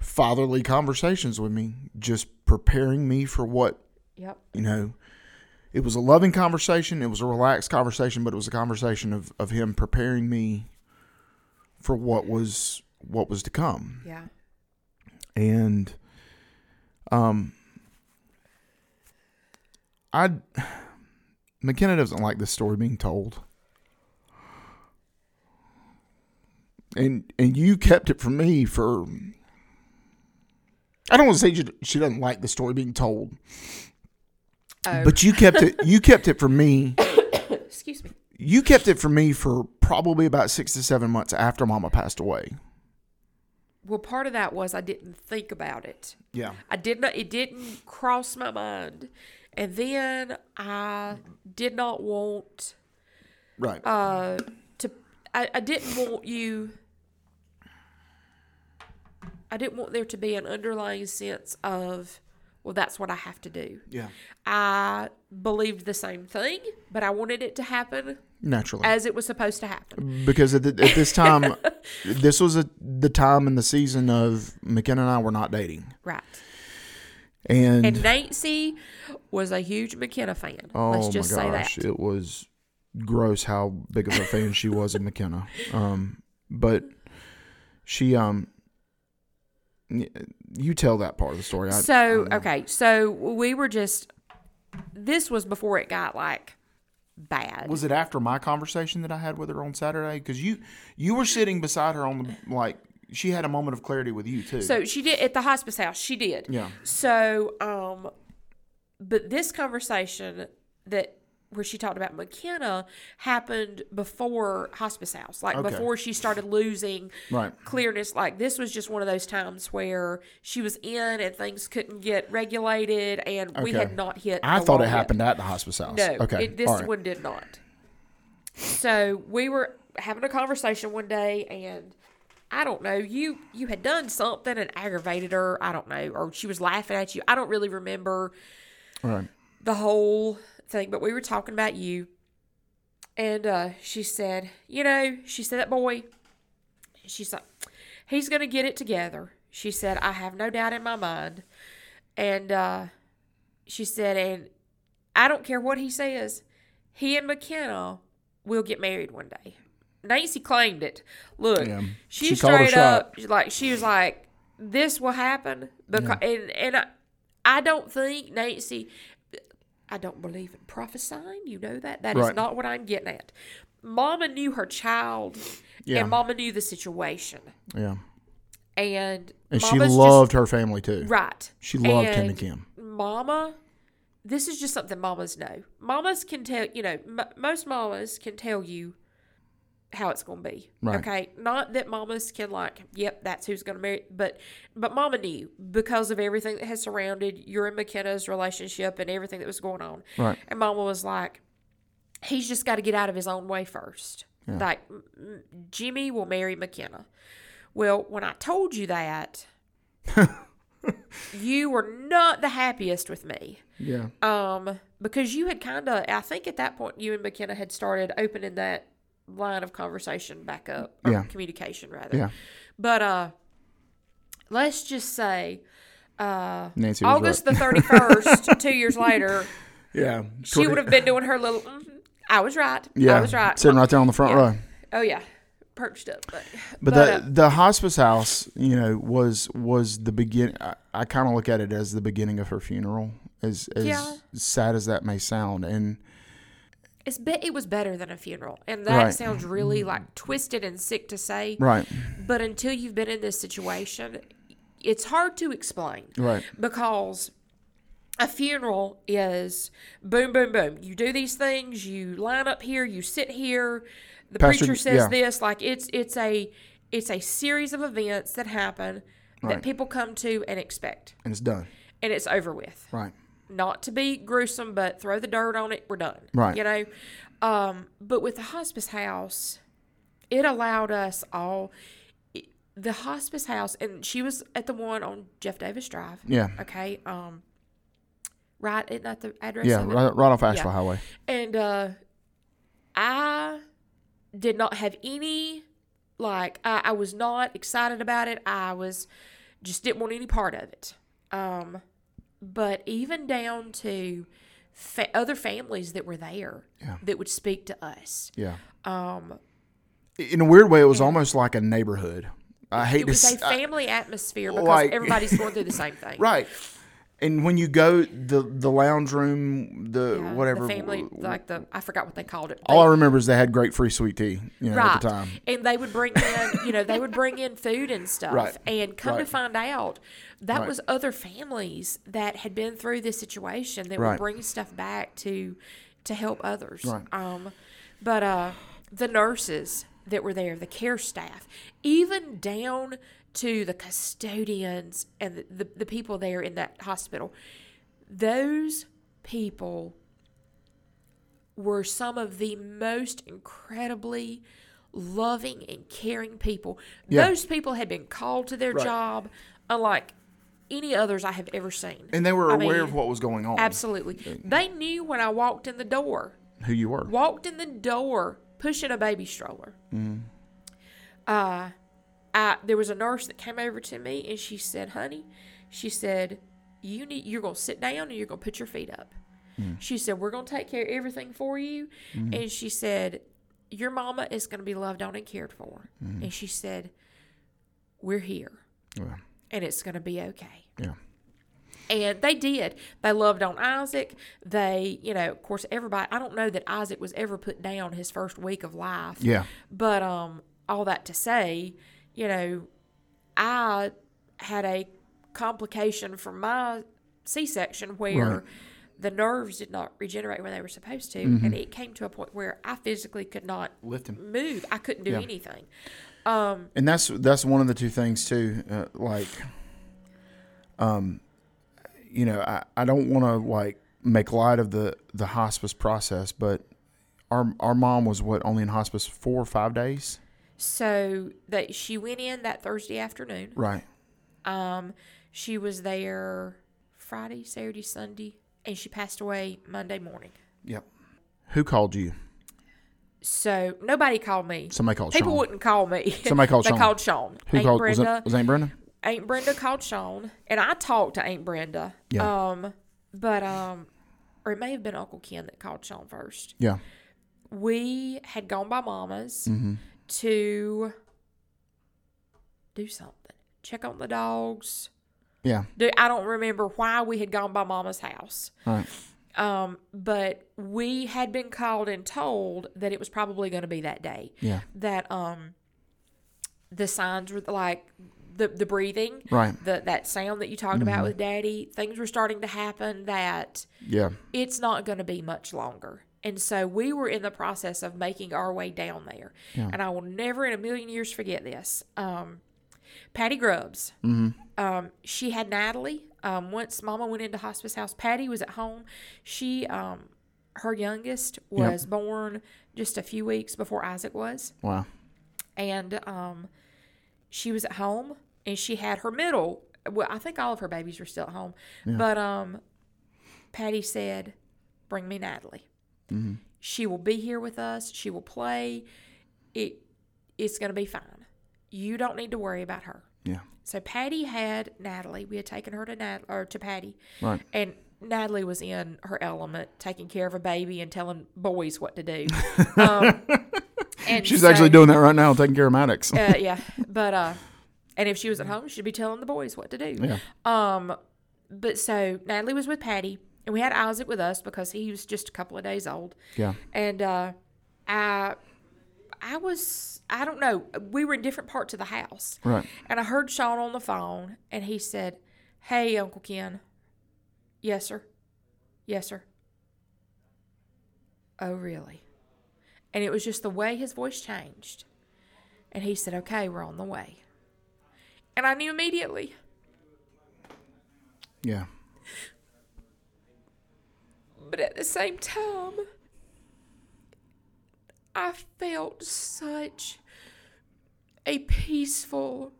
Speaker 1: fatherly conversations with me, just preparing me for what
Speaker 3: Yep.
Speaker 1: you know. It was a loving conversation. It was a relaxed conversation, but it was a conversation of, of him preparing me for what was what was to come
Speaker 3: Yeah.
Speaker 1: and um I McKenna doesn't like this story being told. And and you kept it from me for I don't want to say she, she doesn't like the story being told.
Speaker 3: Oh.
Speaker 1: But you kept it you kept it from me. [COUGHS]
Speaker 3: Excuse me.
Speaker 1: You kept it from me for probably about 6 to 7 months after mama passed away.
Speaker 3: Well, part of that was I didn't think about it.
Speaker 1: Yeah.
Speaker 3: I did not. It didn't cross my mind, and then I did not want
Speaker 1: Right.
Speaker 3: uh to. I, I didn't want you. I didn't want there to be an underlying sense of, well, that's what I have to do.
Speaker 1: yeah.
Speaker 3: I believed the same thing, but I wanted it to happen
Speaker 1: Naturally.
Speaker 3: as it was supposed to happen.
Speaker 1: because at, the, at this time, [LAUGHS] this was a, the time in the season of McKenna and I were not dating,
Speaker 3: Right.
Speaker 1: and,
Speaker 3: And Nancy was a huge McKenna fan.
Speaker 1: oh
Speaker 3: Let's just
Speaker 1: my
Speaker 3: say
Speaker 1: gosh,
Speaker 3: that.
Speaker 1: it was gross how big of a fan she was of [LAUGHS] McKenna. Um, but she um, you tell that part of the story. I,
Speaker 3: So okay, so we were just. This was before it got like bad.
Speaker 1: was it after my conversation that I had with her on Saturday? Because you you were sitting beside her on the like she had a moment of clarity with you too.
Speaker 3: so she did at the hospice house. She did.
Speaker 1: Yeah.
Speaker 3: So um, but this conversation that where she talked about McKenna happened before hospice house, like
Speaker 1: Okay.
Speaker 3: before she started losing
Speaker 1: Right.
Speaker 3: clearness. Like this was just one of those times where she was in and things couldn't get regulated, and we had not hit.
Speaker 1: I thought it
Speaker 3: yet.
Speaker 1: happened at the hospice house.
Speaker 3: No,
Speaker 1: okay,
Speaker 3: it, this
Speaker 1: right.
Speaker 3: one did not. So we were having a conversation one day, and I don't know you you had done something and aggravated her. I don't know, or she was laughing at you. I don't really remember
Speaker 1: all right.
Speaker 3: the whole thing, but we were talking about you, and uh, she said, you know, she said that boy. She's like, he's gonna get it together. She said, I have no doubt in my mind, and uh, she said, and I don't care what he says, he and McKenna will get married one day. Nancy claimed it. Look,
Speaker 1: Yeah.
Speaker 3: she,
Speaker 1: She
Speaker 3: straight up, like she was like, "This will happen," because and and I, I don't think Nancy. I don't believe in prophesying. You know that. That is
Speaker 1: Right.
Speaker 3: not what I'm getting at. Mama knew her child,
Speaker 1: Yeah.
Speaker 3: and Mama knew the situation,
Speaker 1: Yeah.
Speaker 3: and
Speaker 1: And she loved her family too.
Speaker 3: right.
Speaker 1: She loved Kim
Speaker 3: And
Speaker 1: and Kim.
Speaker 3: Mama, this is just something mamas know. Mamas can tell, you know, m- most mamas can tell you how it's going to be.
Speaker 1: Right.
Speaker 3: Okay, not that mamas can like, yep, that's who's going to marry, but but mama knew because of everything that has surrounded your and McKenna's relationship and everything that was going on.
Speaker 1: Right.
Speaker 3: And mama was like, he's just got to get out of his own way first. Like m- m- Jimmy will marry McKenna. Well, when I told you that, [LAUGHS] you were not the happiest with me.
Speaker 1: Yeah.
Speaker 3: Um, because you had kind of, I think at that point, you and McKenna had started opening that line of conversation back up, or
Speaker 1: Yeah.
Speaker 3: communication rather.
Speaker 1: Yeah.
Speaker 3: But uh, let's just say uh, August
Speaker 1: right.
Speaker 3: the [LAUGHS] thirty first, two years later,
Speaker 1: Yeah,
Speaker 3: she would have been doing her little. mhm, I was right.
Speaker 1: Yeah,
Speaker 3: I was right.
Speaker 1: sitting right there on the front
Speaker 3: Yeah.
Speaker 1: row.
Speaker 3: Oh yeah, perched up. But,
Speaker 1: But,
Speaker 3: but,
Speaker 1: the
Speaker 3: uh,
Speaker 1: the hospice house, you know, was was the begin. I, I kind of look at it as the beginning of her funeral. As as
Speaker 3: Yeah.
Speaker 1: sad as that may sound, and
Speaker 3: it's be- it was better than a funeral, and that
Speaker 1: Right.
Speaker 3: sounds really like twisted and sick to say.
Speaker 1: right,
Speaker 3: But until you've been in this situation, it's hard to explain.
Speaker 1: right,
Speaker 3: because a funeral is boom, boom, boom. You do these things. You line up here. You sit here. The
Speaker 1: Pastor-
Speaker 3: preacher says
Speaker 1: yeah.
Speaker 3: this. Like it's it's a it's a series of events that happen
Speaker 1: Right.
Speaker 3: that people come to and expect,
Speaker 1: and it's done.
Speaker 3: and it's over with.
Speaker 1: Right,
Speaker 3: Not to be gruesome, but throw the dirt on it. We're done.
Speaker 1: Right.
Speaker 3: You know. Um, but with the hospice house, it allowed us all. The hospice house, and she was at the one on Jeff Davis Drive.
Speaker 1: yeah,
Speaker 3: Okay. Um. Right, at not that the address?
Speaker 1: yeah, right, right off Asheville
Speaker 3: Yeah.
Speaker 1: Highway.
Speaker 3: And uh, I did not have any like I, I was not excited about it. I was just didn't want any part of it. Um, but even down to fa- other families that were there
Speaker 1: Yeah.
Speaker 3: that would speak to us.
Speaker 1: Yeah,
Speaker 3: Um,
Speaker 1: in a weird way, it was almost like a neighborhood. I hate
Speaker 3: it
Speaker 1: to
Speaker 3: was a
Speaker 1: s- I-
Speaker 3: family atmosphere because
Speaker 1: like-
Speaker 3: everybody's going through the same thing. [LAUGHS]
Speaker 1: right. And when you go the the lounge room, the
Speaker 3: Yeah,
Speaker 1: whatever,
Speaker 3: the family like the I forgot what they called it.
Speaker 1: all
Speaker 3: They-
Speaker 1: I remember is they had great free sweet tea, you know,
Speaker 3: right.
Speaker 1: at the time.
Speaker 3: And they would bring in, you know, they would bring in food and stuff.
Speaker 1: Right.
Speaker 3: And come to find out, that
Speaker 1: Right.
Speaker 3: was other families that had been through this situation that
Speaker 1: Right.
Speaker 3: were bringing stuff back to to help others.
Speaker 1: Right.
Speaker 3: Um, but uh, the nurses that were there, the care staff, even down to the custodians and the, the, the people there in that hospital, those people were some of the most incredibly loving and caring people.
Speaker 1: Yeah.
Speaker 3: Those people had been called to their
Speaker 1: Right.
Speaker 3: job unlike any others I have ever seen.
Speaker 1: And they were
Speaker 3: I
Speaker 1: aware
Speaker 3: mean,
Speaker 1: of what was going on.
Speaker 3: Absolutely. They knew when I walked in the door.
Speaker 1: Who you were.
Speaker 3: Walked in the door pushing a baby stroller. Uh, I, there was a nurse that came over to me and she said, "Honey," she said, "You need you're gonna sit down and you're gonna put your feet up." Hmm. She said, "We're gonna take care of everything for you," mm-hmm. and she said, "Your mama is gonna be loved on and cared for," mm-hmm. and she said, "We're here,
Speaker 1: Yeah.
Speaker 3: and it's gonna be okay."
Speaker 1: yeah.
Speaker 3: And they did. They loved on Isaac. They, you know, of course, everybody. I don't know that Isaac was ever put down his first week of life.
Speaker 1: Yeah.
Speaker 3: But um, all that to say, you know, I had a complication from my C-section where
Speaker 1: Right.
Speaker 3: the nerves did not regenerate when they were supposed to,
Speaker 1: Mm-hmm.
Speaker 3: and it came to a point where I physically could not
Speaker 1: Lift him.
Speaker 3: move. I couldn't do
Speaker 1: Yeah.
Speaker 3: anything. Um,
Speaker 1: and that's that's one of the two things too uh, like um you know i, I don't want to like make light of the the hospice process but our our mom was what only in hospice four or five days
Speaker 3: so that she went in that Thursday afternoon.
Speaker 1: right
Speaker 3: Um, she was there Friday, Saturday, Sunday, and she passed away Monday morning.
Speaker 1: yep who called you
Speaker 3: So nobody called me.
Speaker 1: somebody called
Speaker 3: People
Speaker 1: Sean.
Speaker 3: wouldn't call me. [LAUGHS]
Speaker 1: Somebody called
Speaker 3: they
Speaker 1: Sean.
Speaker 3: called Sean.
Speaker 1: who
Speaker 3: Aunt
Speaker 1: called was,
Speaker 3: Brenda.
Speaker 1: it, was Aunt Brenda
Speaker 3: Aunt Brenda called Sean, and I talked to Aunt Brenda.
Speaker 1: Yeah.
Speaker 3: Um, but um, or it may have been Uncle Ken that called Sean first.
Speaker 1: yeah
Speaker 3: We had gone by Mama's
Speaker 1: mm-hmm.
Speaker 3: To do something, check on the dogs.
Speaker 1: yeah
Speaker 3: Do- I don't remember why we had gone by Mama's house.
Speaker 1: right
Speaker 3: Um, but we had been called and told that it was probably going to be that day.
Speaker 1: yeah
Speaker 3: That um, the signs were like the the breathing,
Speaker 1: right
Speaker 3: the that sound that you talked about with Daddy. Things were starting to happen that
Speaker 1: yeah
Speaker 3: it's not going to be much longer. And so we were in the process of making our way down there.
Speaker 1: Yeah.
Speaker 3: And I will never in a million years forget this. Um, Patty Grubbs,
Speaker 1: mm-hmm.
Speaker 3: um, she had Natalie. Um, once Mama went into hospice house, Patty was at home. She, um, her youngest, was born just a few weeks before Isaac was,
Speaker 1: wow
Speaker 3: and um, she was at home, and she had her middle. Well, I think all of her babies were still at home, but um, Patty said, "Bring me Natalie.
Speaker 1: Mm-hmm.
Speaker 3: She will be here with us. She will play. It, it's going to be fine. You don't need to worry about her."
Speaker 1: Yeah.
Speaker 3: So Patty had Natalie. We had taken her to Nat or to Patty,
Speaker 1: Right.
Speaker 3: and Natalie was in her element, taking care of a baby and telling boys what to do. [LAUGHS] Um, and
Speaker 1: She's
Speaker 3: so-
Speaker 1: actually doing that right now, taking care of Maddox.
Speaker 3: uh, [LAUGHS] yeah, but uh, and if she was at home, she'd be telling the boys what to do.
Speaker 1: Yeah.
Speaker 3: Um, but so Natalie was with Patty, and we had Isaac with us because he was just a couple of days old.
Speaker 1: Yeah.
Speaker 3: And uh, I, I was, I don't know, we were in different parts of the house,
Speaker 1: Right.
Speaker 3: and I heard Sean on the phone, and he said, "Hey, Uncle Ken." Yes, sir. Yes, sir. Oh, really? And it was just the way his voice changed. And he said, Okay, we're on the way. And I knew immediately.
Speaker 1: Yeah.
Speaker 3: But at the same time, I felt such a peaceful,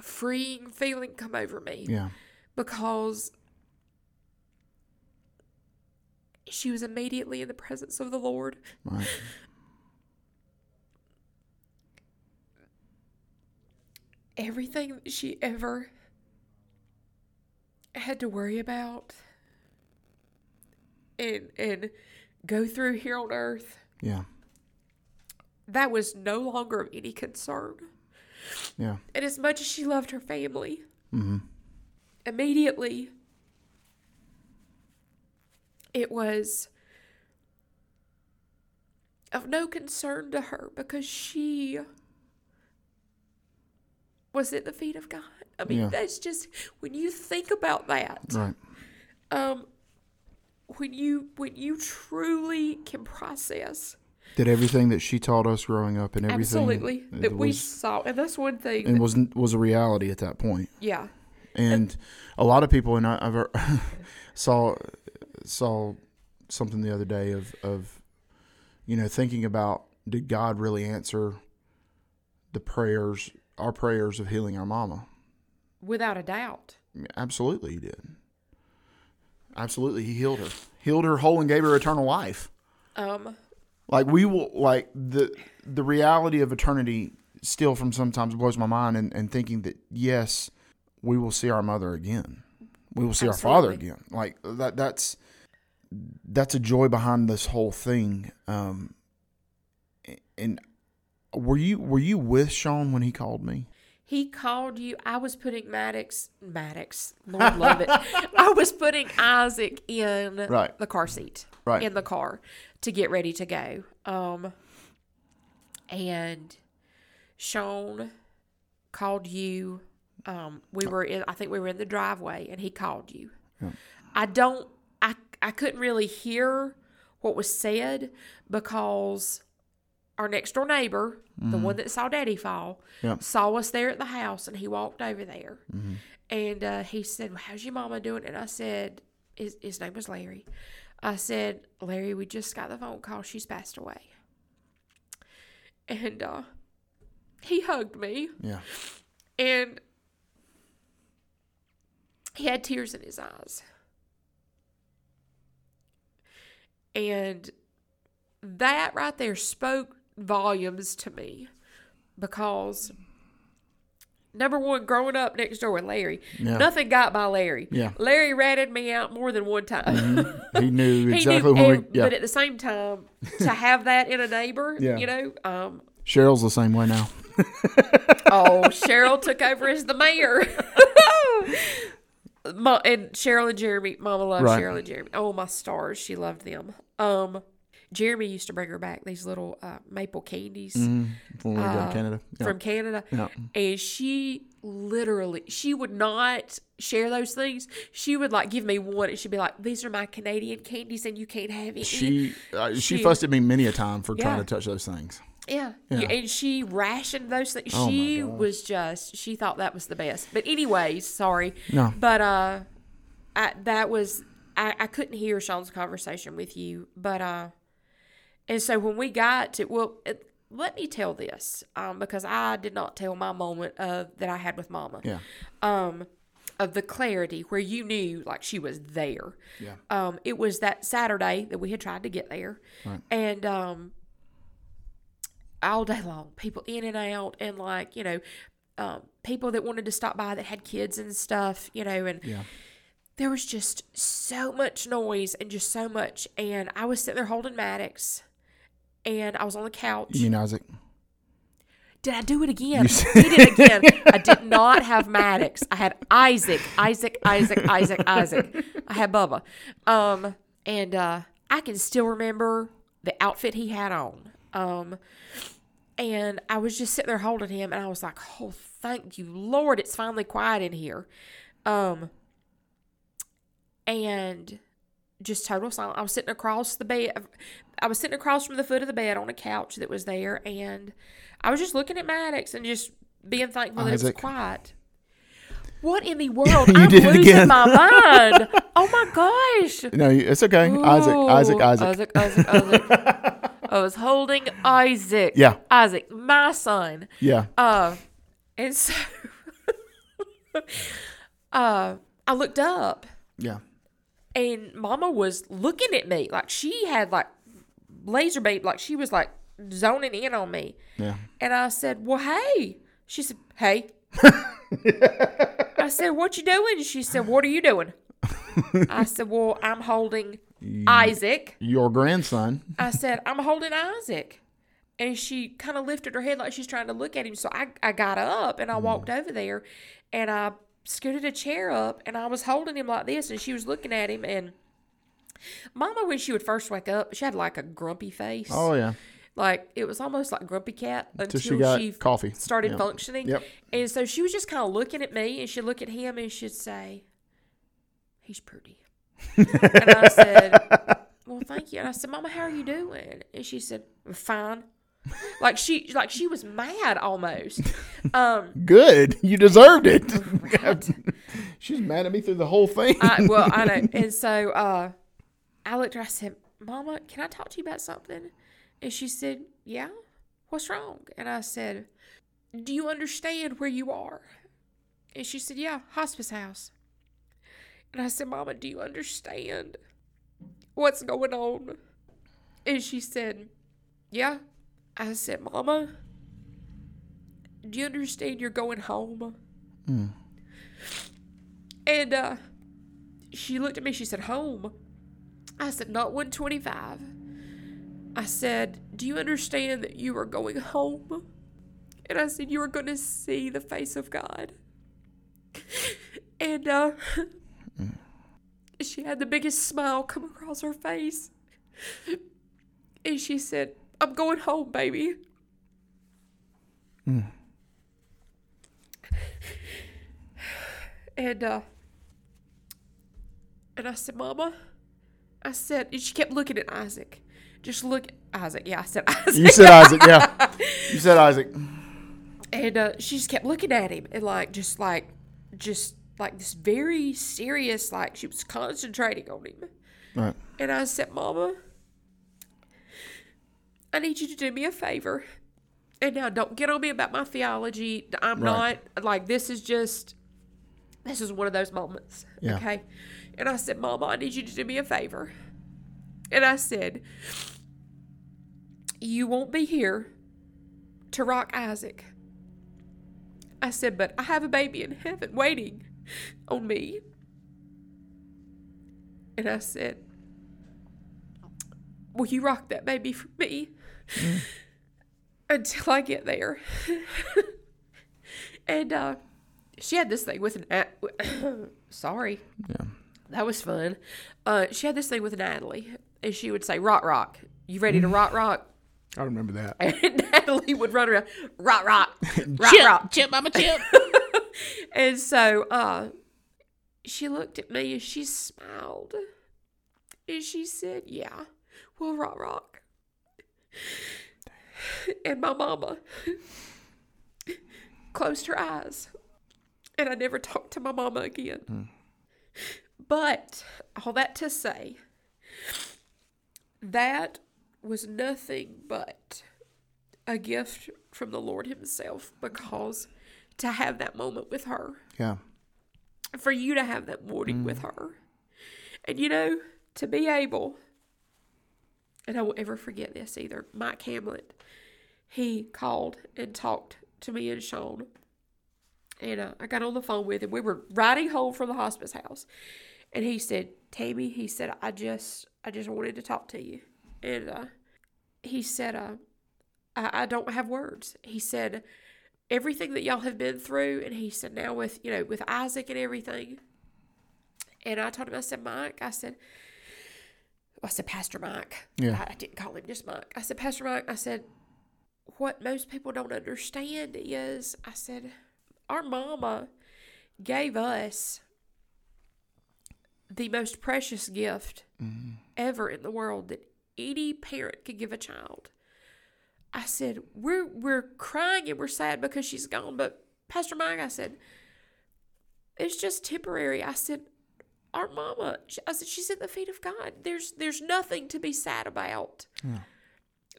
Speaker 3: freeing feeling come over me
Speaker 1: Yeah.
Speaker 3: because she was immediately in the presence of the Lord.
Speaker 1: Right.
Speaker 3: everything that she ever had to worry about and and go through here on earth
Speaker 1: Yeah.
Speaker 3: that was no longer of any concern
Speaker 1: Yeah.
Speaker 3: and as much as she loved her family
Speaker 1: Mm-hmm.
Speaker 3: immediately it was of no concern to her because she was at the feet of God. I mean,
Speaker 1: Yeah.
Speaker 3: that's just when you think about that.
Speaker 1: Right.
Speaker 3: Um, when you when you truly can process
Speaker 1: Did everything that she taught us growing up and everything
Speaker 3: absolutely that we saw, and that's one thing.
Speaker 1: and
Speaker 3: that-
Speaker 1: was was a reality at that point.
Speaker 3: yeah,
Speaker 1: And a lot of people, and I, I've [LAUGHS] saw saw something the other day of of you know thinking about did God really answer the prayers, our prayers of healing our mama?
Speaker 3: without a doubt.
Speaker 1: Absolutely, he did. Absolutely, he healed her, healed her whole, and gave her eternal life.
Speaker 3: Um,
Speaker 1: Like we will, like the the reality of eternity still from sometimes blows my mind, and, and thinking that yes, we will see our mother again, we will see our father again. Like that, that's that's a joy behind this whole thing. Um, and were you were you with Sean when he called me?
Speaker 3: He called you. I was putting Maddox, Maddox, Lord love it. I was putting Isaac in
Speaker 1: Right.
Speaker 3: the car seat,
Speaker 1: Right.
Speaker 3: in the car to get ready to go. Um, and Sean called you. Um, we were in. I think we were in the driveway, and he called you. I don't. I I couldn't really hear what was said because our next door neighbor, the one that saw Daddy fall,
Speaker 1: Yep.
Speaker 3: saw us there at the house, and he walked over there, and uh, he said, well, "How's your mama doing?" And I said, "His his name was Larry." I said, "Larry, we just got the phone call. She's passed away." And uh, he hugged me,
Speaker 1: Yeah,
Speaker 3: and he had tears in his eyes. And that right there spoke volumes to me because number one, growing up next door with Larry,
Speaker 1: Yeah.
Speaker 3: nothing got by Larry.
Speaker 1: Yeah.
Speaker 3: Larry ratted me out more than one time. [LAUGHS]
Speaker 1: he knew
Speaker 3: He
Speaker 1: exactly
Speaker 3: knew
Speaker 1: when
Speaker 3: ev-
Speaker 1: we. Yeah,
Speaker 3: But at the same time, to have that in a neighbor, [LAUGHS]
Speaker 1: Yeah.
Speaker 3: you know, um,
Speaker 1: Cheryl's the same way now. [LAUGHS]
Speaker 3: Oh, Cheryl took over as the mayor. Ma- and Cheryl and Jeremy, Mama loves
Speaker 1: Right.
Speaker 3: Cheryl and Jeremy. Oh my stars, she loved them. Um, Jeremy used to bring her back these little uh, maple candies
Speaker 1: When we were
Speaker 3: Uh,
Speaker 1: Canada. Yeah.
Speaker 3: from Canada,
Speaker 1: Yeah.
Speaker 3: and she literally she would not share those things. She would like give me one, and she'd be like, "These are my Canadian candies, and you can't have any."
Speaker 1: She uh, she,
Speaker 3: She-
Speaker 1: fussed at me many a time for trying to touch those things.
Speaker 3: Yeah.
Speaker 1: Yeah.
Speaker 3: And she rationed those things.
Speaker 1: Oh
Speaker 3: she was just she thought that was the best. But anyways, sorry.
Speaker 1: No.
Speaker 3: But uh I that was I, I couldn't hear Sean's conversation with you. But uh and so when we got to well it, let me tell this, um, because I did not tell my moment of that I had with mama.
Speaker 1: Yeah.
Speaker 3: Um of the clarity where you knew like she was there.
Speaker 1: Yeah.
Speaker 3: Um, it was that Saturday that we had tried to get there.
Speaker 1: Right.
Speaker 3: And um all day long, people in and out, and like you know, um, people that wanted to stop by that had kids and stuff, you know, and
Speaker 1: Yeah.
Speaker 3: there was just so much noise and just so much. And I was sitting there holding Maddox, and I was on the couch.
Speaker 1: You mean Isaac?
Speaker 3: Did I do it again? I did it again. I did [LAUGHS] not have Maddox. I had Isaac, Isaac, Isaac, Isaac, Isaac. I had Bubba. Um, and uh, I can still remember the outfit he had on. Um, and I was just sitting there holding him, and I was like, "Oh, thank you, Lord! It's finally quiet in here." Um, and just total silence. I was sitting across the bed. I was sitting across from the foot of the bed on a couch that was there, and I was just looking at Maddox and just being thankful that it was quiet. What in the world? [LAUGHS]
Speaker 1: You
Speaker 3: I'm
Speaker 1: did it
Speaker 3: losing
Speaker 1: again.
Speaker 3: my [LAUGHS] mind. Oh my gosh.
Speaker 1: No, it's okay. Isaac, Isaac, Isaac.
Speaker 3: Isaac, Isaac, Isaac. [LAUGHS] I was holding Isaac.
Speaker 1: Yeah.
Speaker 3: Isaac, my son.
Speaker 1: Yeah.
Speaker 3: Uh, and so uh, I looked up
Speaker 1: Yeah.
Speaker 3: and Mama was looking at me like she had like laser beam, like she was like zoning in on me.
Speaker 1: Yeah.
Speaker 3: And I said, "Well, hey." She said, "Hey." [LAUGHS] I said, "What you doing?" She said, "What are you doing?" I said, "Well, I'm holding Isaac."
Speaker 1: Your grandson.
Speaker 3: I said, I'm holding Isaac. And she kind of lifted her head like she's trying to look at him. So I, I got up and I mm. walked over there and I scooted a chair up and I was holding him like this and she was looking at him. And Mama, when she would first wake up, she had like a grumpy face.
Speaker 1: Oh yeah.
Speaker 3: Like it was almost like Grumpy Cat until
Speaker 1: she got coffee.
Speaker 3: started
Speaker 1: Yep.
Speaker 3: functioning.
Speaker 1: Yep.
Speaker 3: And so she was just kind of looking at me and she'd look at him and she'd say, He's pretty. and I said, [LAUGHS] Well, thank you. And I said, Mama, how are you doing? And she said, Fine. Like she like she was mad almost. [LAUGHS] Um
Speaker 1: Good. You deserved it.
Speaker 3: right. [LAUGHS]
Speaker 1: She's mad at me through the whole thing.
Speaker 3: I, well, I know. And so uh, I looked at her. I said, Mama, can I talk to you about something? And she said, Yeah. What's wrong? And I said, Do you understand where you are? And she said, Yeah, hospice house. And I said, Mama, do you understand what's going on? And she said, Yeah. I said, Mama, do you understand you're going home? And uh, she looked at me. She said, Home. I said, Not 125. I said, Do you understand that you are going home? And I said, You are going to see the face of God. And uh, she had the biggest smile come across her face. And she said, I'm going home, baby. And uh and I said, Mama, I said, and she kept looking at Isaac. Just look at Isaac. Yeah, I said [LAUGHS] Isaac.
Speaker 1: you said Isaac. Yeah. You said [LAUGHS] Isaac.
Speaker 3: And uh, she just kept looking at him and like just like just like this very serious, like she was concentrating on him.
Speaker 1: Right.
Speaker 3: And I said, Mama, I need you to do me a favor. And now don't get on me about my theology. I'm
Speaker 1: Right.
Speaker 3: not like this is just this is one of those moments.
Speaker 1: Yeah.
Speaker 3: Okay. And I said, Mama, I need you to do me a favor. And I said, You won't be here to rock Isaac. I said, but I have a baby in heaven waiting on me. And I said, Will you rock that baby for me until I get there? [LAUGHS] and uh, she had this thing with an. A- [COUGHS] Sorry.
Speaker 1: Yeah.
Speaker 3: That was fun. Uh, she had this thing with Natalie, and she would say, Rock, rock. You ready to rock, rock? [LAUGHS]
Speaker 1: I remember that.
Speaker 3: And Natalie would run around, rock, [LAUGHS] rock, rock, rock.
Speaker 4: chip, mama, chip. [LAUGHS]
Speaker 3: And so uh, she looked at me and she smiled. And she said, Yeah, well, rock, rock. [SIGHS] And my mama closed her eyes. And I never talked to my mama again. But all that to say, that was nothing but a gift from the Lord Himself because to have that moment with her,
Speaker 1: Yeah.
Speaker 3: for you to have that morning with her, and you know, to be able, and I won't ever forget this either, Mike Hamlet, he called and talked to me and Sean. And uh, I got on the phone with him. We were riding home from the hospice house. And he said, Tami, he said, I just I just wanted to talk to you. And uh, he said, uh, I, I don't have words. He said, everything that y'all have been through, and he said, now with, you know, with Isaac and everything. And I told him, I said, Mike, I said, I said, Pastor Mike.
Speaker 1: Yeah.
Speaker 3: I, I didn't call him just Mike. I said, Pastor Mike, I said, what most people don't understand is, I said, our mama gave us the most precious gift mm-hmm. ever in the world that any parent could give a child. I said, we're we're crying and we're sad because she's gone, but Pastor Mike, I said, it's just temporary. I said, our mama, I said, she's at the feet of God. There's there's nothing to be sad about.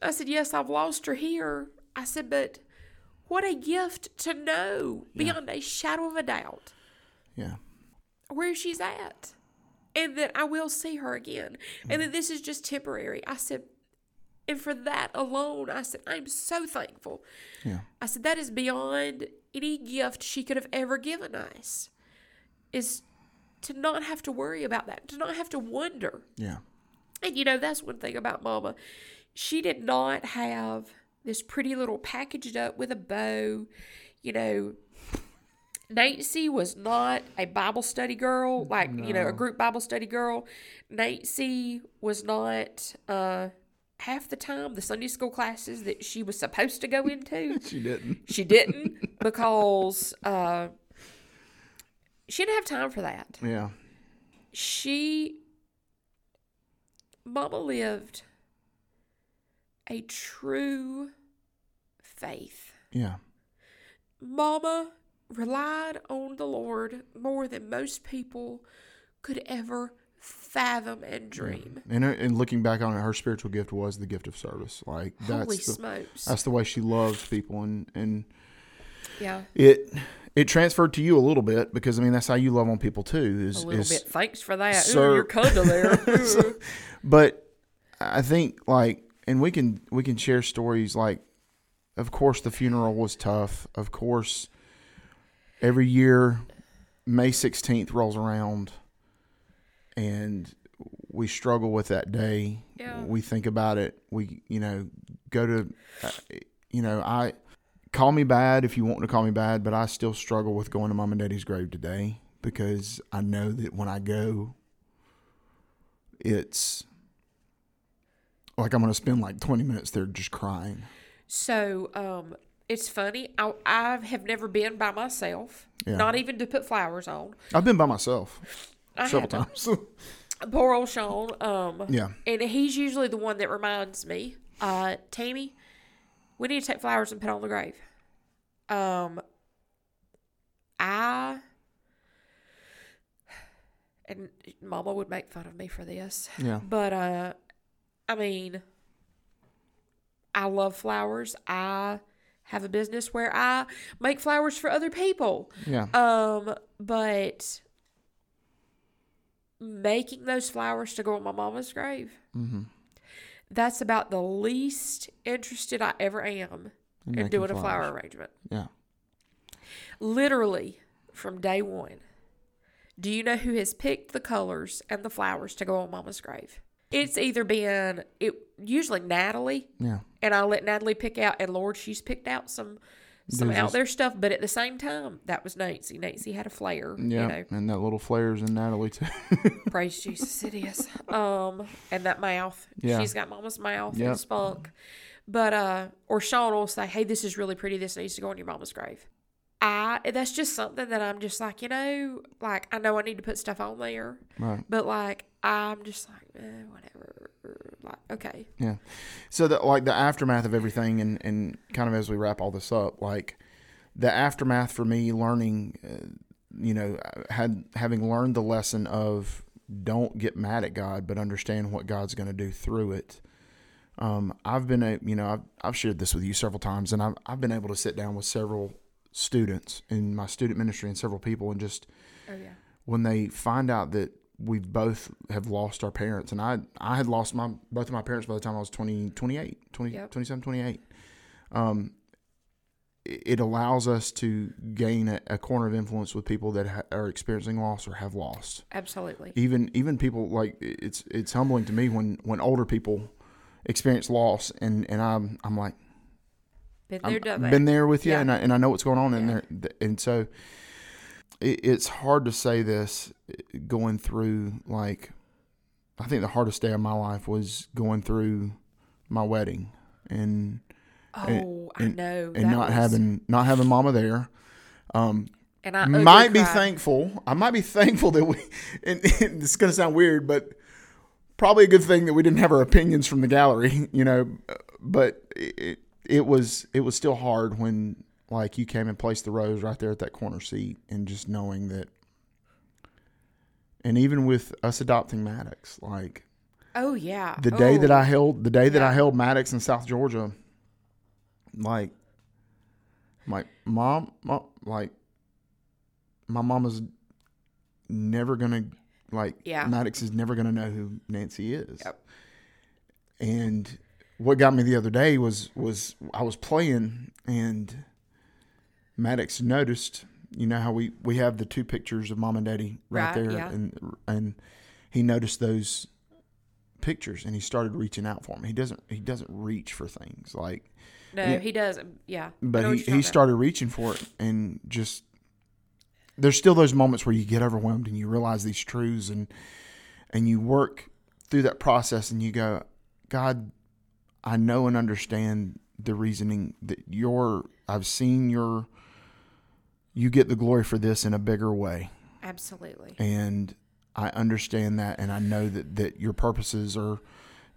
Speaker 3: I said, yes, I've lost her here. I said, but what a gift to know beyond a shadow of a doubt
Speaker 1: Yeah.
Speaker 3: where she's at and that I will see her again and that mm. this is just temporary. I said, and for that alone, I said, I'm so thankful.
Speaker 1: Yeah.
Speaker 3: I said, that is beyond any gift she could have ever given us, is to not have to worry about that, to not have to wonder.
Speaker 1: Yeah.
Speaker 3: And you know, that's one thing about Mama. She did not have this pretty little packaged up with a bow. You know, Nancy was not a Bible study girl, like, you know, a group Bible study girl. Nancy was not, uh, half the time the Sunday school classes that she was supposed to go [LAUGHS] into.
Speaker 1: She didn't.
Speaker 3: She didn't because uh, she didn't have time for that
Speaker 1: Yeah.
Speaker 3: she mama lived a true faith
Speaker 1: Yeah.
Speaker 3: mama relied on the lord more than most people could ever fathom and dream.
Speaker 1: And, uh, and looking back on it, her spiritual gift was the gift of service. Like that's
Speaker 3: holy
Speaker 1: the,
Speaker 3: smokes.
Speaker 1: that's the way she loved people, and and
Speaker 3: yeah.
Speaker 1: it it transferred to you a little bit because I mean that's how you love on people too. Is
Speaker 3: a little
Speaker 1: is
Speaker 3: bit. Thanks for that.
Speaker 1: Sir- [LAUGHS]
Speaker 3: Ooh, you're kind of there.
Speaker 1: So- but I think like, and we can we can share stories like, of course the funeral was tough. Of course, every year, May sixteenth rolls around, and we struggle with that day.
Speaker 3: Yeah.
Speaker 1: We think about it. We you know go to, uh, you know I. Call me bad if you want to call me bad, but I still struggle with going to mom and daddy's grave today because I know that when I go, it's like I'm going to spend like 20 minutes there just crying.
Speaker 3: So, um, it's funny. I, I have never been by myself,
Speaker 1: Yeah.
Speaker 3: not even to put flowers on.
Speaker 1: I've been by myself
Speaker 3: I
Speaker 1: several times. [LAUGHS]
Speaker 3: Poor old Sean. Um,
Speaker 1: yeah.
Speaker 3: and he's usually the one that reminds me, uh, Tami, we need to take flowers and put on the grave. Um, I and Mama would make fun of me for this,
Speaker 1: Yeah.
Speaker 3: but uh, I mean, I love flowers. I have a business where I make flowers for other people.
Speaker 1: Yeah.
Speaker 3: Um, but making those flowers to go on my mama's grave,
Speaker 1: Mm-hmm.
Speaker 3: that's about the least interested I ever am in
Speaker 1: making
Speaker 3: doing a flower arrangement.
Speaker 1: Yeah.
Speaker 3: Literally from day one. Do you know who has picked the colors and the flowers to go on mama's grave? It's either been it usually Natalie,
Speaker 1: Yeah.
Speaker 3: And I let Natalie pick out. And Lord, she's picked out some some
Speaker 1: There's
Speaker 3: out
Speaker 1: this-
Speaker 3: there stuff. But at the same time, that was Nancy. Nancy had a flair.
Speaker 1: Yeah.
Speaker 3: You know,
Speaker 1: And that little flares in Natalie too. [LAUGHS]
Speaker 3: praise Jesus, it is. Um, and that mouth.
Speaker 1: Yeah.
Speaker 3: She's got mama's mouth
Speaker 1: Yep.
Speaker 3: and spunk. But uh, or Sean will say, "Hey, this is really pretty. This needs to go on your mama's grave." I that's just something that I'm just like, you know, like I know I need to put stuff on there,
Speaker 1: right.
Speaker 3: but like I'm just like, eh, whatever. Like, okay,
Speaker 1: Yeah. So that like the aftermath of everything, and and kind of as we wrap all this up, like the aftermath for me, learning, uh, you know, had having learned the lesson of don't get mad at God, but understand what God's going to do through it. Um, I've been a, you know, I've, I've shared this with you several times, and I've I've been able to sit down with several students in my student ministry and several people, and just
Speaker 3: oh yeah,
Speaker 1: when they find out that we both have lost our parents and I I had lost my both of my parents by the time I was 20 28 20,
Speaker 3: Yep.
Speaker 1: 27 28 um, it allows us to gain a, a corner of influence with people that ha- are experiencing loss or have lost.
Speaker 3: Absolutely.
Speaker 1: Even even people like it's it's humbling to me when when older people experience loss and and I'm I'm like
Speaker 3: Been
Speaker 1: I'm-
Speaker 3: there, done that.
Speaker 1: been there with you
Speaker 3: Yeah.
Speaker 1: and I, and I know what's going on in there and so it, it's hard to say this going through like I think the hardest day of my life was going through my wedding and
Speaker 3: Oh, I know.
Speaker 1: and
Speaker 3: that
Speaker 1: not
Speaker 3: was-
Speaker 1: having not having mama there. Um
Speaker 3: and I
Speaker 1: might be thankful. I might be [LAUGHS] thankful that we and, and it's gonna sound weird but probably a good thing that we didn't have our opinions from the gallery [LAUGHS] you know but it, it was it was still hard when like you came and placed the rose right there at that corner seat and just knowing that and even with us adopting Maddox like
Speaker 3: Oh yeah.
Speaker 1: the day that
Speaker 3: Oh,
Speaker 1: I held the day that I held Maddox in South Georgia, like my mom, mom like my mama's never gonna like
Speaker 3: Yeah.
Speaker 1: Maddox is never gonna know who Nancy is.
Speaker 3: Yep.
Speaker 1: And what got me the other day was was I was playing and Maddox noticed, you know how we we have the two pictures of mom and daddy right,
Speaker 3: Right,
Speaker 1: there
Speaker 3: yeah.
Speaker 1: and and he noticed those pictures and he started reaching out for me. He doesn't he doesn't reach for things like
Speaker 3: No,
Speaker 1: Yeah.
Speaker 3: he doesn't. Yeah.
Speaker 1: But he, he
Speaker 3: about.
Speaker 1: started reaching for it and just there's still those moments where you get overwhelmed and you realize these truths and and you work through that process and you go god i know and understand the reasoning that your i've seen your you get the glory for this in a bigger way
Speaker 3: Absolutely.
Speaker 1: and I understand that, and I know that that your purposes are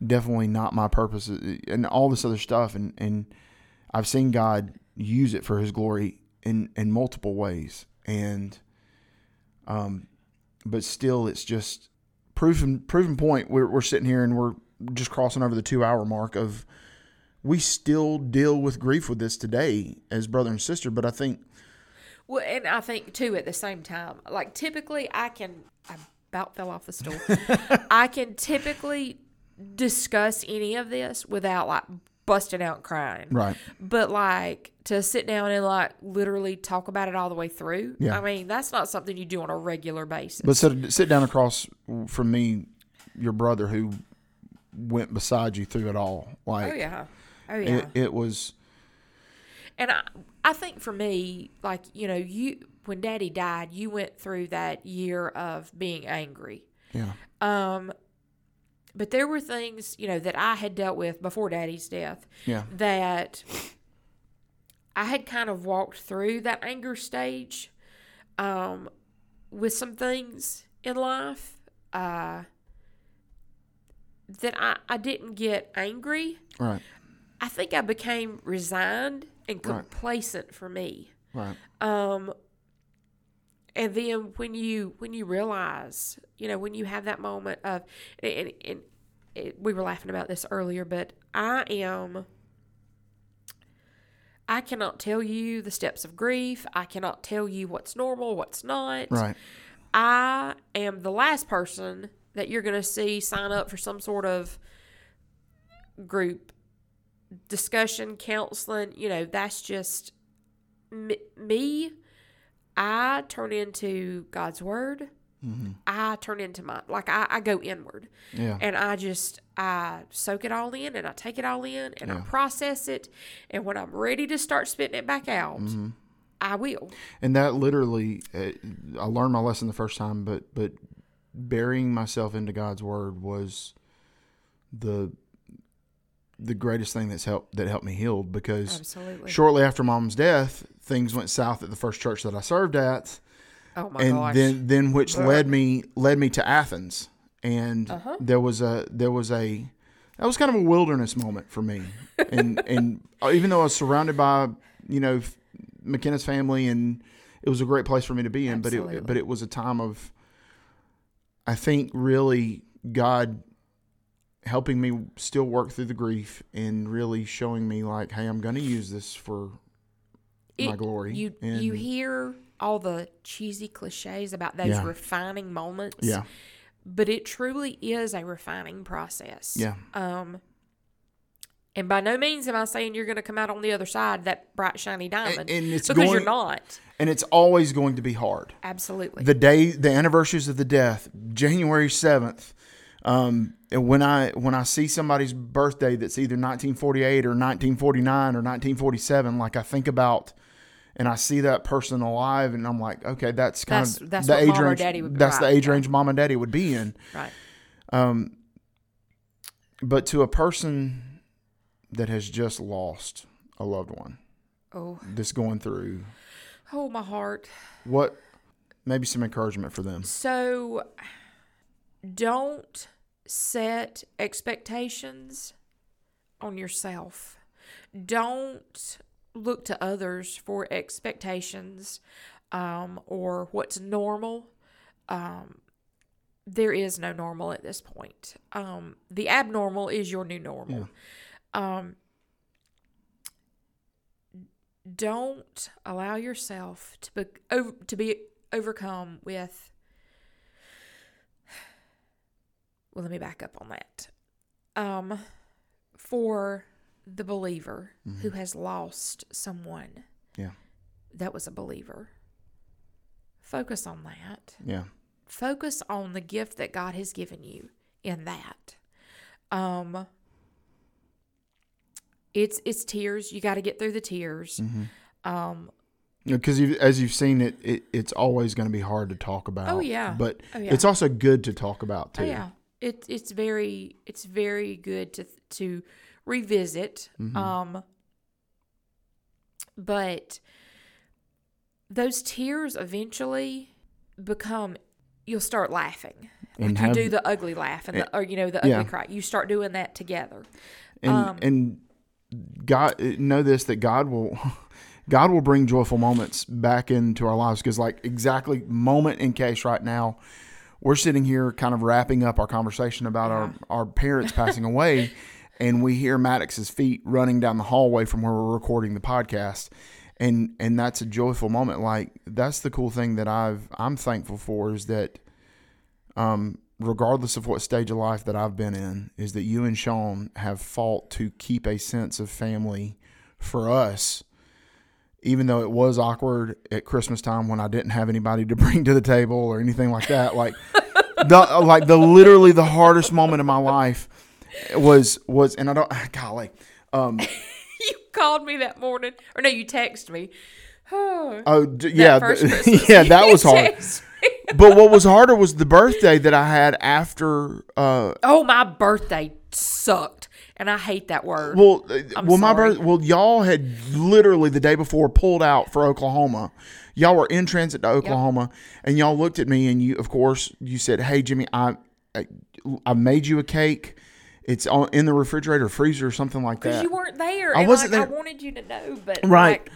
Speaker 1: definitely not my purposes, and all this other stuff, and and I've seen God use it for His glory in in multiple ways, and um, but still, it's just proven proven point. We're we're sitting here and we're just crossing over the two hour mark of we still deal with grief with this today as brother and sister, but I think
Speaker 3: Well, and I think too at the same time, like typically I can, I about fell off the stool. [LAUGHS] I can typically discuss any of this without like busting out crying.
Speaker 1: right.
Speaker 3: But like to sit down and like literally talk about it all the way through.
Speaker 1: Yeah.
Speaker 3: I mean, that's not something you do on a regular basis.
Speaker 1: But sit, sit down across from me, your brother who went beside you through it all. Like
Speaker 3: oh yeah. Oh yeah.
Speaker 1: it, it was
Speaker 3: And I, I think for me, like you know, you when Daddy died, you went through that year of being angry.
Speaker 1: yeah,
Speaker 3: Um, but there were things you know that I had dealt with before Daddy's death
Speaker 1: yeah,
Speaker 3: that I had kind of walked through that anger stage, um, with some things in life, uh, that I I didn't get angry.
Speaker 1: right,
Speaker 3: I think I became resigned and
Speaker 1: Right.
Speaker 3: complacent for me.
Speaker 1: right,
Speaker 3: Um, and then when you when you realize, you know, when you have that moment of, and, and it, we were laughing about this earlier, but I am. I cannot tell you the steps of grief. I cannot tell you what's normal, what's not.
Speaker 1: right,
Speaker 3: I am the last person that you're going to see sign up for some sort of group discussion, counseling. You know, that's just me. I turn into God's word. I turn into my, like, I, I go inward
Speaker 1: yeah,
Speaker 3: and I just, I soak it all in and I take it all in and I process it. And when I'm ready to start spitting it back out,
Speaker 1: Mm-hmm.
Speaker 3: I will.
Speaker 1: and that literally, uh, I learned my lesson the first time, but but burying myself into God's word was the the greatest thing that's helped that helped me heal because
Speaker 3: Absolutely.
Speaker 1: shortly after mom's death, things went south at the first church that I served at.
Speaker 3: Oh my
Speaker 1: and
Speaker 3: gosh.
Speaker 1: then then which led me led me to Athens, and
Speaker 3: Uh-huh.
Speaker 1: there was a there was a that was kind of a wilderness moment for me, and [LAUGHS] and even though I was surrounded by you know McKenna's family and it was a great place for me to be in, but it but it was a time of I think really God helping me still work through the grief and really showing me like hey I'm going to use this for my glory
Speaker 3: You
Speaker 1: and
Speaker 3: you hear all the cheesy cliches about those
Speaker 1: Yeah.
Speaker 3: refining moments.
Speaker 1: yeah
Speaker 3: But it truly is a refining process.
Speaker 1: yeah
Speaker 3: Um And by no means am I saying you're going to come out on the other side that bright shiny diamond
Speaker 1: and it's
Speaker 3: because you're
Speaker 1: going-
Speaker 3: not.
Speaker 1: and it's always going to be hard.
Speaker 3: Absolutely.
Speaker 1: the day the anniversaries of the death january 7th um, and when i when i see somebody's birthday that's either 1948 or 1949 or 1947 like i think about and i see that person alive and i'm like okay that's kind
Speaker 3: That's-
Speaker 1: of
Speaker 3: that's
Speaker 1: the age range
Speaker 3: daddy would be
Speaker 1: that's the age
Speaker 3: yeah.
Speaker 1: range mom and daddy would be in
Speaker 3: right.
Speaker 1: Um, but to a person that has just lost a loved one
Speaker 3: Oh,
Speaker 1: that's going through
Speaker 3: oh, my heart.
Speaker 1: what maybe some encouragement for them
Speaker 3: So don't set expectations on yourself. Don't look to others for expectations um, or what's normal. Um, there is no normal at this point. Um, the abnormal is your new normal. Um, don't allow yourself to be, over, to be overcome with well let me back up on that um for the believer who has lost someone
Speaker 1: yeah
Speaker 3: that was a believer focus on that
Speaker 1: yeah
Speaker 3: focus on the gift that God has given you in that. Um it's it's tears. You got to get through the tears.
Speaker 1: Mm-hmm.
Speaker 3: Um
Speaker 1: because you as you've seen it, it it's always going to be hard to talk about.
Speaker 3: Oh, yeah.
Speaker 1: but
Speaker 3: Oh, yeah.
Speaker 1: it's also good to talk about too.
Speaker 3: oh yeah. It it's very it's very good to to revisit.
Speaker 1: Mm-hmm.
Speaker 3: Um but those tears eventually become you'll start laughing.
Speaker 1: And
Speaker 3: Like you
Speaker 1: have-
Speaker 3: do the ugly laugh and the, or you know the ugly
Speaker 1: yeah.
Speaker 3: cry. You start doing that together.
Speaker 1: and
Speaker 3: um,
Speaker 1: and God know this that God will [LAUGHS] God will bring joyful moments back into our lives because like exactly moment in case right now we're sitting here kind of wrapping up our conversation about our our parents passing away [LAUGHS] and we hear Maddox's feet running down the hallway from where we're recording the podcast and and that's a joyful moment like that's the cool thing that I've I'm thankful for is that um, regardless of what stage of life that I've been in, is that you and Sean have fought to keep a sense of family for us. Even though it was awkward at Christmas time when I didn't have anybody to [LAUGHS] bring to the table or anything like that, like the like the literally the hardest moment of my life was was, and I don't, [SIGHS] golly, um, [LAUGHS]
Speaker 3: you called me that morning, or no, you texted me. Oh, [SIGHS]
Speaker 1: oh d- yeah, th- [LAUGHS] yeah, that was hard. But what was harder was the birthday that I had after uh,
Speaker 3: Oh, my birthday sucked, and I hate that word.
Speaker 1: Well, uh,
Speaker 3: I'm
Speaker 1: well, my
Speaker 3: sorry.
Speaker 1: birth. Well, y'all had literally the day before pulled out for Oklahoma. Y'all were in transit to Oklahoma, and y'all looked at me, and you, of course, you said, "Hey, Jimmy, I, I, I made you a cake. It's on in the refrigerator, freezer, or something like that.
Speaker 3: because
Speaker 1: that."
Speaker 3: you weren't there.
Speaker 1: I
Speaker 3: and
Speaker 1: wasn't
Speaker 3: like,
Speaker 1: there.
Speaker 3: I wanted you to know, but
Speaker 1: right,
Speaker 3: like,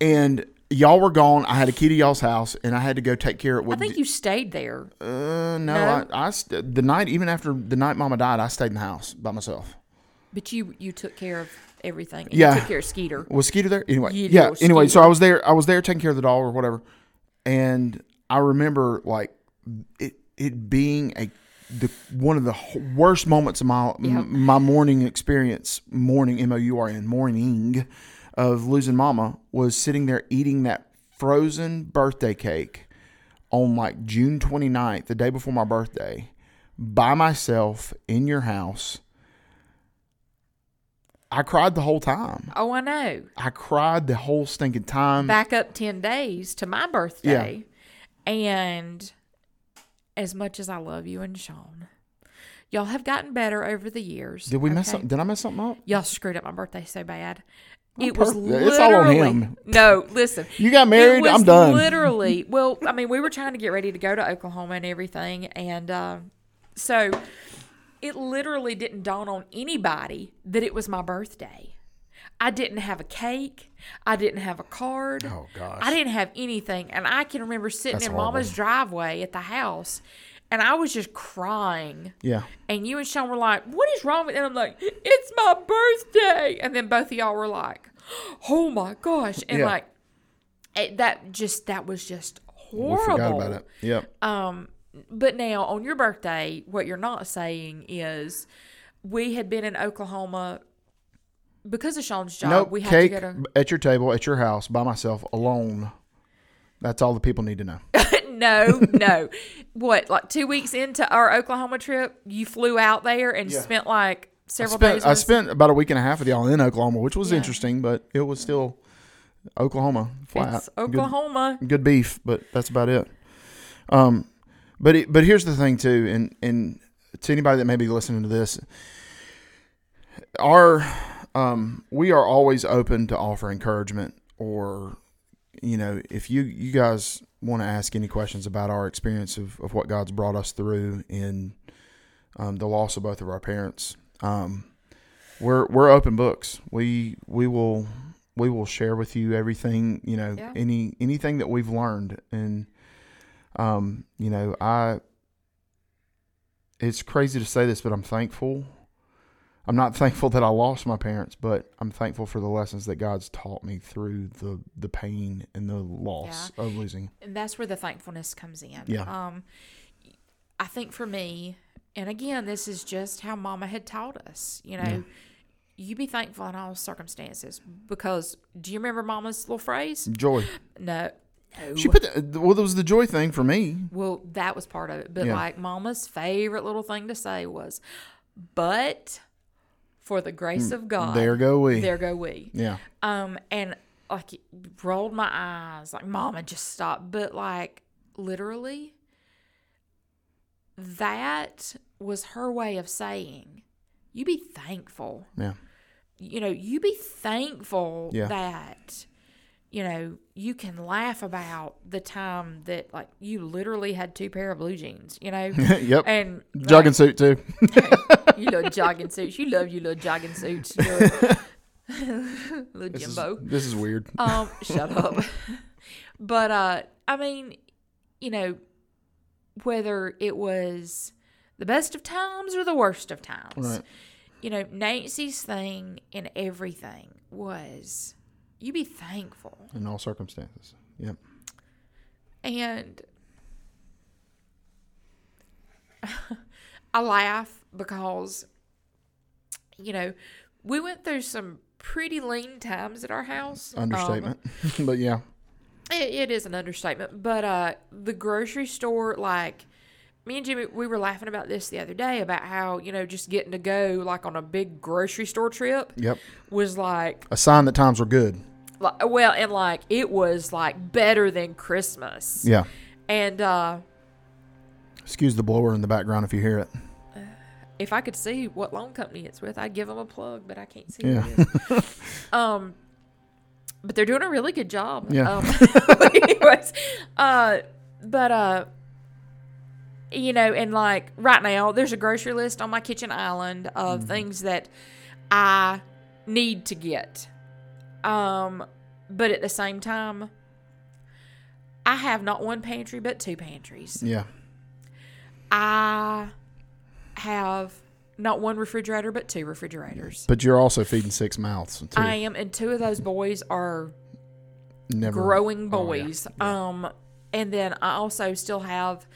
Speaker 1: and y'all were gone. I had a key to y'all's house, and I had to go take care of it.
Speaker 3: I think you stayed there.
Speaker 1: uh, no,
Speaker 3: No?
Speaker 1: I, I st- the night even after the night Mama died, I stayed in the house by myself.
Speaker 3: But you you took care of everything. and
Speaker 1: Yeah.
Speaker 3: You took care of Skeeter.
Speaker 1: Was Skeeter there? Anyway,
Speaker 3: You
Speaker 1: yeah. Anyway, so I was there. I was there taking care of the doll or whatever, and I remember like it it being a the one of the worst moments of my m- my mourning experience. Mourning M O U R N mourning of losing Mama was sitting there eating that frozen birthday cake on like June 29th, the day before my birthday, by myself in your house. I cried the whole time.
Speaker 3: Oh, I know.
Speaker 1: I cried the whole stinking time.
Speaker 3: Back up ten days to my birthday, Yeah. and as much as I love you and Sean, y'all have gotten better over the years.
Speaker 1: did we mess up? Did I mess something up?
Speaker 3: Y'all screwed up my birthday so bad. It was literally
Speaker 1: It's all on him.
Speaker 3: no. Listen,
Speaker 1: You got married?
Speaker 3: It was
Speaker 1: I'm done.
Speaker 3: Literally, well, I mean, we were trying to get ready to go to Oklahoma and everything, and uh, so it literally didn't dawn on anybody that it was my birthday. I didn't have a cake. I didn't have a card.
Speaker 1: Oh, gosh.
Speaker 3: I didn't have anything, and I can remember sitting
Speaker 1: That's
Speaker 3: in Mama's driveway at the house, and I was just crying.
Speaker 1: Yeah.
Speaker 3: And you and Sean were like, "What is wrong with?" And I'm like, "It's my birthday." And then both of y'all were like, "Oh my gosh!" And
Speaker 1: Yeah.
Speaker 3: like, it, that just that was just horrible.
Speaker 1: We
Speaker 3: horrible.
Speaker 1: forgot about it. Yep.
Speaker 3: Um, but now on your birthday, what you're not saying is, we had been in Oklahoma because of Sean's job,
Speaker 1: nope,
Speaker 3: we had
Speaker 1: cake
Speaker 3: to go to.
Speaker 1: at your table at your house by myself alone. That's all the people need to know. [LAUGHS]
Speaker 3: no, no. What, like two weeks into our Oklahoma trip, you flew out there and
Speaker 1: Yeah.
Speaker 3: spent like
Speaker 1: I
Speaker 3: several
Speaker 1: spent,
Speaker 3: days.
Speaker 1: I spent about a week and a half with y'all in Oklahoma, which was
Speaker 3: Yeah.
Speaker 1: interesting, but it was still Oklahoma flat.
Speaker 3: It's
Speaker 1: Good-
Speaker 3: Oklahoma.
Speaker 1: good beef, but that's about it. Um, but it, but here's the thing too, and and to anybody that may be listening to this, our um, we are always open to offer encouragement, or you know, if you you guys want to ask any questions about our experience of, of what God's brought us through in um, the loss of both of our parents, um, we're we're open books. We we will we will share with you everything you know
Speaker 3: Yeah.
Speaker 1: any anything that we've learned and um you know i it's crazy to say this but i'm thankful i'm not thankful that i lost my parents but i'm thankful for the lessons that god's taught me through the the pain and the loss of losing
Speaker 3: and that's where the thankfulness comes in.
Speaker 1: Yeah.
Speaker 3: Um, I think for me, and again, this is just how Mama had taught us. You know,
Speaker 1: Yeah.
Speaker 3: you be thankful in all circumstances because do you remember Mama's little phrase?
Speaker 1: joy
Speaker 3: No. No.
Speaker 1: she put the, well there was the joy thing for me
Speaker 3: well, that was part of it, but
Speaker 1: Yeah.
Speaker 3: like Mama's favorite little thing to say was, "But for the grace of God,
Speaker 1: Mm, there go we
Speaker 3: there go we."
Speaker 1: yeah
Speaker 3: Um, and like it rolled my eyes, like Mama just stopped. But like literally, that was her way of saying, "You be thankful."
Speaker 1: yeah
Speaker 3: You know, you be thankful
Speaker 1: Yeah.
Speaker 3: that you know you can laugh about the time that like you literally had two pair of blue jeans. You know, [LAUGHS]
Speaker 1: yep
Speaker 3: and
Speaker 1: jogging suit too [LAUGHS]
Speaker 3: you little jogging suits. You love your little jogging suits. [LAUGHS] Little, little
Speaker 1: this is,
Speaker 3: Jimbo.
Speaker 1: this is weird
Speaker 3: Um, shut up. but uh, I mean, you know, whether it was the best of times or the worst of times,
Speaker 1: Right.
Speaker 3: you know, Nancy's thing in everything was you be thankful.
Speaker 1: in all circumstances. Yep.
Speaker 3: And [LAUGHS] I laugh because, you know, we went through some pretty lean times at our house. Um,
Speaker 1: understatement. [LAUGHS] But yeah.
Speaker 3: It, it is an understatement, but uh, the grocery store, like me and Jimmy, we were laughing about this the other day about how you know just getting to go like on a big grocery store trip
Speaker 1: yep.
Speaker 3: was like,
Speaker 1: a sign that times were good
Speaker 3: well, and like it was like better than Christmas.
Speaker 1: yeah
Speaker 3: And uh,
Speaker 1: Excuse the blower in the background if you hear it. [SIGHS]
Speaker 3: if I could see what loan company it's with, I'd give them a plug, but I can't see.
Speaker 1: Yeah.
Speaker 3: Who it is. [LAUGHS] um, but they're doing a really good job.
Speaker 1: Yeah.
Speaker 3: Um, [LAUGHS] anyways, uh, but uh, you know, and like right now, there's a grocery list on my kitchen island of
Speaker 1: Mm-hmm.
Speaker 3: things that I need to get. Um, but at the same time, I have not one pantry but two pantries.
Speaker 1: Yeah.
Speaker 3: I have not one refrigerator but two refrigerators.
Speaker 1: But you're also feeding six mouths too.
Speaker 3: I am, and two of those boys are
Speaker 1: Never
Speaker 3: growing
Speaker 1: Oh, yeah.
Speaker 3: boys. Um, and then I also still have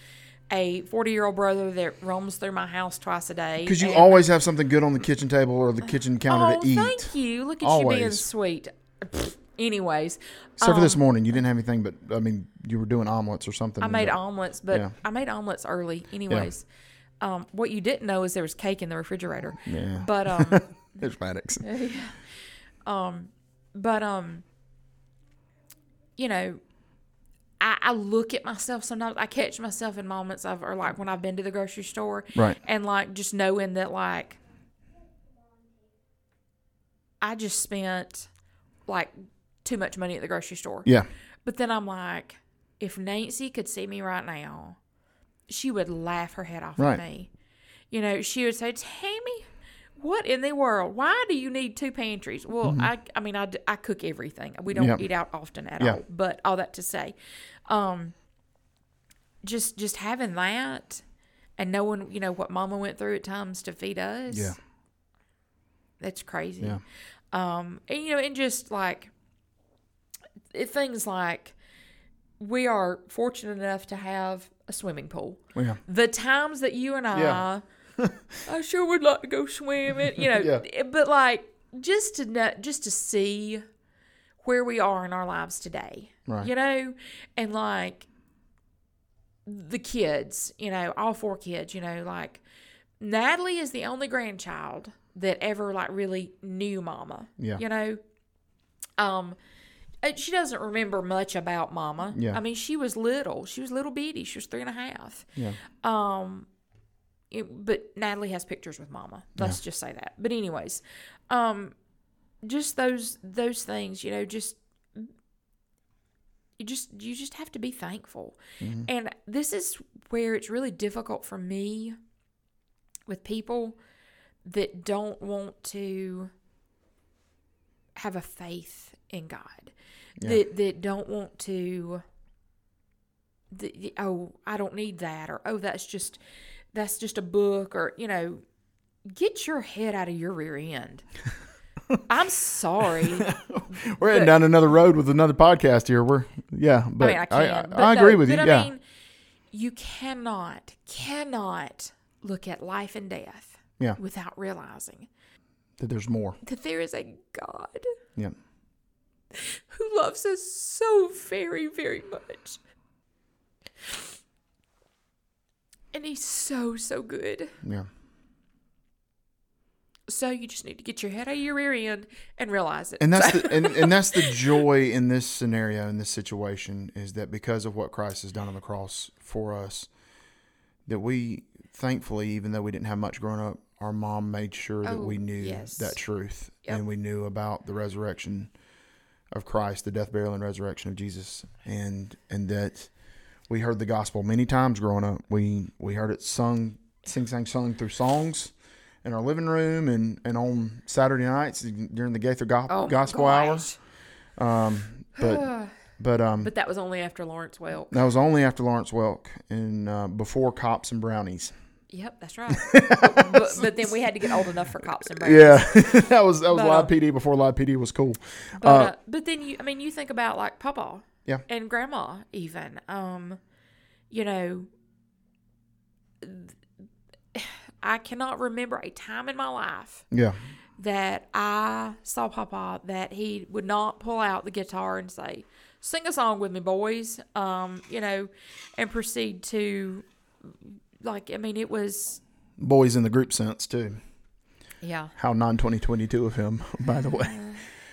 Speaker 3: a 40 year old brother that roams through my house twice a day.
Speaker 1: Because you always have something good on the kitchen table or the kitchen counter
Speaker 3: Oh,
Speaker 1: to eat.
Speaker 3: thank you. Look at you being sweet. Pfft, Anyways,
Speaker 1: Except for this
Speaker 3: um,
Speaker 1: morning, you didn't have anything, but I mean, you were doing omelets or something.
Speaker 3: I made
Speaker 1: the-
Speaker 3: omelets, but
Speaker 1: Yeah.
Speaker 3: I made omelets early. Anyways, um, what you didn't know is there was cake in the refrigerator.
Speaker 1: Yeah.
Speaker 3: But [LAUGHS] um,
Speaker 1: There's Maddox. [LAUGHS]
Speaker 3: um, but um, you know, I, I look at myself sometimes. I catch myself in moments of, or like when I've been to the grocery store,
Speaker 1: Right.
Speaker 3: and like just knowing that like I just spent like too much money at the grocery store.
Speaker 1: Yeah.
Speaker 3: But then I'm like, if Nancy could see me right now, she would laugh her head off
Speaker 1: Right.
Speaker 3: at me. You know, she would say, Tami, what in the world? Why do you need two pantries? Well, I, I mean, I, I cook everything. We don't
Speaker 1: Mm-hmm. Yep.
Speaker 3: eat out often at all. But all that to say, um, just just having that and knowing, you know, what Mama went through at times to feed us.
Speaker 1: Yeah.
Speaker 3: That's crazy.
Speaker 1: Yeah.
Speaker 3: Um, and you know, and just like it, things like we are fortunate enough to have a swimming pool.
Speaker 1: Yeah.
Speaker 3: The times that you and I,
Speaker 1: Yeah. [LAUGHS]
Speaker 3: I sure would like to go swimming, you know,
Speaker 1: Yeah.
Speaker 3: but like just to know, just to see where we are in our lives today.
Speaker 1: Right.
Speaker 3: You know, and like the kids, you know, all four kids, you know, like Natalie is the only grandchild that ever like really knew mama.
Speaker 1: Yeah.
Speaker 3: You know, um, she doesn't remember much about mama.
Speaker 1: Yeah.
Speaker 3: I mean, she was little. She was little bitty. She was three and a half.
Speaker 1: Yeah.
Speaker 3: Um, it- but Natalie has pictures with Mama. Let's just say that. But anyways, um, just those those things, you know, just you just you just have to be thankful. And this is where it's really difficult for me with people that don't want to have a faith in God. That that don't want to the, oh, I don't need that, or oh, that's just that's just a book, or you know, get your head out of your rear end. [LAUGHS] I'm sorry. [LAUGHS]
Speaker 1: We're heading down another road with another podcast here. We're yeah, but
Speaker 3: I mean, I can.
Speaker 1: I,
Speaker 3: but
Speaker 1: I
Speaker 3: no,
Speaker 1: agree with you. yeah,
Speaker 3: I mean, you cannot, cannot look at life and death
Speaker 1: Yeah.
Speaker 3: without realizing
Speaker 1: that there's more.
Speaker 3: that there is a God
Speaker 1: Yeah, [LAUGHS]
Speaker 3: who loves us so very, very much. And he's so, so good.
Speaker 1: yeah,
Speaker 3: So you just need to get your head out of your rear end and realize it.
Speaker 1: and that's [LAUGHS] the and, and that's the joy in this scenario in this situation is that because of what Christ has done on the cross for us, that we thankfully, even though we didn't have much growing up, our mom made sure that
Speaker 3: Oh,
Speaker 1: we knew
Speaker 3: yes.
Speaker 1: that truth
Speaker 3: Yep.
Speaker 1: and we knew about the resurrection of Christ, the death, burial, and resurrection of Jesus, and and that we heard the gospel many times growing up. We we heard it sung, sing, sang, sung through songs in our living room and, and on Saturday nights during the Gaither go-
Speaker 3: Oh
Speaker 1: Gospel Hour.
Speaker 3: gosh.
Speaker 1: Um, but [SIGHS] but um,
Speaker 3: But that was only after Lawrence Welk.
Speaker 1: that was only after Lawrence Welk and uh, before Cops and Brownies.
Speaker 3: Yep, that's right. [LAUGHS] but, but, but then we had to get old enough for cops and brownies.
Speaker 1: Yeah, [LAUGHS] that was that was
Speaker 3: But,
Speaker 1: Live
Speaker 3: um,
Speaker 1: PD before Live PD was cool.
Speaker 3: But,
Speaker 1: Uh,
Speaker 3: uh, but then you, I mean, you think about like Papa,
Speaker 1: Yeah.
Speaker 3: and Grandma, even. Um, you know, I cannot remember a time in my life
Speaker 1: Yeah,
Speaker 3: that I saw Papa that he would not pull out the guitar and say, "Sing a song with me, boys," um, you know, and proceed to, like, I mean, it was,
Speaker 1: boys in the group sense too.
Speaker 3: yeah,
Speaker 1: How non twenty twenty two of him, [LAUGHS] by the way.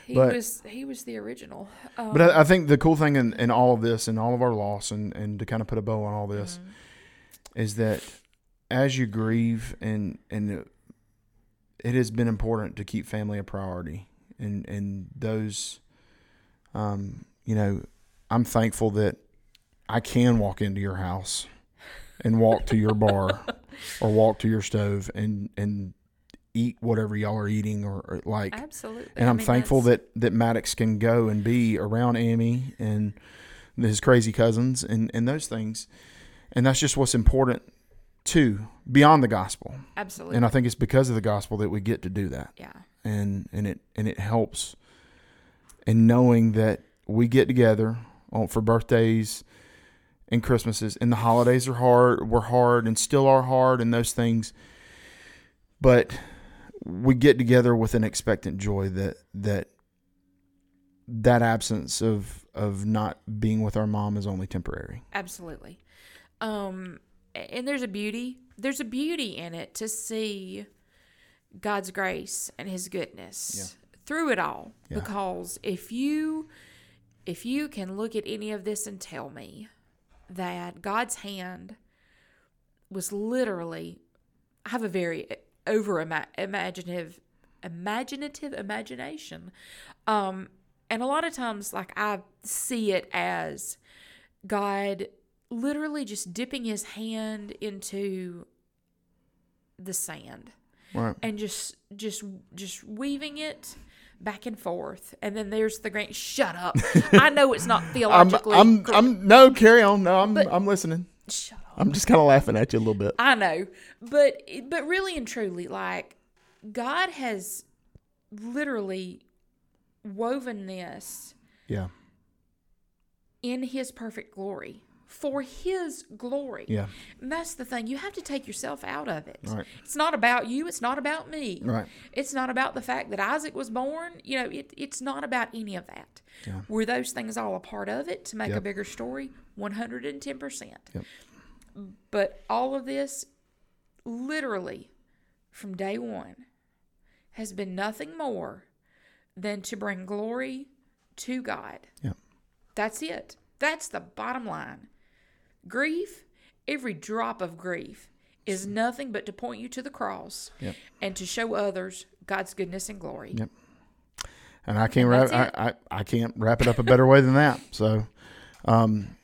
Speaker 3: he
Speaker 1: But-
Speaker 3: was he was the original. Um,
Speaker 1: But I, I think the cool thing in, in all of this and all of our loss and, and to kind of put a bow on all this
Speaker 3: Mm-hmm.
Speaker 1: is that as you grieve and and it, it has been important to keep family a priority and and those um you know I'm thankful that I can walk into your house and walk to your bar [LAUGHS] or walk to your stove and and eat whatever y'all are eating or, or like.
Speaker 3: Absolutely,
Speaker 1: and
Speaker 3: I
Speaker 1: I'm
Speaker 3: mean,
Speaker 1: thankful
Speaker 3: that's-
Speaker 1: that that Maddox can go and be around Amy and his crazy cousins and and those things, and that's just what's important too beyond the gospel.
Speaker 3: absolutely,
Speaker 1: And I think it's because of the gospel that we get to do that,
Speaker 3: yeah.
Speaker 1: and and it and it helps in knowing that we get together on, for birthdays and Christmases, and the holidays are hard, were hard, and still are hard, and those things, but we get together with an expectant joy that that that absence of of not being with our mom is only temporary.
Speaker 3: Absolutely. Um and there's a beauty. There's a beauty in it to see God's grace and his goodness through it all.
Speaker 1: Yeah.
Speaker 3: Because if you if you can look at any of this and tell me that God's hand was literally I have a very over imaginative imaginative imagination. Um and a lot of times like I see it as God literally just dipping his hand into the sand
Speaker 1: Right.
Speaker 3: and just just just weaving it back and forth and then there's the great shut up [LAUGHS] i know it's not [LAUGHS]
Speaker 1: I'm I'm
Speaker 3: cor-
Speaker 1: I'm no carry on. No, I'm
Speaker 3: But-
Speaker 1: I'm listening.
Speaker 3: shut up
Speaker 1: I'm just kind of laughing at you a little bit.
Speaker 3: i know but but really and truly like god has literally woven this
Speaker 1: Yeah.
Speaker 3: in his perfect glory for his glory.
Speaker 1: Yeah.
Speaker 3: And that's the thing. You have to take yourself out of it.
Speaker 1: Right.
Speaker 3: It's not about you. It's not about me.
Speaker 1: Right.
Speaker 3: It's not about the fact that Isaac was born. You know, it, it's not about any of that.
Speaker 1: Yeah.
Speaker 3: Were those things all a part of it to make a bigger story? 110%.
Speaker 1: Yep.
Speaker 3: But all of this, literally, from day one, has been nothing more than to bring glory to God.
Speaker 1: Yep.
Speaker 3: That's it. That's the bottom line. Grief, every drop of grief, is nothing but to point you to the cross
Speaker 1: Yep.
Speaker 3: and to show others God's goodness and glory.
Speaker 1: Yep. and I can't
Speaker 3: And
Speaker 1: wrap I, I, I can't wrap it up a better way than that. So, um,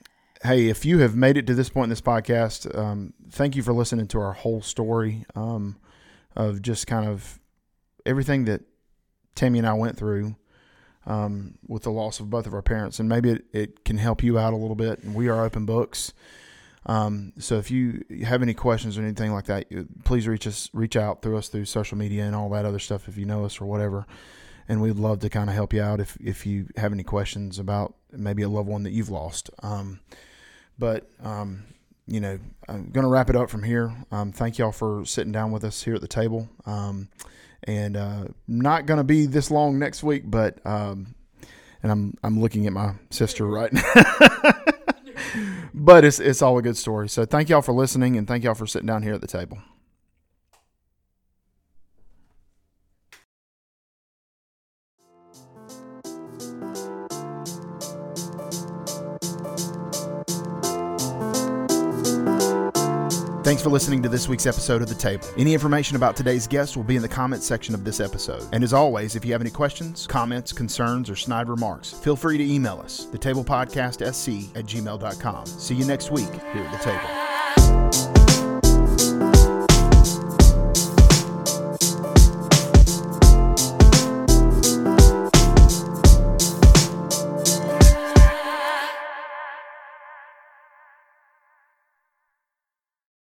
Speaker 1: hey, if you have made it to this point in this podcast, um, thank you for listening to our whole story um, of just kind of everything that Tami and I went through um, with the loss of both of our parents, and maybe it, it can help you out a little bit. And we are open books. Um, so if you have any questions or anything like that, please reach us, reach out through us through social media and all that other stuff if you know us or whatever. And we'd love to kind of help you out if, if you have any questions about maybe a loved one that you've lost. Um, but, um, you know, I'm going to wrap it up from here. Um, thank y'all for sitting down with us here at the table. And, uh, not going to be this long next week, but, um, and I'm, I'm looking at my sister right now. [LAUGHS] but it's it's all a good story. So thank y'all for listening and thank y'all for sitting down here at the table. Thanks for listening to this week's episode of The Table. Any information about today's guest will be in the comments section of this episode. And as always, if you have any questions, comments, concerns, or snide remarks, feel free to email us, thetablepodcastsc at gmail.com. See you next week here at The Table.